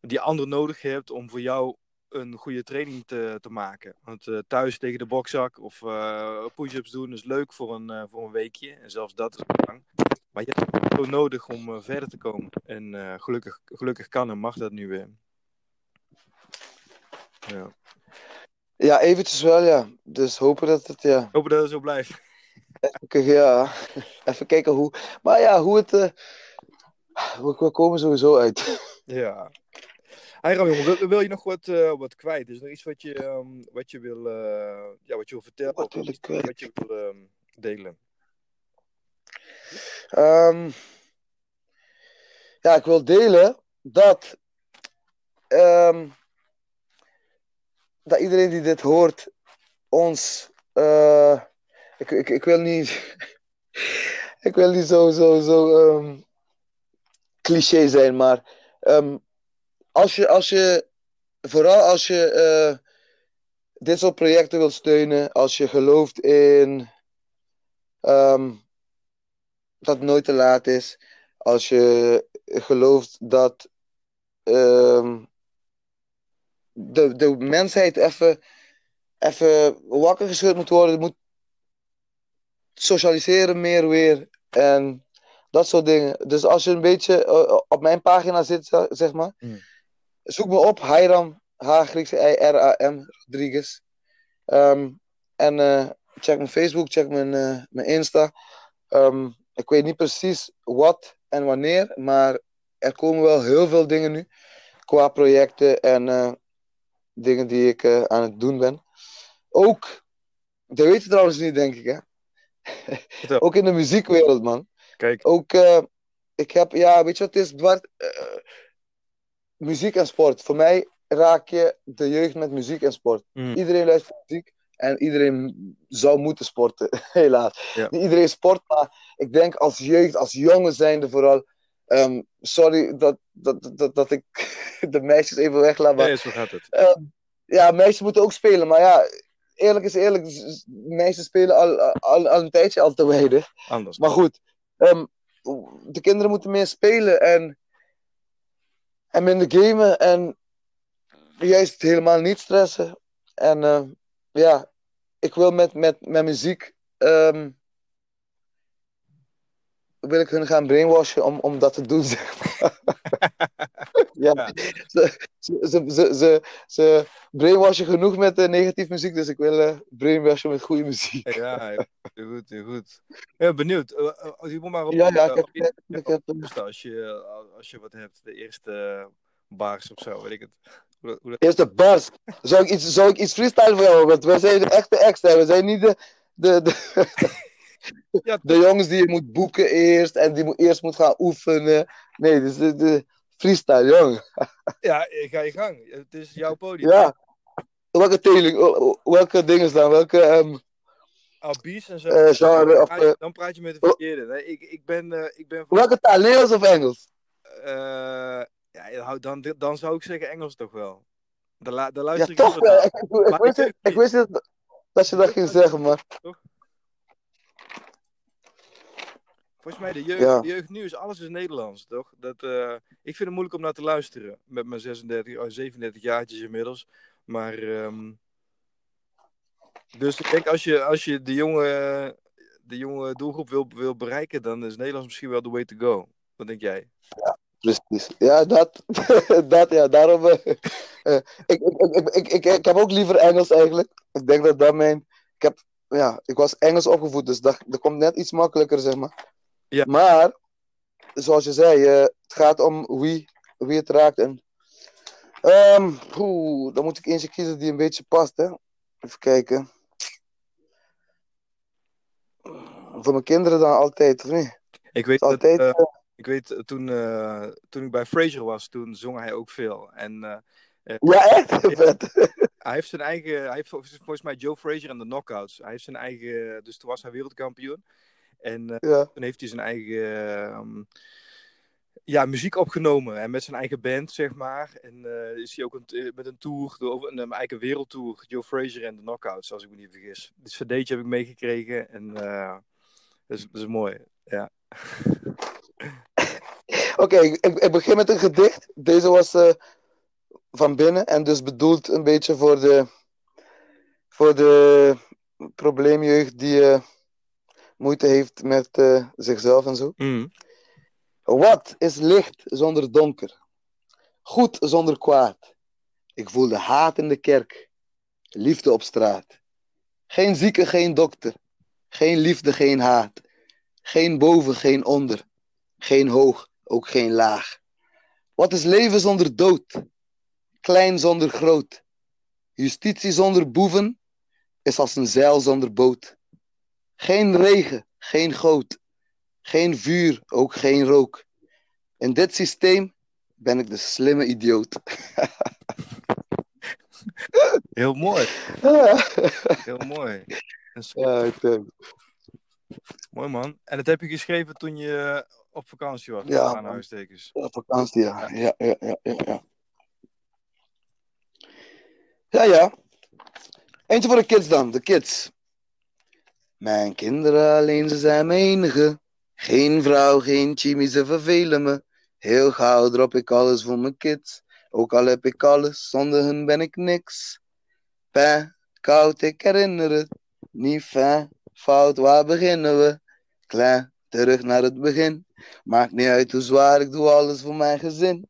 die ander nodig hebt om voor jou een goede training te, te maken. Want eh, thuis tegen de bokzak of eh, push-ups doen is leuk voor een, voor een weekje. En zelfs dat is lang. Maar je hebt het nodig om verder te komen. En gelukkig, gelukkig kan en mag dat nu weer. Ja. Ja, eventjes wel, ja. Dus hopen dat het, ja. Hopen dat het zo blijft. Ja. [laughs] Even kijken hoe. Maar ja, hoe het. eh, we, we komen sowieso uit. [laughs] Ja. Hey Ram, jongen, wil, wil je nog wat, eh, wat kwijt? Is er iets wat je, ehm, wat je, wil, eh, ja, wat je wil vertellen? Wat wil ik? Wat je wil ehm, delen? Ehm, ja, ik wil delen dat. Dat iedereen die dit hoort ons. eh, ik, ik, ik wil niet. [laughs] ik wil niet zo, zo, zo ehm, cliché zijn, maar. ehm, als je, als je. Vooral als je. eh, dit soort projecten wil steunen, als je gelooft in. ehm, dat het nooit te laat is. Als je gelooft dat de, de mensheid even, even wakker geschud moet worden, moet socialiseren meer weer en dat soort dingen. Dus als je een beetje eh, op mijn pagina zit, zeg- maar, Mm. zoek me op, Hiram, H Griekse I R A M Rodriguez. Ehm, en eh, check mijn Facebook, check mijn, eh, mijn Insta. Ehm, ik weet niet precies wat en wanneer, maar er komen wel heel veel dingen nu. Qua projecten en eh, dingen die ik eh, aan het doen ben. Ook, dat weet je trouwens niet, denk ik, hè? Ook in de muziekwereld, man. Kijk, Ook, eh, ik heb, ja, weet je wat het is, Bart? Eh, muziek en sport. Voor mij raak je de jeugd met muziek en sport. Mm. Iedereen luistert muziek en iedereen zou moeten sporten, [laughs] helaas. Ja. Niet iedereen sport, maar ik denk als jeugd, als jongen zijnde vooral. Ehm, sorry dat, dat, dat, dat ik [laughs] de meisjes even weglaat, maar nee, zo gaat het. Ehm, ja, meisjes moeten ook spelen, maar ja, eerlijk is eerlijk, meisjes spelen al, al, al een tijdje al te weinig. Anders. Maar goed, ehm, de kinderen moeten meer spelen en, en minder gamen en juist helemaal niet stressen. En ja, ik wil met, met, met muziek, wil ik hun gaan brainwashen om, om dat te doen, zeg maar. [laughs] ja, Ja. Ze, ze, ze, ze, brainwashen genoeg met eh, negatief muziek, dus ik wil eh, brainwashen met goede muziek. Ja, heel goed, heel goed. Ja, benieuwd. Eh, als je moet maar op, Ja, ja, ik heb, op je- ik heb, posten als je, als je wat hebt. De eerste bars of zo, weet ik het. Hoe dat, hoe dat... Eerste bars. Zou ik iets, zou ik iets freestyle voor jou? Want wij zijn de echte extra. We zijn niet de, de, de, [laughs] Ja, [laughs] de jongens die je moet boeken eerst. En die moet, eerst moet gaan oefenen. Nee, dus de, de freestyle, jongen. [laughs] ja, ga je gang. Het is jouw podium. Ja. Welke teling, welke dingen staan? Welke ehm Abies en zo. eh, genre? dan, Of, praat je, eh, dan praat je met de verkeerde. Nee, ik, ik ben, eh, ik ben welke taal? Nederlands of Engels? ja, dan, dan zou ik zeggen Engels toch wel. La, dan Ja, luister ik toch wel. Ik, ik, ik, wist, ik- wist het, dat je dat ging zeggen, maar... Volgens mij, de jeugd, Ja. de jeugd nu is alles is Nederlands, toch? Dat, eh, ik vind het moeilijk om naar te luisteren. Met mijn 36, oh, 37 jaartjes inmiddels. Maar, ehm, dus ik denk, als je, als je de jonge, de jonge doelgroep wil, wil bereiken, dan is Nederlands misschien wel the way to go. Wat denk jij? Precies. Ja, dat, [laughs] dat ja, daarom. eh, eh, ik, ik, ik, ik, ik, ik heb ook liever Engels eigenlijk. Ik denk dat dat mijn. Ik, heb, ja, ik was Engels opgevoed, dus dat, dat komt net iets makkelijker, zeg maar. Ja. Maar, zoals je zei, eh, het gaat om wie, wie het raakt. En, oeh, dan moet ik eentje kiezen die een beetje past, hè? Even kijken. Voor mijn kinderen dan altijd, of niet? Ik weet, dat, altijd. eh, ik weet eh, toen, eh, toen ik bij Fraser was, toen zong hij ook veel. En eh, Ja, echt? Vet. Hij heeft zijn eigen, hij heeft volgens mij Joe Frazier en de knockouts. Hij heeft zijn eigen, dus toen was hij wereldkampioen. En eh, Ja. toen heeft hij zijn eigen ehm, ja, muziek opgenomen. En met zijn eigen band, zeg maar. En eh, is hij ook een, eh, met een tour, door, een, een eigen wereldtour. Joe Frazier en de knockouts, als ik me niet vergis. Dit cd'tje heb ik meegekregen. En dat, is, dat is mooi. Ja. [laughs] Oké, ik, ik begin met een gedicht. Deze was van binnen en dus bedoeld een beetje voor de, voor de probleemjeugd die moeite heeft met eh, zichzelf en zo. Mm. Wat is licht zonder donker? Goed zonder kwaad. Ik voelde haat in de kerk, liefde op straat. Geen zieke, geen dokter. Geen liefde, geen haat. Geen boven, geen onder. Geen hoog, ook geen laag. Wat is leven zonder dood? Klein zonder groot. Justitie zonder boeven is als een zeil zonder boot. Geen regen, geen goot. Geen vuur, ook geen rook. In dit systeem ben ik de slimme idioot. [laughs] Heel mooi. [laughs] Heel mooi. Ja, mooi, man. En dat heb je geschreven toen je op vakantie was. Ja, aan huistekens. Ja, vakantie. Ja, ja, ja, ja, ja. Ja, ja. Eentje voor de kids dan, de kids. Mijn kinderen alleen, ze zijn mijn enige. Geen vrouw, geen chimie, ze vervelen me. Heel gauw drop ik alles voor mijn kids. Ook al heb ik alles, zonder hun ben ik niks. Pijn, koud, ik herinner het. Niet fijn, fout, waar beginnen we? Klein, terug naar het begin. Maakt niet uit hoe zwaar, ik doe alles voor mijn gezin.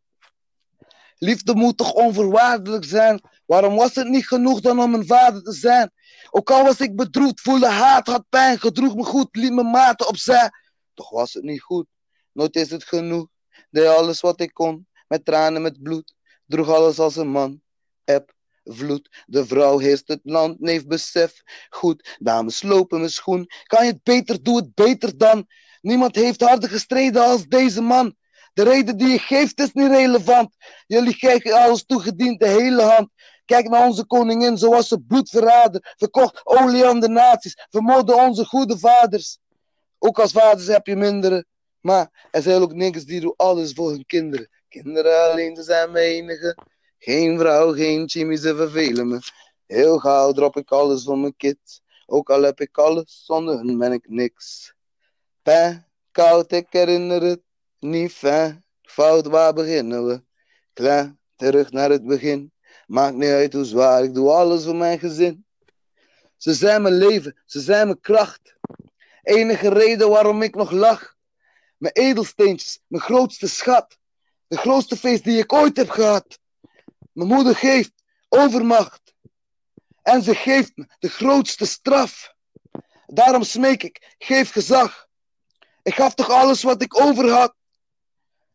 Liefde moet toch onvoorwaardelijk zijn? Waarom was het niet genoeg dan om een vader te zijn? Ook al was ik bedroefd, voelde haat, had pijn, gedroeg me goed, liet mijn maten opzij. Toch was het niet goed, nooit is het genoeg. Deed alles wat ik kon, met tranen, met bloed. Droeg alles als een man, eb, vloed. De vrouw heerst het land, neef besef. Goed, dames lopen mijn schoen. Kan je het beter, doe het beter dan. Niemand heeft harder gestreden als deze man. De reden die je geeft is niet relevant. Jullie kijken alles toegediend, de hele hand. Kijk naar onze koningin, zoals ze bloedverrader. Verkocht olie aan de naties, vermoordde onze goede vaders. Ook als vaders heb je mindere. Maar er zijn ook niks die doen alles voor hun kinderen. Kinderen alleen, ze zijn mijn. Geen vrouw, geen chimie, ze vervelen me. Heel gauw drop ik alles voor mijn kids. Ook al heb ik alles, zonder hun ben ik niks. Pijn, koud, ik herinner het. Niet fijn, fout, waar beginnen we? Klein, terug naar het begin. Maakt niet uit hoe zwaar, ik doe alles voor mijn gezin. Ze zijn mijn leven, ze zijn mijn kracht. Enige reden waarom ik nog lach. Mijn edelsteentjes, mijn grootste schat. De grootste feest die ik ooit heb gehad. Mijn moeder geeft overmacht. En ze geeft me de grootste straf. Daarom smeek ik, geef gezag. Ik gaf toch alles wat ik over had.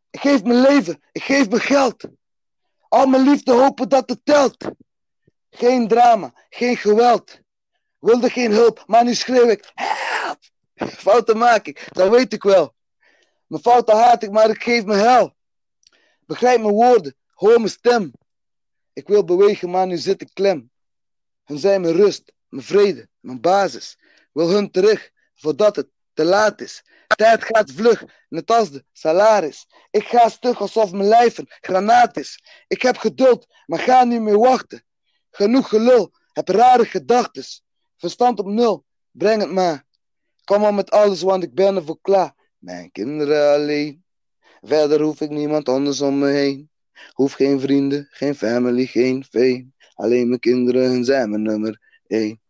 Ik geef mijn leven, ik geef mijn geld. Al mijn liefde hopen dat het telt. Geen drama, geen geweld. Wilde geen hulp, maar nu schreeuw ik: help! Fouten maak ik, dat weet ik wel. Mijn fouten haat ik, maar ik geef me hel. Begrijp mijn woorden, hoor mijn stem. Ik wil bewegen, maar nu zit ik klem. Hun zijn mijn rust, mijn vrede, mijn basis. Wil hun terug, voordat het te laat is. Tijd gaat vlug, net als de salaris. Ik ga stug alsof mijn lijf een granaat is. Ik heb geduld, maar ga niet meer wachten. Genoeg gelul, heb rare gedachtes. Verstand op nul, breng het maar. Kom maar met alles, want ik ben ervoor klaar. Mijn kinderen alleen. Verder hoef ik niemand anders om me heen. Hoef geen vrienden, geen family, geen fame. Alleen mijn kinderen, zijn mijn nummer één.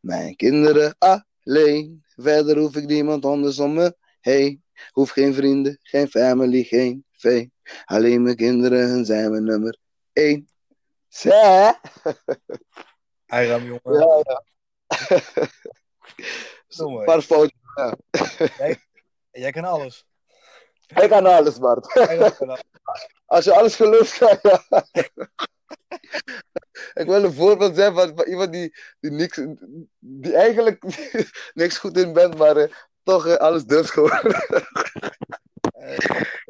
Mijn kinderen alleen. Verder hoef ik niemand anders om me heen. Hoef geen vrienden, geen family, geen fame. Alleen mijn kinderen, zijn mijn nummer één. Zé? Eiram, jongen. Ja, ja. [laughs] Een paar foutjes. Jij kan alles. Ik kan alles, Bart. Kan alles. Als je alles gelooft, ja. ja. Ik wil een voorbeeld zijn van, van iemand die, die, niks, die eigenlijk [laughs] niks goed in bent, maar eh, toch eh, alles durft gewoon. [laughs]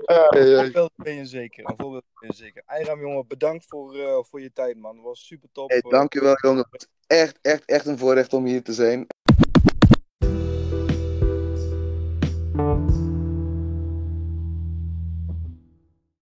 Eh, een voorbeeld ben je zeker. Een voorbeeld ben je zeker. Ayram, jongen, bedankt voor, voor je tijd, man. Het was super top. Hey, dankjewel, jongen. Het was echt, echt, echt een voorrecht om hier te zijn.